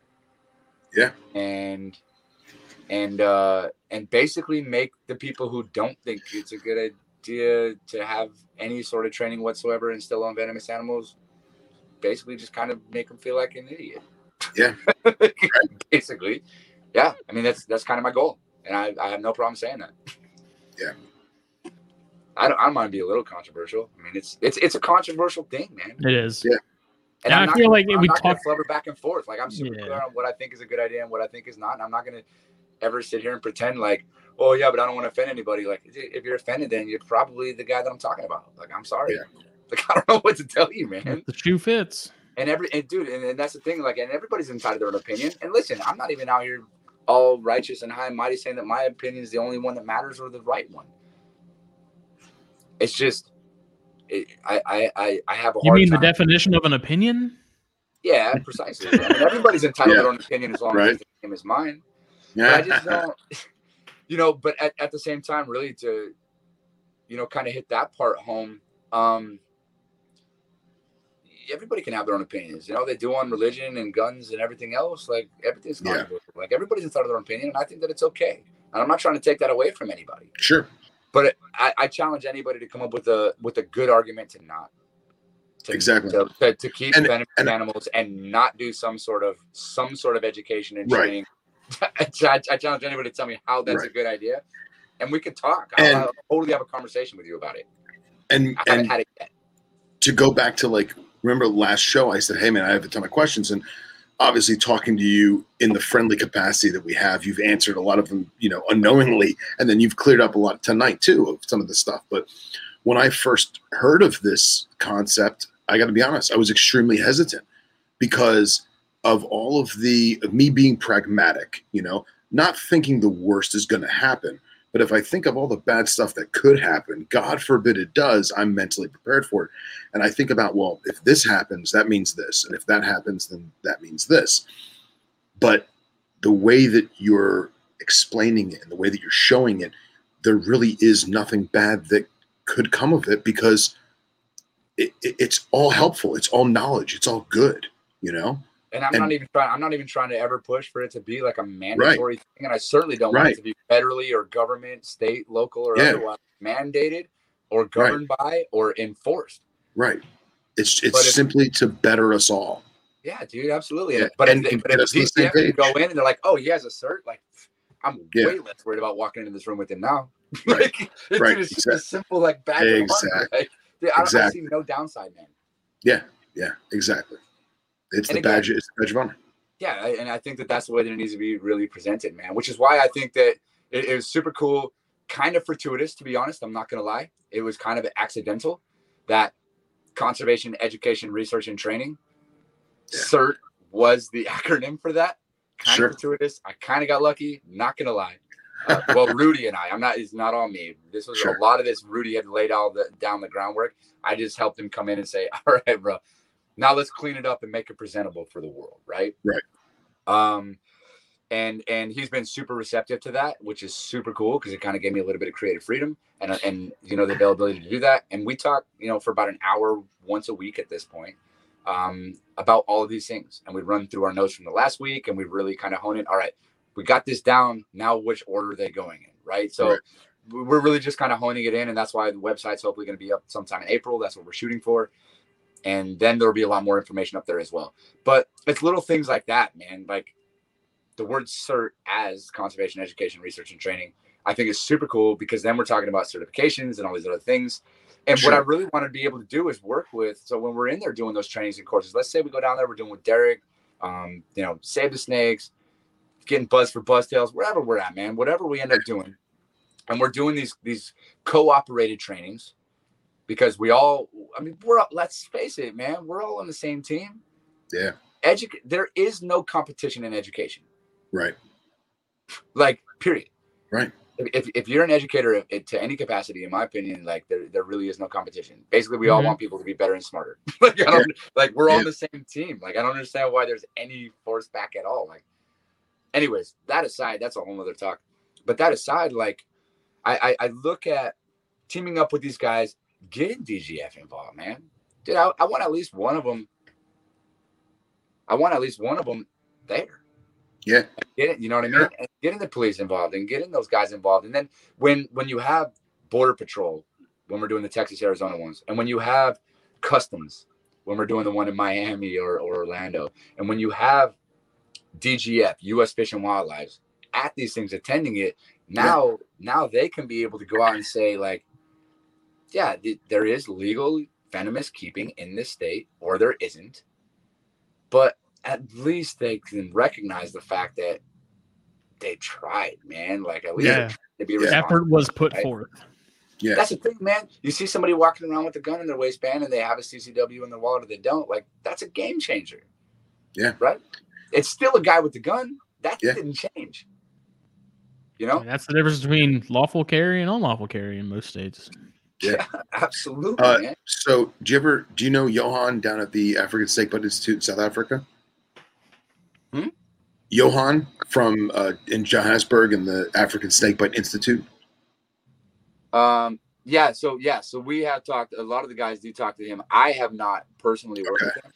Yeah. And and uh and basically make the people who don't think it's a good idea to have any sort of training whatsoever and still on venomous animals basically just kind of make them feel like an idiot. Yeah. [LAUGHS] basically. Yeah. I mean that's that's kind of my goal. And I, I have no problem saying that. Yeah. I don't I don't mind being a little controversial. I mean it's it's it's a controversial thing, man. It is. Yeah. And Yeah, I'm I feel gonna- like I'm we not talk- flubber back and forth. Like I'm super Yeah. clear on what I think is a good idea and what I think is not. And I'm not gonna ever sit here and pretend like, oh yeah, but I don't want to offend anybody. Like if you're offended, then you're probably the guy that I'm talking about. Like I'm sorry. Yeah. [LAUGHS] Like I don't know what to tell you, man. The shoe fits. And every and dude, and, and that's the thing. Like, and everybody's entitled to their own opinion. And listen, I'm not even out here all righteous and high and mighty saying that my opinion is the only one that matters or the right one. It's just, it, I, I, I, I have a You hard mean the definition of an opinion? yeah, precisely. I mean, everybody's entitled to their own opinion as long Right. as it's the same as mine. But I just don't, [LAUGHS] you know. But at, at the same time, really to, you know, kind of hit that part home. Um, everybody can have their own opinions. You know, they do on religion and guns and everything else. Like everything's Yeah. Like everybody's entitled to their own opinion, and I think that it's okay. And I'm not trying to take that away from anybody. Sure. But it, I, I challenge anybody to come up with a with a good argument to not. To, Exactly. To, to, to keep And- venomous and- animals and not do some sort of some sort of education and training. I, [LAUGHS] I I challenge anybody to tell me how that's a good idea, and we can talk. And- I'll, I'll totally have a conversation with you about it. And I haven't and had it yet. to go back to like remember last show I said, Hey man, I have a ton of questions and obviously talking to you in the friendly capacity that we have, you've answered a lot of them, you know, unknowingly, and then you've cleared up a lot tonight too of some of the stuff. But when I first heard of this concept, I got to be honest, I was extremely hesitant because of all of the of me being pragmatic, you know, not thinking the worst is going to happen. But if I think of all the bad stuff that could happen, God forbid it does, I'm mentally prepared for it. And I think about, well, if this happens, that means this. And if that happens, then that means this. But the way that you're explaining it and the way that you're showing it, there really is nothing bad that could come of it because it, it- it's all helpful. It's all knowledge. It's all good, you know? And I'm and- not even trying. I'm not even trying to ever push for it to be like a mandatory thing. And I certainly don't want it to be federally or government, state, local, or Yeah. otherwise mandated or governed by or enforced. Right. It's it's if- simply to better us all. Yeah, dude, absolutely. Yeah, But and- if, but if the can go in and they're like, "Oh, he has a cert," like I'm Yeah. way less worried about walking into this room with him now. [LAUGHS] Right. like, it's Right, just a simple like honor. Exactly. Like, dude, I, don't, I see no downside, man. Yeah. Yeah, exactly. It's And the again- badge. It's the badge of honor. Yeah, and I think that that's the way that it needs to be really presented, man. Which is why I think that it, it was super cool, kind of fortuitous, to be honest. I'm not gonna lie. It was kind of accidental that conservation, education, research, and training Yeah. CERT was the [LAUGHS] acronym for that. Kind Sure. of fortuitous. I kind of got lucky. Not gonna lie. Uh, well, Rudy and I. I'm not. It's not all me. This was Sure. a lot of this. Rudy had laid all the down the groundwork. I just helped him come in and say, [LAUGHS] "All right, bro, now let's clean it up and make it presentable for the world." Right. Right. Um, and and he's been super receptive to that, which is super cool because it kind of gave me a little bit of creative freedom and and you know the availability to do that. And we talk, you know, for about an hour once a week at this point um, about all of these things, and we run through our notes from the last week, and we really kind of hone it. All right, we got this down. Now, which order are they going in? Right. So. Right. We're really just kind of honing it in, and that's why the website's hopefully going to be up sometime in April. That's what we're shooting for, and then there'll be a lot more information up there as well. But it's little things like that, man. Like the word cert as conservation education research and training i think is super cool because then we're talking about certifications and all these other things and what i really want to be able to do is work with so when we're in there doing those trainings and courses let's say we go down there we're doing with derek um, you know save the snakes getting buzz for buzztails wherever we're at man whatever we end up doing and we're doing these these co-operated trainings because we all i mean we're all- let's face it man we're all on the same team. Yeah. Edu- there is no competition in education. Right. like period. Right. if, if, you're an educator to any capacity in my opinion like there, there really is no competition. Basically we all Mhm. want people to be better and smarter. [LAUGHS] Like i don't like we're on the same team. Like i don't understand why there's any force back at all. Like anyways that aside that's a whole other talk. But that aside like I, I i look at teaming up with these guys getting dgf involved man. Dude i, I want at least one of them i want at least one of them there. Yeah. get it you know what i mean? And getting the police involved and getting those guys involved. And then when when you have border patrol when we're doing the texas arizona ones and when you have customs when we're doing the one in miami or, or orlando and when you have dgf us fish and wildlife at these things attending it now now they can be able to go out and say like yeah th- there is legal venomous keeping in this state or there isn't but at least they can recognize the fact that they tried man like at least Yeah. to be Yeah. Effort was put Right. forth. Yeah. That's the thing, man. You see somebody walking around with a gun in their waistband and they have a CCW in their wallet or they don't. Like, that's a game changer. Yeah. Right? It's still a guy with the gun. That Yeah. didn't change. You know? And that's the difference between lawful carry and unlawful carry in most states. Yeah, [LAUGHS] absolutely, Uh. So, do you ever do you know Johan down at the African Snake Bite Institute in South Africa? Hmm? Johan from uh, in Johannesburg in the African Snake Bite Institute. Um, yeah, so yeah, so we have talked a lot of the guys do talk to him. I have not personally worked Okay. with him.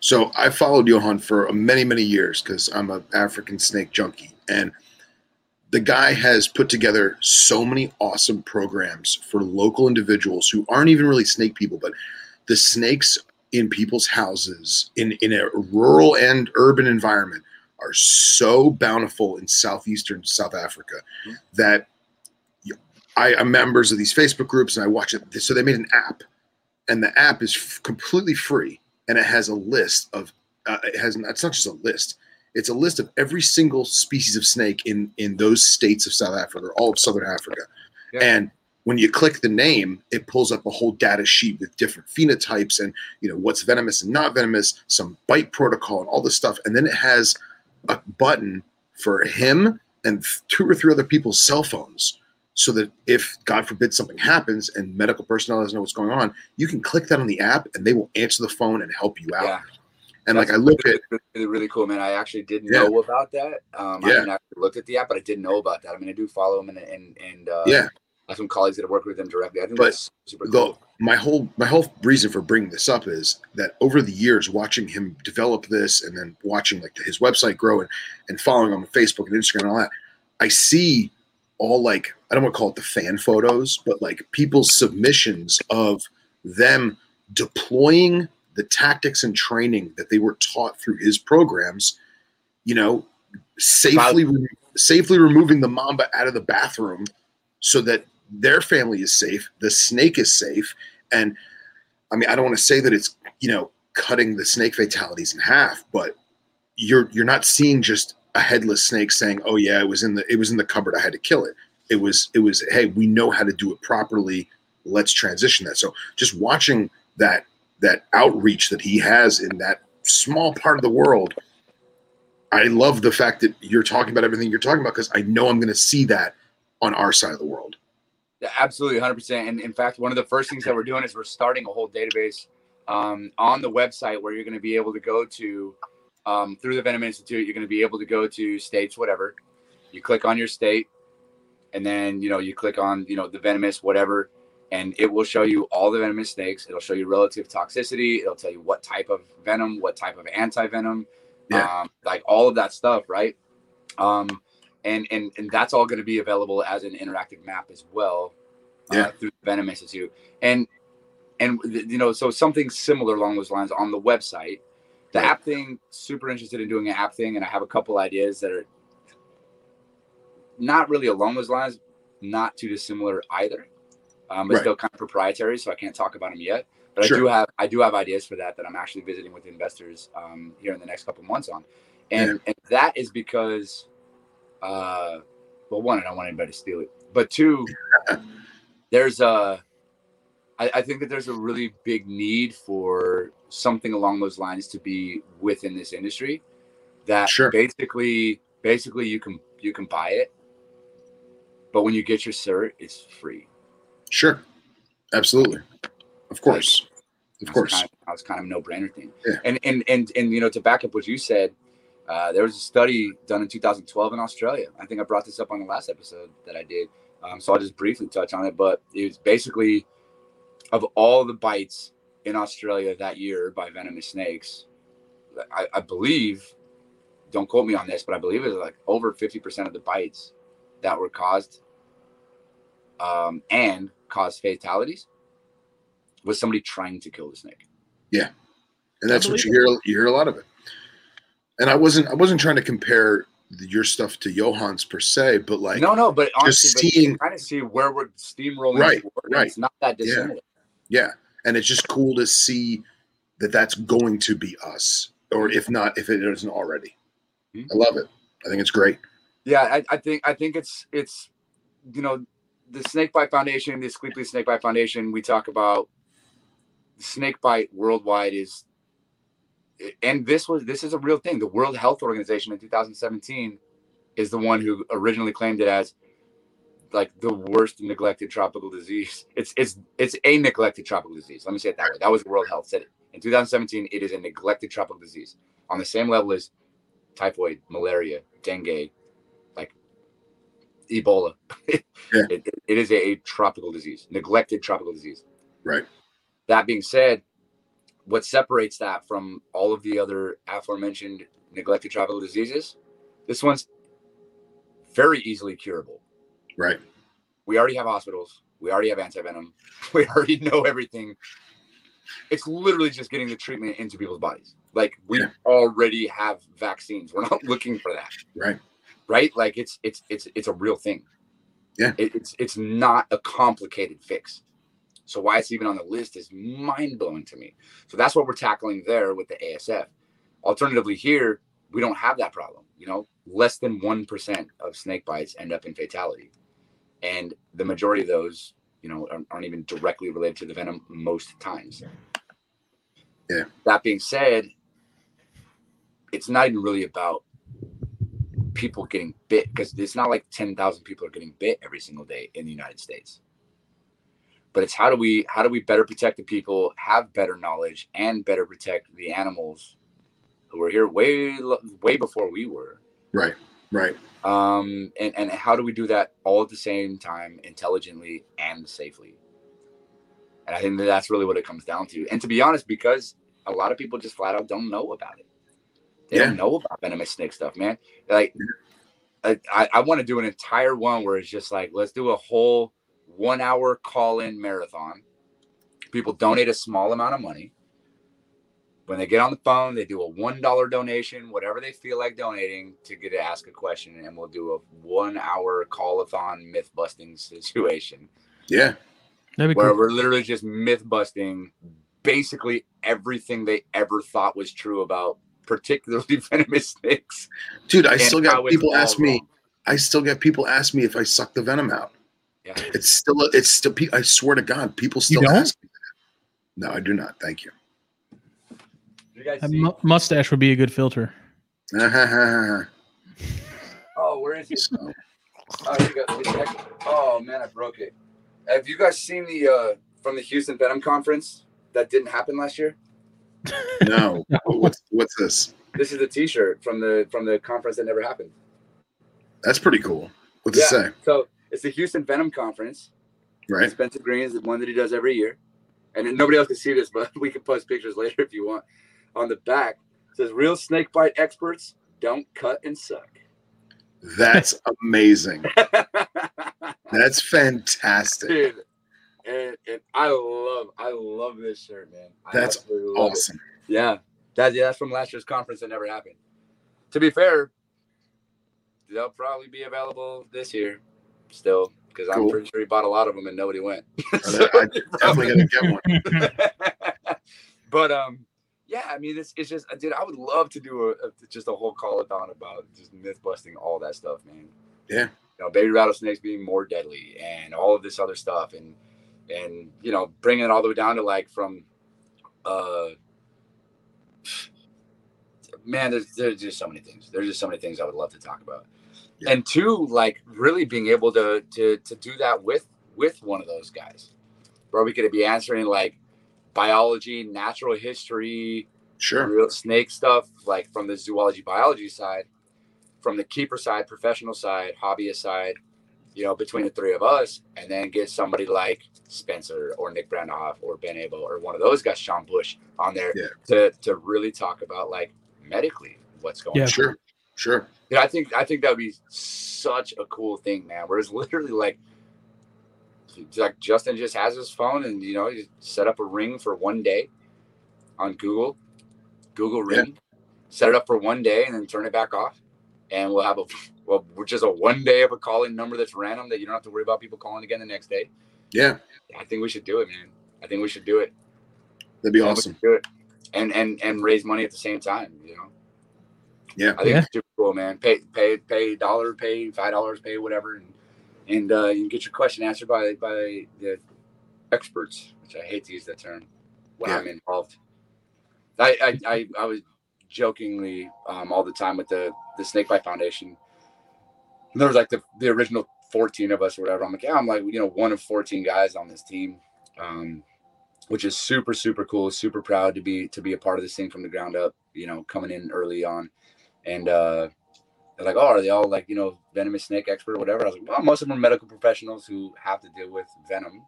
So I followed Johan for many, many years because I'm an African snake junkie. And the guy has put together so many awesome programs for local individuals who aren't even really snake people, but the snakes in people's houses in, in a rural and urban environment are so bountiful in southeastern South Africa that I am members of these Facebook groups and I watch it. So they made an app, and the app is f- completely free and it has a list of uh, it has it's not just a list it's a list of every single species of snake in in those states of south africa or all of southern africa Yeah. and when you click the name it pulls up a whole data sheet with different phenotypes and you know what's venomous and not venomous some bite protocol and all this stuff and then it has a button for him and two or three other people's cell phones so that if god forbid something happens and medical personnel doesn't know what's going on you can click that on the app and they will answer the phone and help you out Yeah. And like i look really, at really, really, really cool, man. I actually didn't Yeah. know about that. Um, I Yeah. haven't actually looked at the app, but I didn't know about that. I mean, I do follow him and and and uh, yeah I have some colleagues that have worked with him directly. I think But that's super the cool. my whole my whole reason for bringing this up is that over the years watching him develop this and then watching like his website grow and, and following him on facebook and instagram and all that i see all like i don't want to call it the fan photos but like people's submissions of them deploying the tactics and training that they were taught through his programs, you know, safely re- safely removing the mamba out of the bathroom so that their family is safe, the snake is safe, and I mean, I don't want to say that it's you know cutting the snake fatalities in half, but you're you're not seeing just a headless snake saying, "Oh yeah, it was in the it was in the cupboard. I had to kill it." It was it was, "Hey, we know how to do it properly. Let's transition that." So just watching that that outreach that he has in that small part of the world, I love the fact that you're talking about everything you're talking about because I know I'm going to see that on our side of the world. Yeah, absolutely, 100%. And in fact, one of the first things that we're doing is we're starting a whole database um, on the website where you're going to be able to go to um, through the Venom Institute. You're going to be able to go to states, whatever. You click on your state, and then you know you click on you know the venomous whatever, and it will show you all the venomous snakes. It'll show you relative toxicity. It'll tell you what type of venom, what type of anti venom, yeah. um, like all of that stuff, right? Um, and and and that's all going to be available as an interactive map as well uh, through the Venom Institute. And and you know, so something similar along those lines on the website. The right. app thing, super interested in doing an app thing, and I have a couple ideas that are not really along those lines, not too dissimilar either, um, but right. still kind of proprietary, so I can't talk about them yet. But sure. I do have I do have ideas for that that I'm actually visiting with investors um, here in the next couple months on, and yeah. and that is because uh, well, one, I don't want anybody to steal it, but two, [LAUGHS] there's a, I, I think that there's a really big need for something along those lines to be within this industry. That sure. basically, basically, you can you can buy it, but when you get your cert, it's free. Sure, absolutely, of course, of course. Kind of, that was kind of no brainer thing. Yeah. And and and and you know, to back up what you said, uh, there was a study done in 2012 in Australia. I think I brought this up on the last episode that I did. Um, so I'll just briefly touch on it. But it was basically of all the bites in Australia that year by venomous snakes, I, I believe, don't quote me on this, but I believe it was like over 50% of the bites that were caused um, and caused fatalities was somebody trying to kill the snake. Yeah. And that's what you hear. You hear a lot of it and I wasn't I wasn't trying to compare your stuff to Johan's per se, but like no, no, but honestly, just seeing kind of see where we're steamrolling. Right, right. It's not that dissimilar. Yeah. yeah, and it's just cool to see that that's going to be us, or if not, if it isn't already. Mm-hmm. I love it. I think it's great. Yeah, I, I think I think it's it's you know the Snakebite Foundation, the Asclepius Snakebite Foundation. We talk about snakebite worldwide is and this was this is a real thing. The World Health Organization in 2017 is the one who originally claimed it as like the worst neglected tropical disease. It's it's it's a neglected tropical disease. Let me say it that way. That was World Health said it. In 2017, it is a neglected tropical disease on the same level as typhoid, malaria, dengue, Ebola. [LAUGHS] yeah. it, it is a, a tropical disease, neglected tropical disease. Right. That being said, what separates that from all of the other aforementioned neglected tropical diseases, this one's very easily curable. Right. We already have hospitals. We already have antivenom. [LAUGHS] We already know everything. It's literally just getting the treatment into people's bodies. Like we yeah. already have vaccines. We're not [LAUGHS] looking for that. Right. Right. Like it's it's it's it's a real thing. Yeah. It, it's it's not a complicated fix. So why it's even on the list is mind blowing to me. So that's what we're tackling there with the ASF. Alternatively, here we don't have that problem. You know, less than one percent of snake bites end up in fatality, and the majority of those, you know, aren't, aren't even directly related to the venom most times. Yeah. That being said, it's not even really about people getting bit because it's not like 10,000 people are getting bit every single day in the United States. But it's how do we how do we better protect the people have better knowledge and better protect the animals who were here way way before we were. Right right. Um and and how do we do that all at the same time intelligently and safely? And i think that that's really what it comes down to. And to be honest because a lot of people just flat out don't know about it they yeah. don't know about venomous snake stuff man like I, I want to do an entire one where it's just like let's do a whole one hour call in marathon. People donate a small amount of money. when they get on the phone, they do a one dollar donation, whatever they feel like donating to get to ask a question, and we'll do a one hour call-a-thon myth busting situation. Yeah, That'd be where cool. we're literally just myth busting basically everything they ever thought was true about particularly [LAUGHS] venomous snakes. dude, I still how get people all ask me. wrong. I still get people ask me if I suck the venom out. Yeah. It's still. It's still. pe- I swear to God, people still ask me that. No, I do not. Thank you. You guys see? mu- mustache would be a good filter. [LAUGHS] Oh, where is it? Oh, you got, let me check. oh man, I broke it. Have you guys seen the uh from the Houston Venom conference that didn't happen last year? No. [LAUGHS] What's what's this? This is the T-shirt from the from the conference that never happened. That's pretty cool. What's it say? So it's the Houston Venom conference. Right. Spencer Greene is the one that he does every year, and then nobody else can see this, [LAUGHS] but we can post pictures later if you want. On the back it says, "Real snake bite experts don't cut and suck." That's amazing. [LAUGHS] That's fantastic. Dude, and, and I love, I love this shirt, man. I That's love it. Awesome. Yeah, that, yeah, that's from last year's conference that never happened. To be fair, they'll probably be available this year still because I'm pretty sure he bought a lot of them and nobody went. I [LAUGHS] definitely gonna get one. [LAUGHS] but um, yeah, I mean, it's, it's just, dude, I would love to do a, a just a whole call on about just myth busting all that stuff, man. Yeah. You know, baby rattlesnakes being more deadly and all of this other stuff, and and you know, bringing it all the way down to like from, uh, man, there's there's just so many things. There's just so many things I would love to talk about. Yeah. And two, like really being able to to to do that with with one of those guys, where we could be answering like biology, natural history, Sure. real snake stuff, like from the zoology biology side, from the keeper side, professional side, hobbyist side, you know, between the three of us, and then get somebody like Spencer or Nick Brandehoff or Ben Abel or one of those guys, Sean Bush, on there Yeah. to to really talk about like medically what's going Yeah. on. Sure. Sure. Yeah, I think I think that would be such a cool thing, man. Where it's [LAUGHS] literally like, like Justin just has his phone, and you know, he set up a ring for one day on Google, Google Yeah. Ring, set it up for one day, and then turn it back off, and we'll have a well, which is a one day of a calling number that's random that you don't have to worry about people calling again the next day. Yeah. I think we should do it, man. I think we should do it. That'd be awesome. do it, and and and raise money at the same time. You know. Yeah. I think Yeah. it's super cool, man. Pay pay pay dollar, pay five dollars, pay whatever, and and uh, you can get your question answered by by the experts, which I hate to use that term when Yeah. I'm involved. I I, I, I was jokingly um, all the time with the the Snakebite Foundation. There was like the the original 14 of us or whatever. I'm like, yeah, I'm like, you know, one of 14 guys on this team. Um, which is super, super cool, super proud to be to be a part of this thing from the ground up, you know, coming in early on. And uh they're like, oh, are they all like, you know, venomous snake expert or whatever? I was like, well, most of them are medical professionals who have to deal with venom,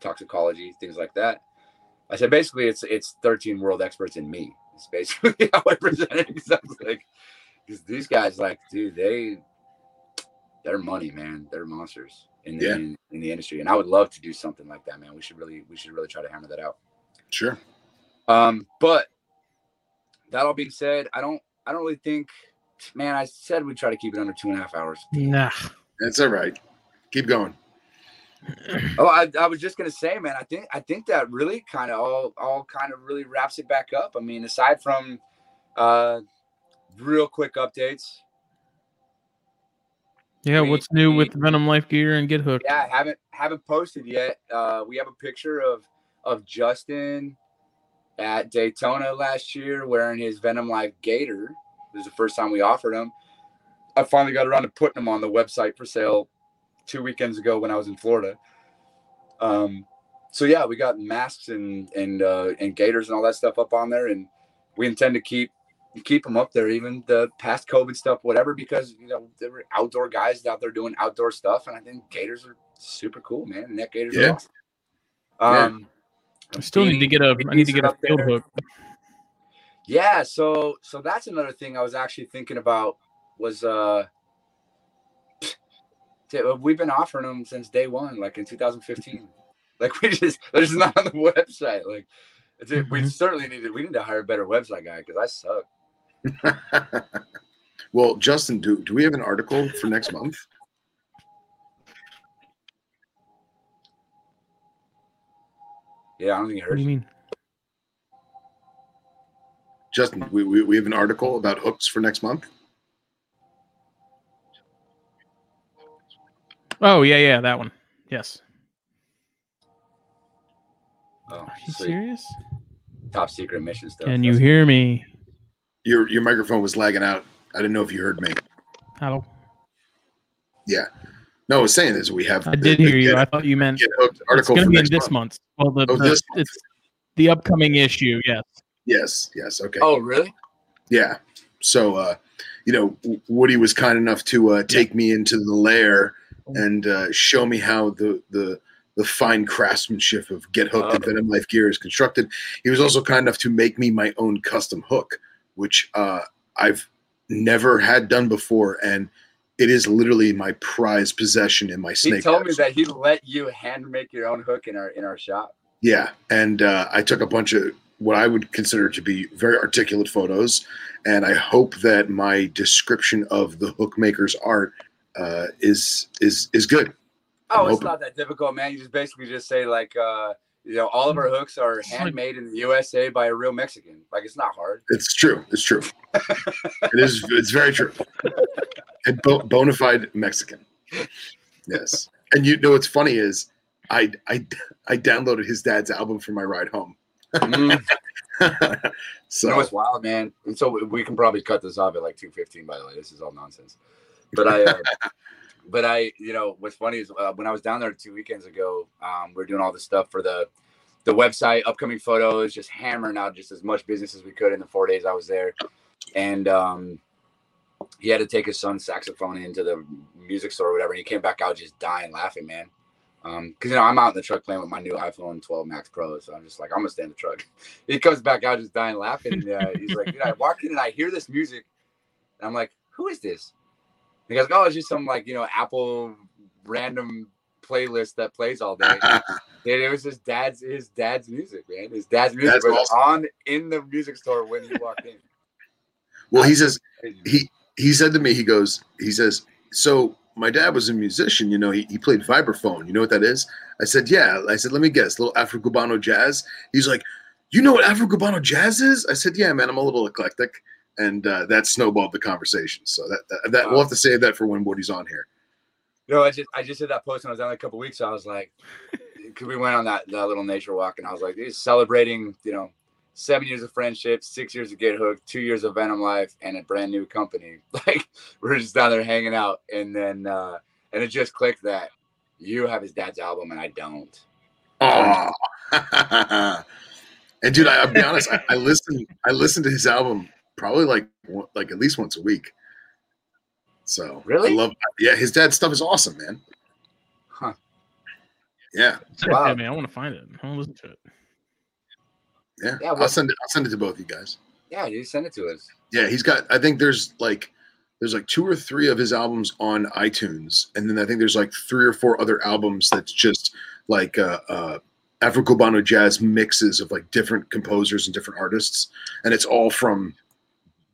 toxicology, things like that. I said basically it's it's 13 world experts in me. It's basically [LAUGHS] how I present it. I like, these guys, like, dude, they they're money, man. They're monsters in the Yeah. in, in the industry. And I would love to do something like that, man. We should really we should really try to hammer that out. Sure. Um, but that all being said, I don't I don't really think man, I said we'd try to keep it under two and a half hours. Nah. That's all right. Keep going. [CLEARS THROAT] Oh, I, I was just gonna say, man, I think I think that really kind of all all kind of really wraps it back up. I mean, aside from uh real quick updates. Yeah, We- what's new we- with Venom Life Gear and Get Hooked? Yeah, I haven't haven't posted yet. Uh we have a picture of of Justin at Daytona last year wearing his Venom Life Gator. This is the first time we offered him. I finally got around to putting them on the website for sale two weekends ago when I was in Florida. Um, so yeah, we got masks and and uh, and gators and all that stuff up on there, and we intend to keep keep them up there, even the past COVID stuff, whatever, because you know there were outdoor guys out there doing outdoor stuff, and I think gators are super cool, man. Neck gators Yeah. are awesome. Um, I still need to get a I need to get a field there. hook. Yeah, so so that's another thing I was actually thinking about was uh t- uh, we've been offering them since day one, like in 2015. [LAUGHS] Like we just they're just not on the [LAUGHS] website. Like Dude, We Mhm. certainly need to. We need to hire a better website guy because I suck. [LAUGHS] well, Justin, do do we have an article for next month? Yeah, I don't think you What do you mean? Justin, we, we, we have an article about hooks for next month. Oh yeah, yeah, that one. Yes. Oh, Are you sweet. serious? Top secret mission stuff. Can you That's- hear me? Your your microphone was lagging out. I didn't know if you heard me. Hello. Yeah. No, I was saying is we have. I the- did the hear you. Get, I thought you meant Get hooked it's article going to be in this month. month. Well, the, Oh, the- this month. it's the upcoming issue. Yes. Yes. Yes. Okay. Oh, really? Yeah. So, uh, you know, Woody was kind enough to uh, take me into the lair and uh, show me how the the the fine craftsmanship of Get Hooked and Oh. Venom Life gear is constructed. He was also kind enough to make me my own custom hook, which uh, I've never had done before, and it is literally my prized possession in my snake. He told me that he let you hand make your own hook in our in our shop. Yeah, and uh, I took a bunch of what I would consider to be very articulate photos, and I hope that my description of the hook maker's art uh, is is is good. Oh, I'm it's hoping- not that difficult, man. You just basically just say like, uh, you know, all of our hooks are handmade in the USA by a real Mexican. Like, it's not hard. It's true. It's true. it is. It's very true. And bo- bona fide Mexican. Yes. And you know what's funny is I I I downloaded his dad's album for my ride home. Mm. [LAUGHS] so You know what's wild, man? And so we- we can probably cut this off at like two fifteen. By the way, this is all nonsense. But I, uh, but I, you know, what's funny is uh, when I was down there two weekends ago, um, we are doing all this stuff for the the website, upcoming photos, just hammering out just as much business as we could in the four days I was there. And um, he had to take his son's saxophone into the music store or whatever. And he came back out just dying laughing, man. Um, cause you know, I'm out in the truck playing with my new iPhone 12 Max Pro. So I'm just like, I'm gonna stay in the truck. [LAUGHS] He comes back out just dying laughing. And, uh, he's like, dude, I walk in and I hear this music. And I'm like, who is this? He goes, oh, it's just some like, you know, Apple random playlist that plays all day. [LAUGHS] And it was his dad's his dad's music, man. His dad's music That's was awesome. on in the music store when he walked in. [LAUGHS] well, he says he he said to me, he goes, he says, so my dad was a musician, you know, he, he played vibraphone. You know what that is? I said, yeah. I said, let me guess, little Afro Cubano jazz. He's like, you know what Afro Cubano jazz is? I said, yeah, man, I'm a little eclectic. And uh, that snowballed the conversation. So that, that, that we'll have to save that for when Woody's on here. No, I just I just did that post when I was down there a couple weeks. So I was like, [LAUGHS] because we went on that, that little nature walk, and I was like, he's celebrating, you know, seven years of friendship, six years of Get Hooked, two years of Venom Life, and a brand new company. [LAUGHS] Like we're just down there hanging out, and then uh and it just clicked that you have his dad's album and I don't. Oh. [LAUGHS] and dude, I, I'll be honest, I, I listen I listened to his album probably like like at least once a week. So Really? I love yeah, his dad's stuff is awesome, man. Huh. Yeah, Wow. Yeah, man, I want to find it. I want to listen to it. yeah. Yeah, I'll send it I'll send it to both of you guys. Yeah, you send it to us. Yeah, he's got I think there's like there's like two or three of his albums on iTunes, and then I think there's like three or four other albums that's just like uh uh Afro Cubano jazz mixes of like different composers and different artists, and it's all from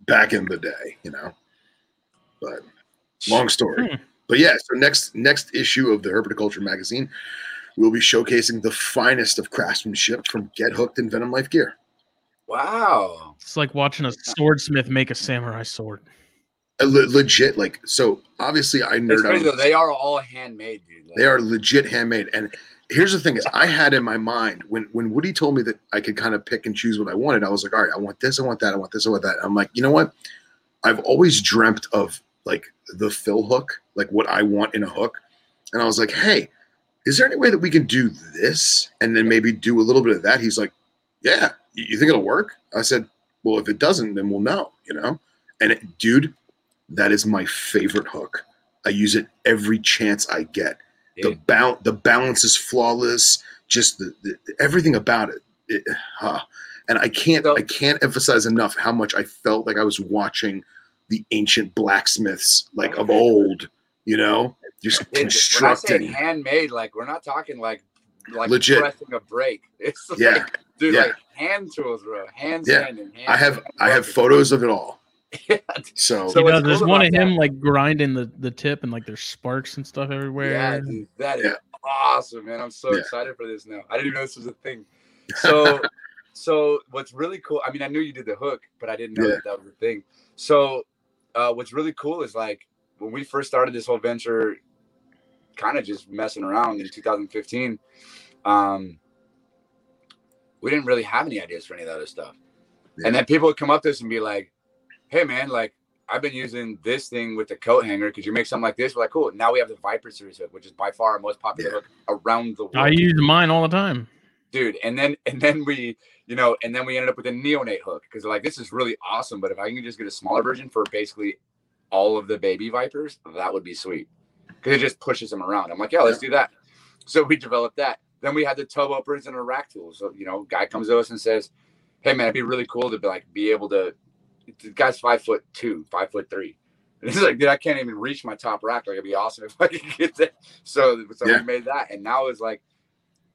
back in the day, you know. But long story. Hmm. But yeah, so next next issue of the Herpetoculture magazine, we'll be showcasing the finest of craftsmanship from Get Hooked and Venom Life gear. Wow. It's like watching a swordsmith make a samurai sword. Le- legit, like so. Obviously, I It's nerd out. crazy on though. this. They are all handmade, dude. Like, They are legit handmade. And here's the thing: is I had in my mind when when Woody told me that I could kind of pick and choose what I wanted. I was like, all right, I want this, I want that, I want this, I want that. I'm like, you know what? I've always dreamt of like the fill hook, like what I want in a hook. And I was like, hey, is there any way that we can do this and then maybe do a little bit of that? He's like, yeah. You think it'll work? I said, well, if it doesn't, then we'll know, you know. And it, dude, that is my favorite hook. I use it every chance I get the dude, bal- the balance is flawless just the, the everything about it, it huh. and i can't So- i can't emphasize enough how much i felt like i was watching the ancient blacksmiths like of old you know just It- when I say constructing handmade, like we're not talking like like Legit. pressing a break. [LAUGHS] It's Yeah. like dude, Yeah. like hand tools, bro. Hand Yeah. sanding. Hand I have. I have photos of it all. Yeah, [LAUGHS] So, So He what's does. There's cool one about of him that- like grinding the, the tip and like there's sparks and stuff everywhere. Yeah, dude, that is Yeah. awesome, man. I'm so Yeah. excited for this now. I didn't even know this was a thing. [LAUGHS] So, so what's really cool? I mean, I knew you did the hook, but I didn't know Yeah. that that was a thing. So, uh, what's really cool is like when we first started this whole venture, kind of just messing around in 2015. Um, we didn't really have any ideas for any of that other stuff, Yeah. and then people would come up to us and be like, "Hey, man, like." I've been using this thing with the coat hanger. Could you make something like this? We're like, cool. Now we have the Viper Series hook, which is by far our most popular Yeah. hook around the world, I use mine all the time. dude. And then and then we, you know, and then we ended up with a neonate hook because like this is really awesome. But if I can just get a smaller version for basically all of the baby Vipers, that would be sweet because it just pushes them around. I'm like, yeah, let's do that. So we developed that. Then we had the tub openers and a rack tool. So you know, guy comes to us and says, "Hey man, it'd be really cool to be like be able to." The guy's five foot two, five foot three. And he's like, dude, I can't even reach my top rack. Like, it'd be awesome [LAUGHS] if I could get that. So, so Yeah. we made that, and now it's like,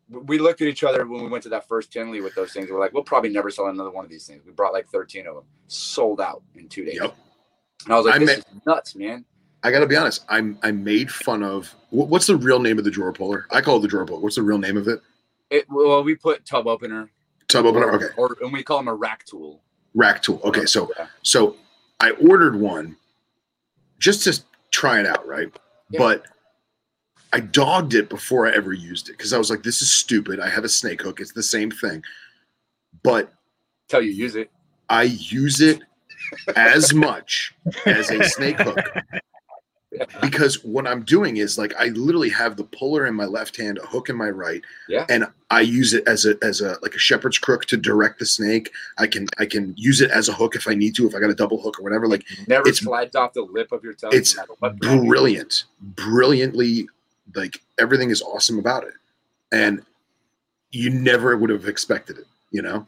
we looked at each other when we went to that first Tinley with those things. We're like, we'll probably never sell another one of these things. We brought like 13 of them, sold out in two days. Yep. And I was like, I this is nuts, man. I got to be honest. I'm I made fun of what's the real name of the drawer puller? I call it the drawer puller. What's the real name of it? It well, we put tub opener, Tub opener. or, Okay, or and we call them a rack tool. Rack tool. Okay, oh, so Yeah. so I ordered one just to try it out, right? Yeah. But I dogged it before I ever used it because I was like, "This is stupid." I have a snake hook; it's the same thing. But Tell you use it. I use it as much as a snake hook because what I'm doing is like I literally have the puller in my left hand, a hook in my right, Yeah. and I use it as a as a like a shepherd's crook to direct the snake. I can I can use it as a hook if I need to, if I got a double hook or whatever. Like Never It's- slides off the lip of your tongue. it's no matter what brand you- brilliant, brilliantly like everything is awesome about it, and you never would have expected it, you know?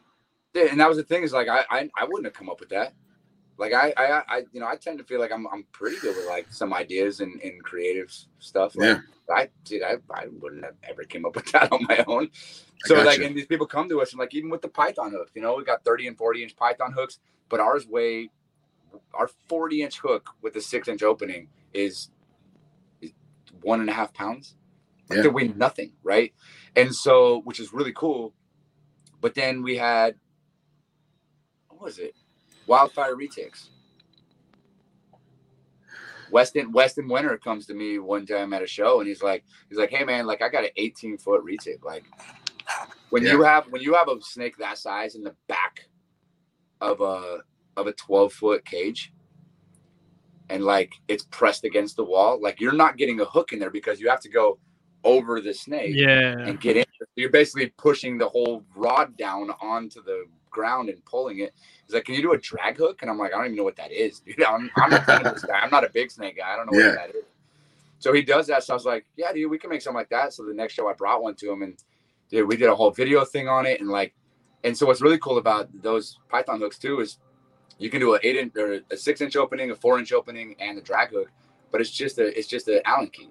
Yeah, and that was the thing is like I, I I wouldn't have come up with that. Like I I, I you know I tend to feel like I'm I'm pretty good with like some ideas and, and creative stuff. Like, Yeah. I did I, I wouldn't have ever came up [LAUGHS] with that on my own. So like you. and these people come to us and like even with the Python hooks, you know, we got 30 and 40 inch Python hooks, but ours weigh our 40 inch hook with a six inch opening is, is one and a half pounds. Like Yeah. they weigh nothing, right? And so which is really cool. But then we had what was it? Wildfire retakes. Weston Weston Winter comes to me one time at a show and he's like, he's like, hey man, like I got an 18 foot retic. Like when you have when you have a snake that size in the back of a of a 12 foot cage and like it's pressed against the wall, like you're not getting a hook in there because you have to go over the snake Yeah. and get in. You're basically pushing the whole rod down onto the ground and pulling it. He's like, "Can you do a drag hook?" And I'm like, "I don't even know what that is, [LAUGHS] dude. I'm, I'm not this guy. I'm not a big snake guy. I don't know Yeah. what that is." So he does that. So I was like, "Yeah, dude, we can make something like that." So the next show, I brought one to him, and dude, we did a whole video thing on it, and like, and so what's really cool about those Python hooks too is you can do an eight inch or a six inch opening, a four inch opening, and a drag hook, but it's just a it's just an Allen key.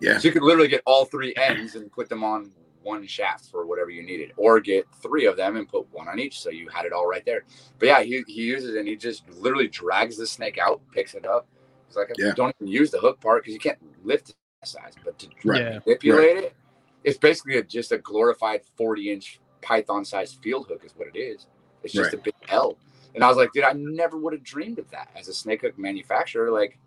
Yeah. So you could literally get all three ends and put them on one shaft for whatever you needed, or get three of them and put one on each, so you had it all right there. But yeah, he, he uses it and he just literally drags the snake out, picks it up. He's like, Yeah. don't even use the hook part because you can't lift it that size, but to Right. Yeah. manipulate it, it's basically a, just a glorified 40 inch Python sized field hook, is what it is. It's just a big L. And I was like, dude, I never would have dreamed of that as a snake hook manufacturer, like,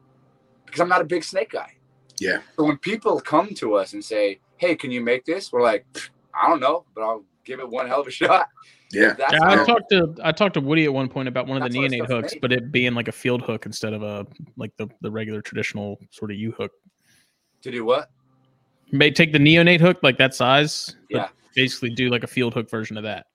because I'm not a big snake guy. Yeah. So when people come to us and say, "Hey, can you make this?" We're like, "I don't know, but I'll give it one hell of a [LAUGHS] shot." Yeah. Yeah, I how- talked to I talked to Woody at one point about one of the That's what neonate hooks, made. but it being like a field hook instead of a like the the regular traditional sort of U hook. to do what? May take the neonate hook like that size, but Yeah. basically do like a field hook version of that.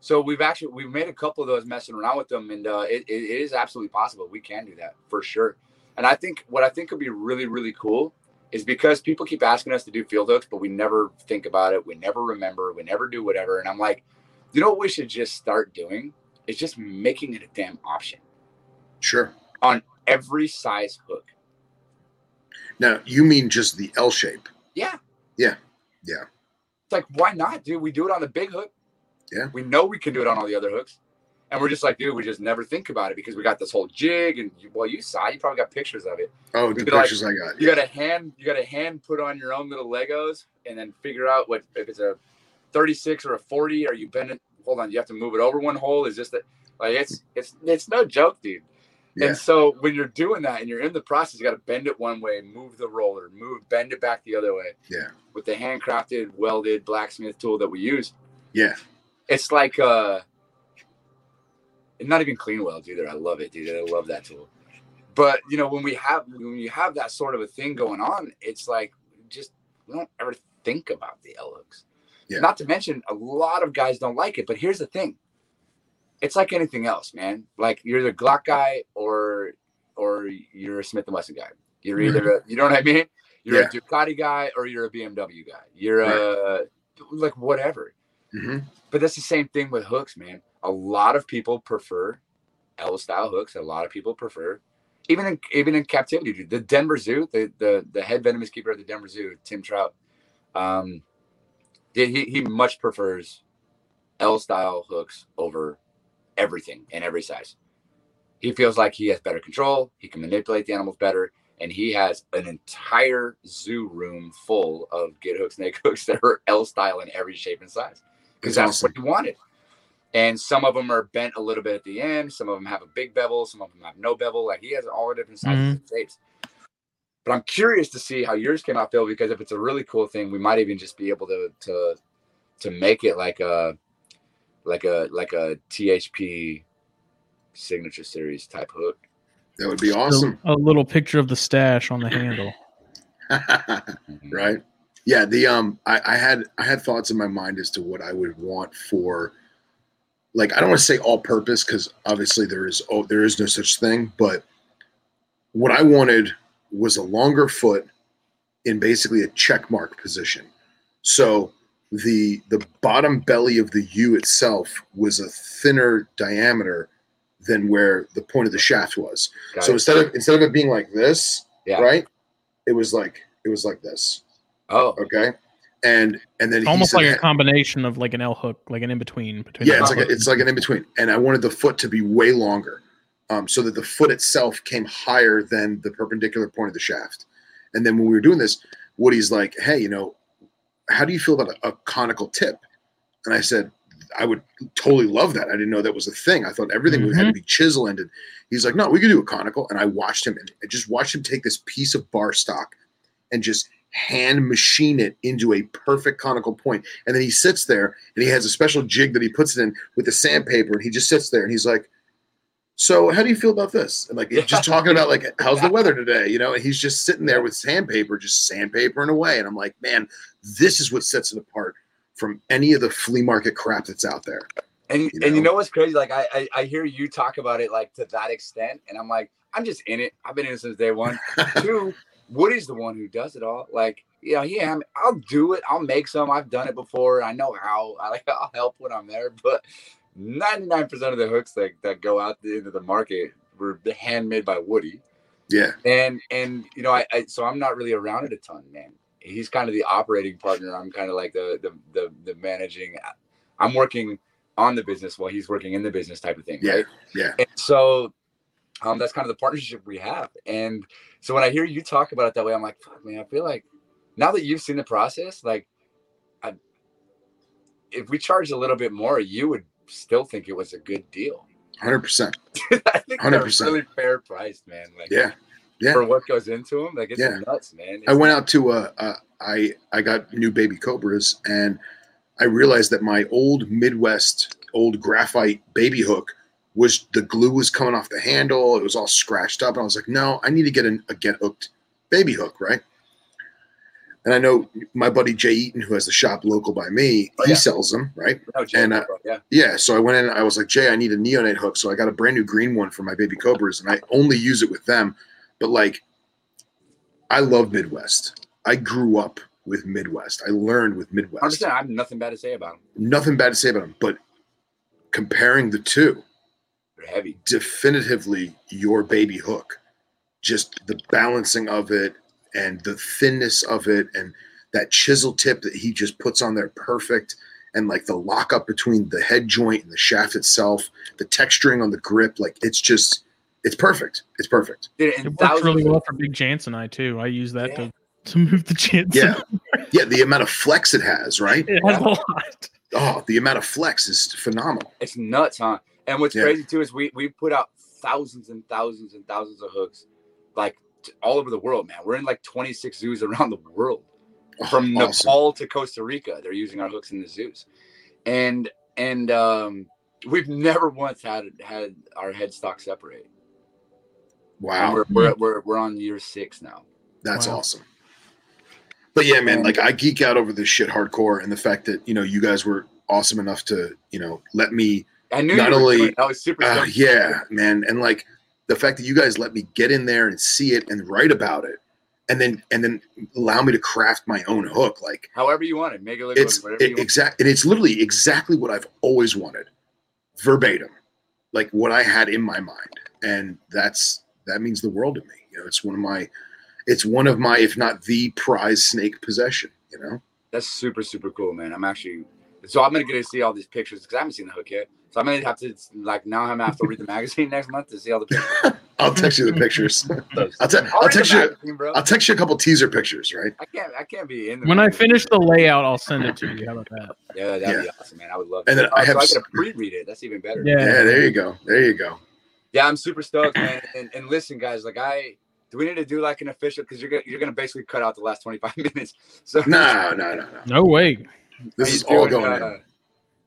So we've actually we've made a couple of those messing around with them, and uh, it, it is absolutely possible. We can do that for sure. And I think what I think could be really really cool is because people keep asking us to do field hooks, but we never think about it. We never remember. We never do whatever. And I'm like, you know what we should just start doing? Is just making it a damn option. Sure. On every size hook. Now you mean just the L shape? Yeah. Yeah. Yeah. It's like, why not, dude? We do it on the big hook. Yeah. We know we can do it on all the other hooks. And we're just like, dude, we just never think about it because we got this whole jig, and you, well, you saw, you probably got pictures of it. Oh, the could, like, pictures I got. You got a hand, you got a hand put on your own little Legos, and then figure out what if it's a 36 or a 40. Are you bending? Hold on, you have to move it over one hole. Is this that? Like it's it's it's no joke, dude. Yeah. And so when you're doing that and you're in the process, you got to bend it one way, move the roller, move, bend it back the other way. Yeah. With the handcrafted, welded blacksmith tool that we use, Yeah. it's like uh, not even clean welds either. I love it, dude. I love that tool. But you know, when we have when you have that sort of a thing going on, it's like just we don't ever think about the L hooks. Yeah. Not to mention, a lot of guys don't like it. But here's the thing: it's like anything else, man. Like you're the Glock guy or or you're a Smith and Wesson guy. You're either a, you know what I mean. You're Yeah. a Ducati guy or you're a BMW guy. You're a like whatever. hmm But that's the same thing with hooks, man. A lot of people prefer L style hooks. A lot of people prefer, even in even in captivity, dude. The Denver Zoo, the the the head venomous keeper at the Denver Zoo, Tim Trout, um, he he much prefers L style hooks over everything in every size. He feels like he has better control. He can manipulate the animals better. And he has an entire zoo room full of get hooks, snake [LAUGHS] hooks that are L style in every shape and size because That's that's what he wanted. And some of them are bent a little bit at the end. Some of them have a big bevel. Some of them have no bevel. Like he has all the different sizes and shapes. But I'm curious to see how yours came out, Phil, because if it's a really cool thing, we might even just be able to to to make it like a like a like a THP signature series type hook. That would be awesome. A, a little picture of the stash on the handle. [LAUGHS] right yeah the um I, I had i had thoughts in my mind as to what i would want for like i don't want to say all purpose because obviously there is oh there is no such thing but what i wanted was a longer foot in basically a check mark position. So the the bottom belly of the u itself was a thinner diameter than where the point of the shaft was. Got so it. instead of instead of it being like this Yeah. right it was like it was like this. Oh, okay and and then he Almost like a combination of like an L hook, like an in between between. yeah it's like a, it's like an in between and i wanted the foot to be way longer um, so that the foot itself came higher than the perpendicular point of the shaft. And then when we were doing this woody's like hey you know how do you feel about a, a conical tip? And i said i would totally love that. I didn't know that was a thing. I thought everything would had to be chisel ended he's like no we could do a conical and i watched him and I just watched him take this piece of bar stock and just hand machine it into a perfect conical point. And then he sits there and he has a special jig that he puts it in with the sandpaper and he just sits there and he's like, So how do you feel about this? And like just talking about like how's the weather today? You know, and he's just sitting there with sandpaper, just sandpapering away. And I'm like, man, this is what sets it apart from any of the flea market crap that's out there. And You and you know? know what's crazy? Like I, I I hear you talk about it like to that extent, and I'm like, I'm just in it. I've been in it since day one. [LAUGHS] Two, Woody's the one who does it all. Like, you know, yeah, I'm, I'll do it. I'll make some. I've done it before. I know how. I [LAUGHS] like. I'll help when I'm there. But 99% of the hooks that, that go out into the market were handmade by Woody. yeah. And and you know, I, I so I'm not really around it a ton, man. He's kind of the operating partner. I'm kind of like the the the, the managing. I'm working on the business while he's working in the business type of thing. Yeah, Right? yeah. And so um, that's kind of the partnership we have. And so when I hear you talk about it that way, I'm like, fuck, man, I feel like now that you've seen the process, like, I, if we charge a little bit more, you would still think it was a good deal. 100%. [LAUGHS] I think they're 100%. really fair priced, man. Like, Yeah. Yeah. for what goes into them, like it's Yeah. nuts, man. I went out to uh, uh I I got new baby cobras and I realized that my old Midwest old graphite baby hook was the glue was coming off the handle. It was all scratched up. And I was like, no, I need to get an, a get hooked baby hook, right? And I know my buddy Jay Eaton, who has the shop local by me, Oh, he yeah. sells them, right? No, Jay, and, uh, yeah, Yeah. So I went in. I was like, Jay, I need a neonate hook. So I got a brand new green one for my baby cobras, and I only use it with them. But like, I love Midwest. I grew up with Midwest. I learned with Midwest. understand. I have nothing bad to say about them. Nothing bad to say about them. But comparing the two, They're heavy. definitively your baby hook. Just the balancing of it and the thinness of it and that chisel tip that he just puts on there perfect. and like the lockup between the head joint and the shaft itself, the texturing on the grip, like it's just it's perfect. It's perfect. Dude, It works really well for Big Chance and I too. I use that Yeah. to, to move the chance. Yeah. Yeah, the amount of flex it has, right? it has a lot. Oh, the amount of flex is phenomenal. It's nuts, huh? And what's Yeah. crazy too is we we put out thousands and thousands and thousands of hooks, like t- all over the world, man. We're in like 26 zoos around the world, Oh, from awesome. Nepal to Costa Rica. They're using our hooks in the zoos, and and um, we've never once had had our headstock separate. Wow, we're, we're we're we're on year six now. that's Wow. awesome. But yeah, man, like I geek out over this shit hardcore, and the fact that you know you guys were awesome enough to you know let me I knew Not only-. I was super Uh, yeah, man, and like the fact that you guys let me get in there and see it and write about it, and then and then allow me to craft my own hook. Like However you want it, make it look it's whatever you it, want. exact, and it's literally exactly what I've always wanted, verbatim, like what I had in my mind, and that's that means the world to me. You know, it's one of my, it's one of my, if not the prize snake possession. You know, That's super super cool, man. I'm actually so I'm gonna get to see all these pictures because I haven't seen the hook yet. So I'm gonna have to like now I'm gonna have to read the magazine next month to see all the pictures. [LAUGHS] I'll text you the pictures. [LAUGHS] I'll, te- I'll I'll read the text you. magazine, bro. I'll text you a couple teaser pictures, right? I can't I can't be in the When I finish the layout, I'll send it to you. How about that? Yeah, that'd be awesome, man. I would love. And to. then I Oh, so have I s- get to pre-read it. That's even better. Yeah. Yeah, there you go. There you go. Yeah, I'm super stoked, man. And, and listen, guys, like I do we need to do like an official because you're gonna you're gonna basically cut out the last 25 [LAUGHS] minutes. So No, no, no, no. No way. This Are is all going uh, in.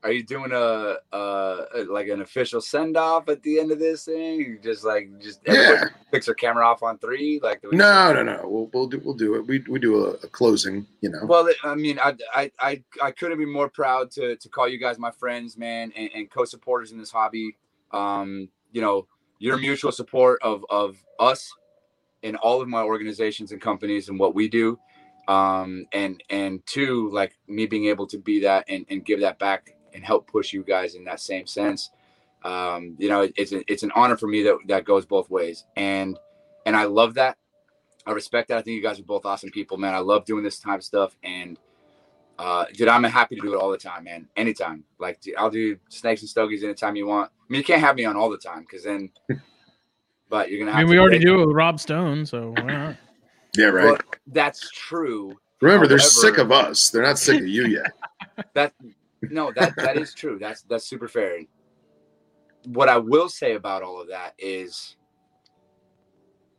Are you doing a uh like an official send off at the end of this thing? You just like just Yeah. picks their camera off on three, like No, no, no. We'll we'll do we'll do it. We we do a, a closing. You know. Well, I mean, I I I, I couldn't be more proud to to call you guys my friends, man, and, and co-supporters in this hobby. Um, you know, your mutual support of of us and all of my organizations and companies and what we do. Um, and and two, like me being able to be that and, and give that back and help push you guys in that same sense. Um, you know, it's a, it's an honor for me that that goes both ways, and and I love that. I respect that. I think you guys are both awesome people, man. I love doing this type of stuff, and uh, dude, I'm happy to do it all the time, man. Anytime, like dude, I'll do snakes and stogies anytime you want. I mean, you can't have me on all the time because then, [LAUGHS] but you're gonna I have. mean, we already do it with Rob Stone, so why not? [LAUGHS] Yeah, right. Well, that's true. Remember, they're sick of us. They're not sick of you yet. [LAUGHS] That no, that that is true. That's that's super fair. What I will say about all of that is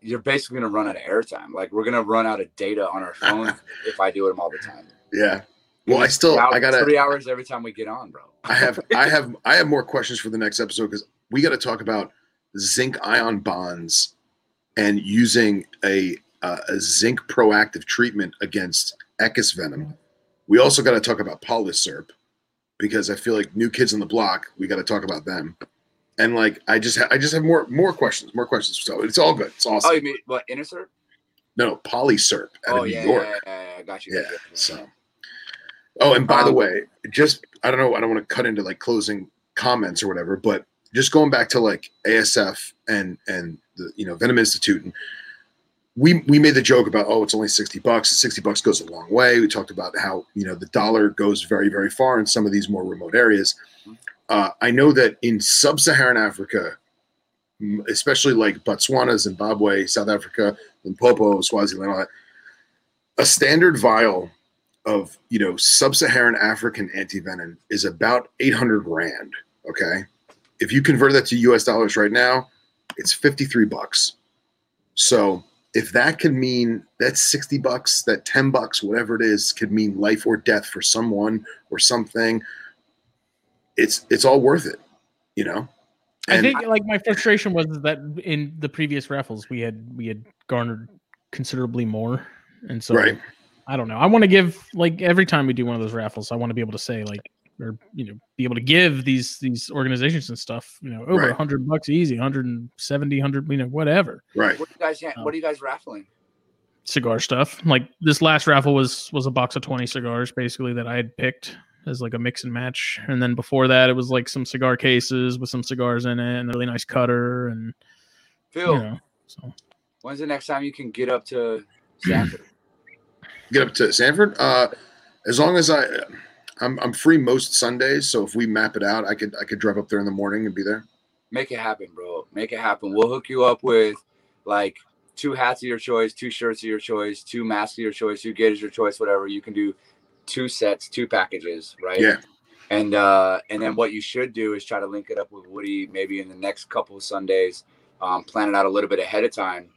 you're basically gonna run out of airtime. Like we're gonna run out of data on our phone [LAUGHS] if I do them all the time. Yeah. Well, I still I gotta three hours every time we get on, bro. I have I have I have more questions for the next episode because we got to talk about zinc ion bonds and using a uh, a zinc proactive treatment against Echis venom. We also got to talk about polyserp because I feel like new kids on the block. We got to talk about them. And like I just ha- I just have more more questions, more questions. So it's all good. It's awesome. Oh, you mean what insert? no, polyserp out Oh of New yeah, York. yeah, yeah, yeah, I got you. Yeah. got you. So, oh, and by the Um, way, just I don't know, I don't want to cut into like closing comments or whatever, but just going back to like ASF and and the you know Venom Institute, and we we made the joke about oh it's only sixty bucks. Sixty bucks goes a long way. We talked about how you know the dollar goes very very far in some of these more remote areas. Uh, I know that in sub-Saharan Africa, especially like Botswana, Zimbabwe, South Africa, Limpopo, Swaziland, all that, a standard vial of you know sub-Saharan African antivenom is about 800 rand. Okay, if you convert that to U.S. dollars right now, it's 53 bucks. So if that could mean that 60 bucks, that 10 bucks, whatever it is, could mean life or death for someone or something, it's it's all worth it, you know. I And think like my frustration was that in the previous raffles we had we had garnered considerably more, and so right, I don't know. I want to give like every time we do one of those raffles, I want to be able to say like or you know be able to give these these organizations and stuff you know over a Right. hundred bucks easy 170 100 you know whatever right, What do you guys? What are you guys raffling? cigar stuff like this last raffle was was a box of 20 cigars basically that i had picked as like a mix and match and then before that it was like some cigar cases with some cigars in it and a really nice cutter and Phil, you know so when's the next time you can get up to Stanford? [CLEARS THROAT] get up to Sanford. Uh, as long as I, I'm I'm free most Sundays, so if we map it out, I could I could drive up there in the morning and be there. Make it happen, bro. Make it happen. We'll hook you up with like two hats of your choice, two shirts of your choice, two masks of your choice, two gaiters of your choice, whatever. You can do two sets, two packages, right? Yeah. And uh, and then what you should do is try to link it up with Woody maybe in the next couple of Sundays. Um, plan it out a little bit ahead of time,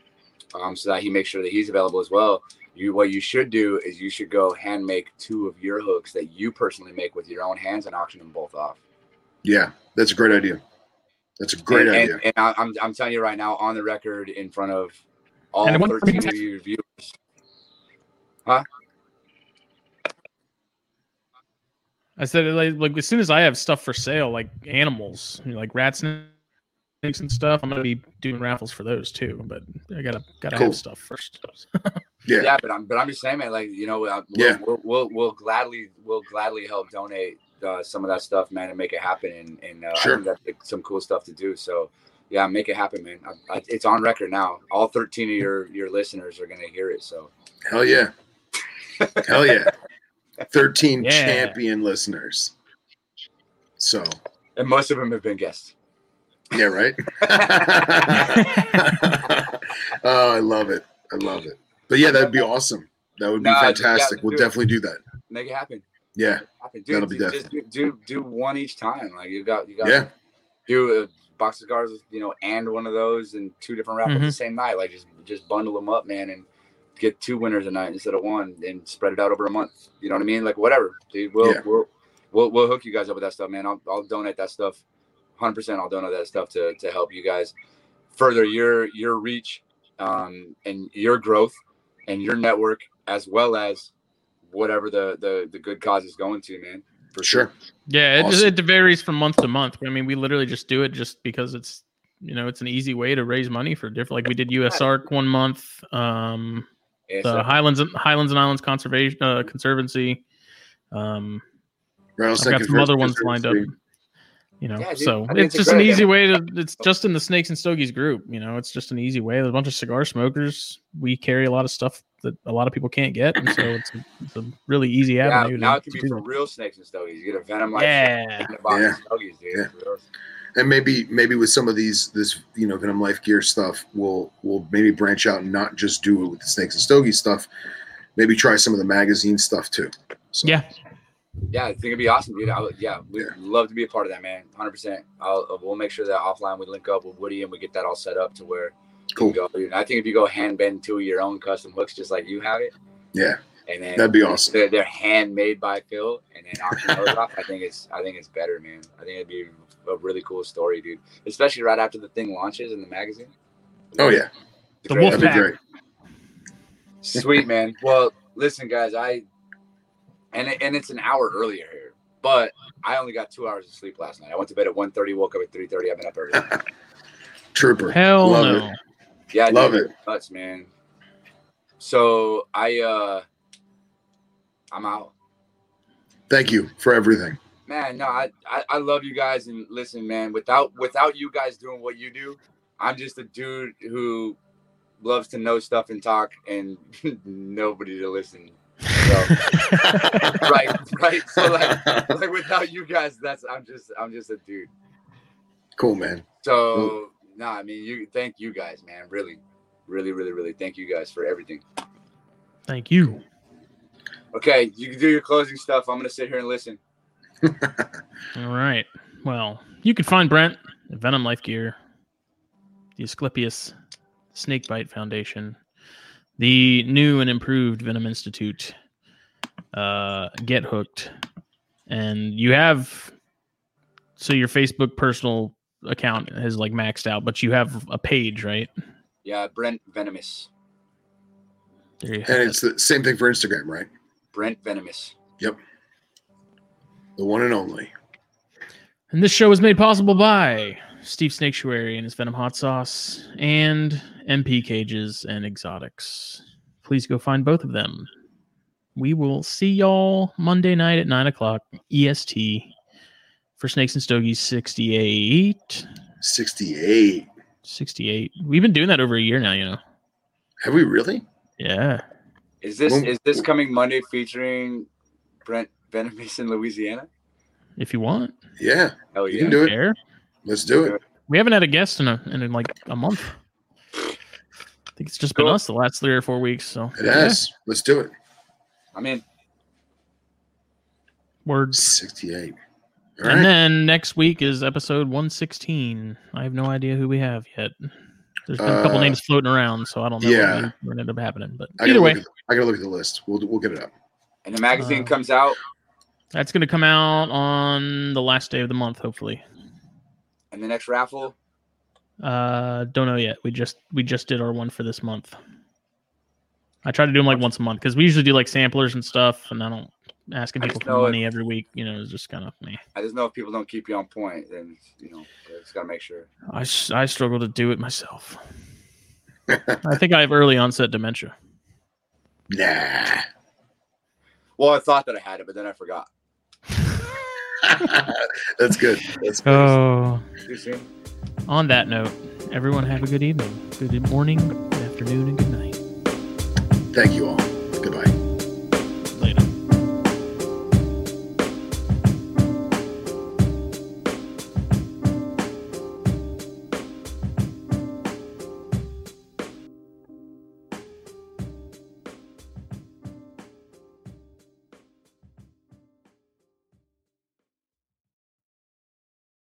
um, so that he makes sure that he's available as well. You what you should do is you should go hand make two of your hooks that you personally make with your own hands and auction them both off. Yeah, that's a great idea. That's a great and, idea. And, and I, I'm I'm telling you right now on the record in front of all And 13 of you viewers. Huh? I said like, like as soon as I have stuff for sale, like animals, you know, like rats, snakes, and stuff, I'm gonna be doing raffles for those too. But I gotta gotta Cool. have stuff first. [LAUGHS] yeah. Yeah, but I'm but I'm just saying, man. Like you know, uh, we'll, Yeah. we'll, we'll we'll gladly we'll gladly help donate uh, some of that stuff, man, and make it happen. And, and uh, Sure. I think that's like, some cool stuff to do. So yeah, make it happen, man. I, I, it's on record now. All 13 of your your listeners are gonna hear it. So Hell yeah. Hell yeah. 13 Yeah. champion listeners. So, and most of them have been guests. yeah, right? [LAUGHS] [LAUGHS] oh, I love it. I love it. But yeah, that'd be awesome. That would be Nah, fantastic. yeah, we'll do it. definitely do that. Make it happen. Yeah. Happen. Dude, That'll be dude, just do, do do one each time. Like you got you got Yeah. do a box of cigars, you know, and one of those and two different raffles Mhm. the same night. Like just just bundle them up, man, and get two winners a night instead of one, and spread it out over a month. You know what I mean? Like whatever, dude. We'll Yeah. we'll, we'll we'll hook you guys up with that stuff, man. I'll I'll donate that stuff, hundred percent. I'll donate that stuff to to help you guys further your your reach, um, and your growth and your network as well as whatever the the the good cause is going to, man. For sure. yeah, it, Awesome. it varies from month to month. I mean, we literally just do it just because it's you know it's an easy way to raise money for different. Like we did USARK one month. Um, Yeah, the so- Highlands Highlands and Islands Conservation uh, Conservancy. Um, Rattlesnake I've got some other ones lined up. You know, Yeah, so I think it's it's just an easy idea. way to. It's just in the Snakes and Stogies group. You know, it's just an easy way. There's a bunch of cigar smokers. We carry a lot of stuff that a lot of people can't get, and so it's a, it's a really easy Yeah, avenue. now to, it can to be do for that. real snakes and stogies. You get a venom like Yeah. in the box Yeah. stogies, dude. Yeah. And maybe maybe with some of these this you know venom life gear stuff we'll we'll maybe branch out and not just do it with the snakes and stogies stuff maybe try some of the magazine stuff too so, Yeah, Yeah, I think it'd be awesome, dude. I would, yeah, we'd Yeah. love to be a part of that, man. Hundred percent. I'll uh, we'll make sure that offline we link up with Woody and we get that all set up to where cool you can go. dude. I think if you go hand bend two of your own custom hooks, just like you have it, yeah and then That'd be awesome. They're, they're handmade by Phil, and then auction those off. I think it's I think it's better, man. I think it'd be a really cool story, dude. Especially right after the thing launches in the magazine. oh yeah It's The great. Wolf that'd be great Sweet man. Well, listen, guys, I and it, and it's an hour earlier here, but I only got two hours of sleep last night. I went to bed at 1.30, woke up at three thirty. I've been up early. [LAUGHS] trooper hell Love no. it. Yeah, Love it. nuts, man. So I uh, I'm out. thank you for everything Man, no, I, I I love you guys and listen, man. Without without you guys doing what you do, I'm just a dude who loves to know stuff and talk and [LAUGHS] nobody to listen. So, [LAUGHS] right, right. So like, like without you guys, that's I'm just I'm just a dude. cool man So no, I mean you thank you guys, man. Really, really, really, really thank you guys for everything. Thank you. Okay, you can do your closing stuff. I'm gonna sit here and listen. [LAUGHS] All right. Well, you can find Brent at Venom Life Gear, the Asclepius Snakebite Foundation, the new and improved Venom Institute, uh, Get Hooked, and you have so your Facebook personal account has like maxed out, but you have a page, right? Yeah, Brent Venomous. There you have and it. it's the same thing for instagram right Brent Venomous. Yep. The one and only And this show was made possible by Steve Snaketuary and his Venom Hot Sauce and MP Cages and Exotics. Please go find both of them. We will see y'all Monday night at 9 o'clock EST for Snakes and Stogies 68. 68 68. We've been doing that over a year now, you know. have we really Yeah. Is this Well- is this coming Monday featuring Brent Venom Mason, Louisiana. If you want, Yeah, Hell you yeah. can do it. fair. Let's do it. We haven't had a guest in a in like a month. I think it's just been us the last three or four weeks. So It has. Let's do it. I mean, words. 68. All and right. then next week is episode 116. I have no idea who we have yet. There's been a couple Uh, names floating around, so I don't know yeah. what what ended up happening. But I gotta, either way, look at, I gotta look at the list. We'll we'll get it up. and the magazine Uh, comes out, that's going to come out on the last day of the month, hopefully. and the next raffle. Uh, don't know yet. We just we just did our one for this month. I try to do them like once a month because we usually do like samplers and stuff, and I don't asking people for money every week. You know, it's just kind of me. I just know if people don't keep you on point, then you know, just gotta make sure. I I struggle to do it myself. [LAUGHS] I think I have early onset dementia. Nah. Well, I thought that I had it, but then I forgot. [LAUGHS] That's good. That's good. Oh. On that note, everyone have a good evening, good morning, good afternoon, and good night. Thank you all.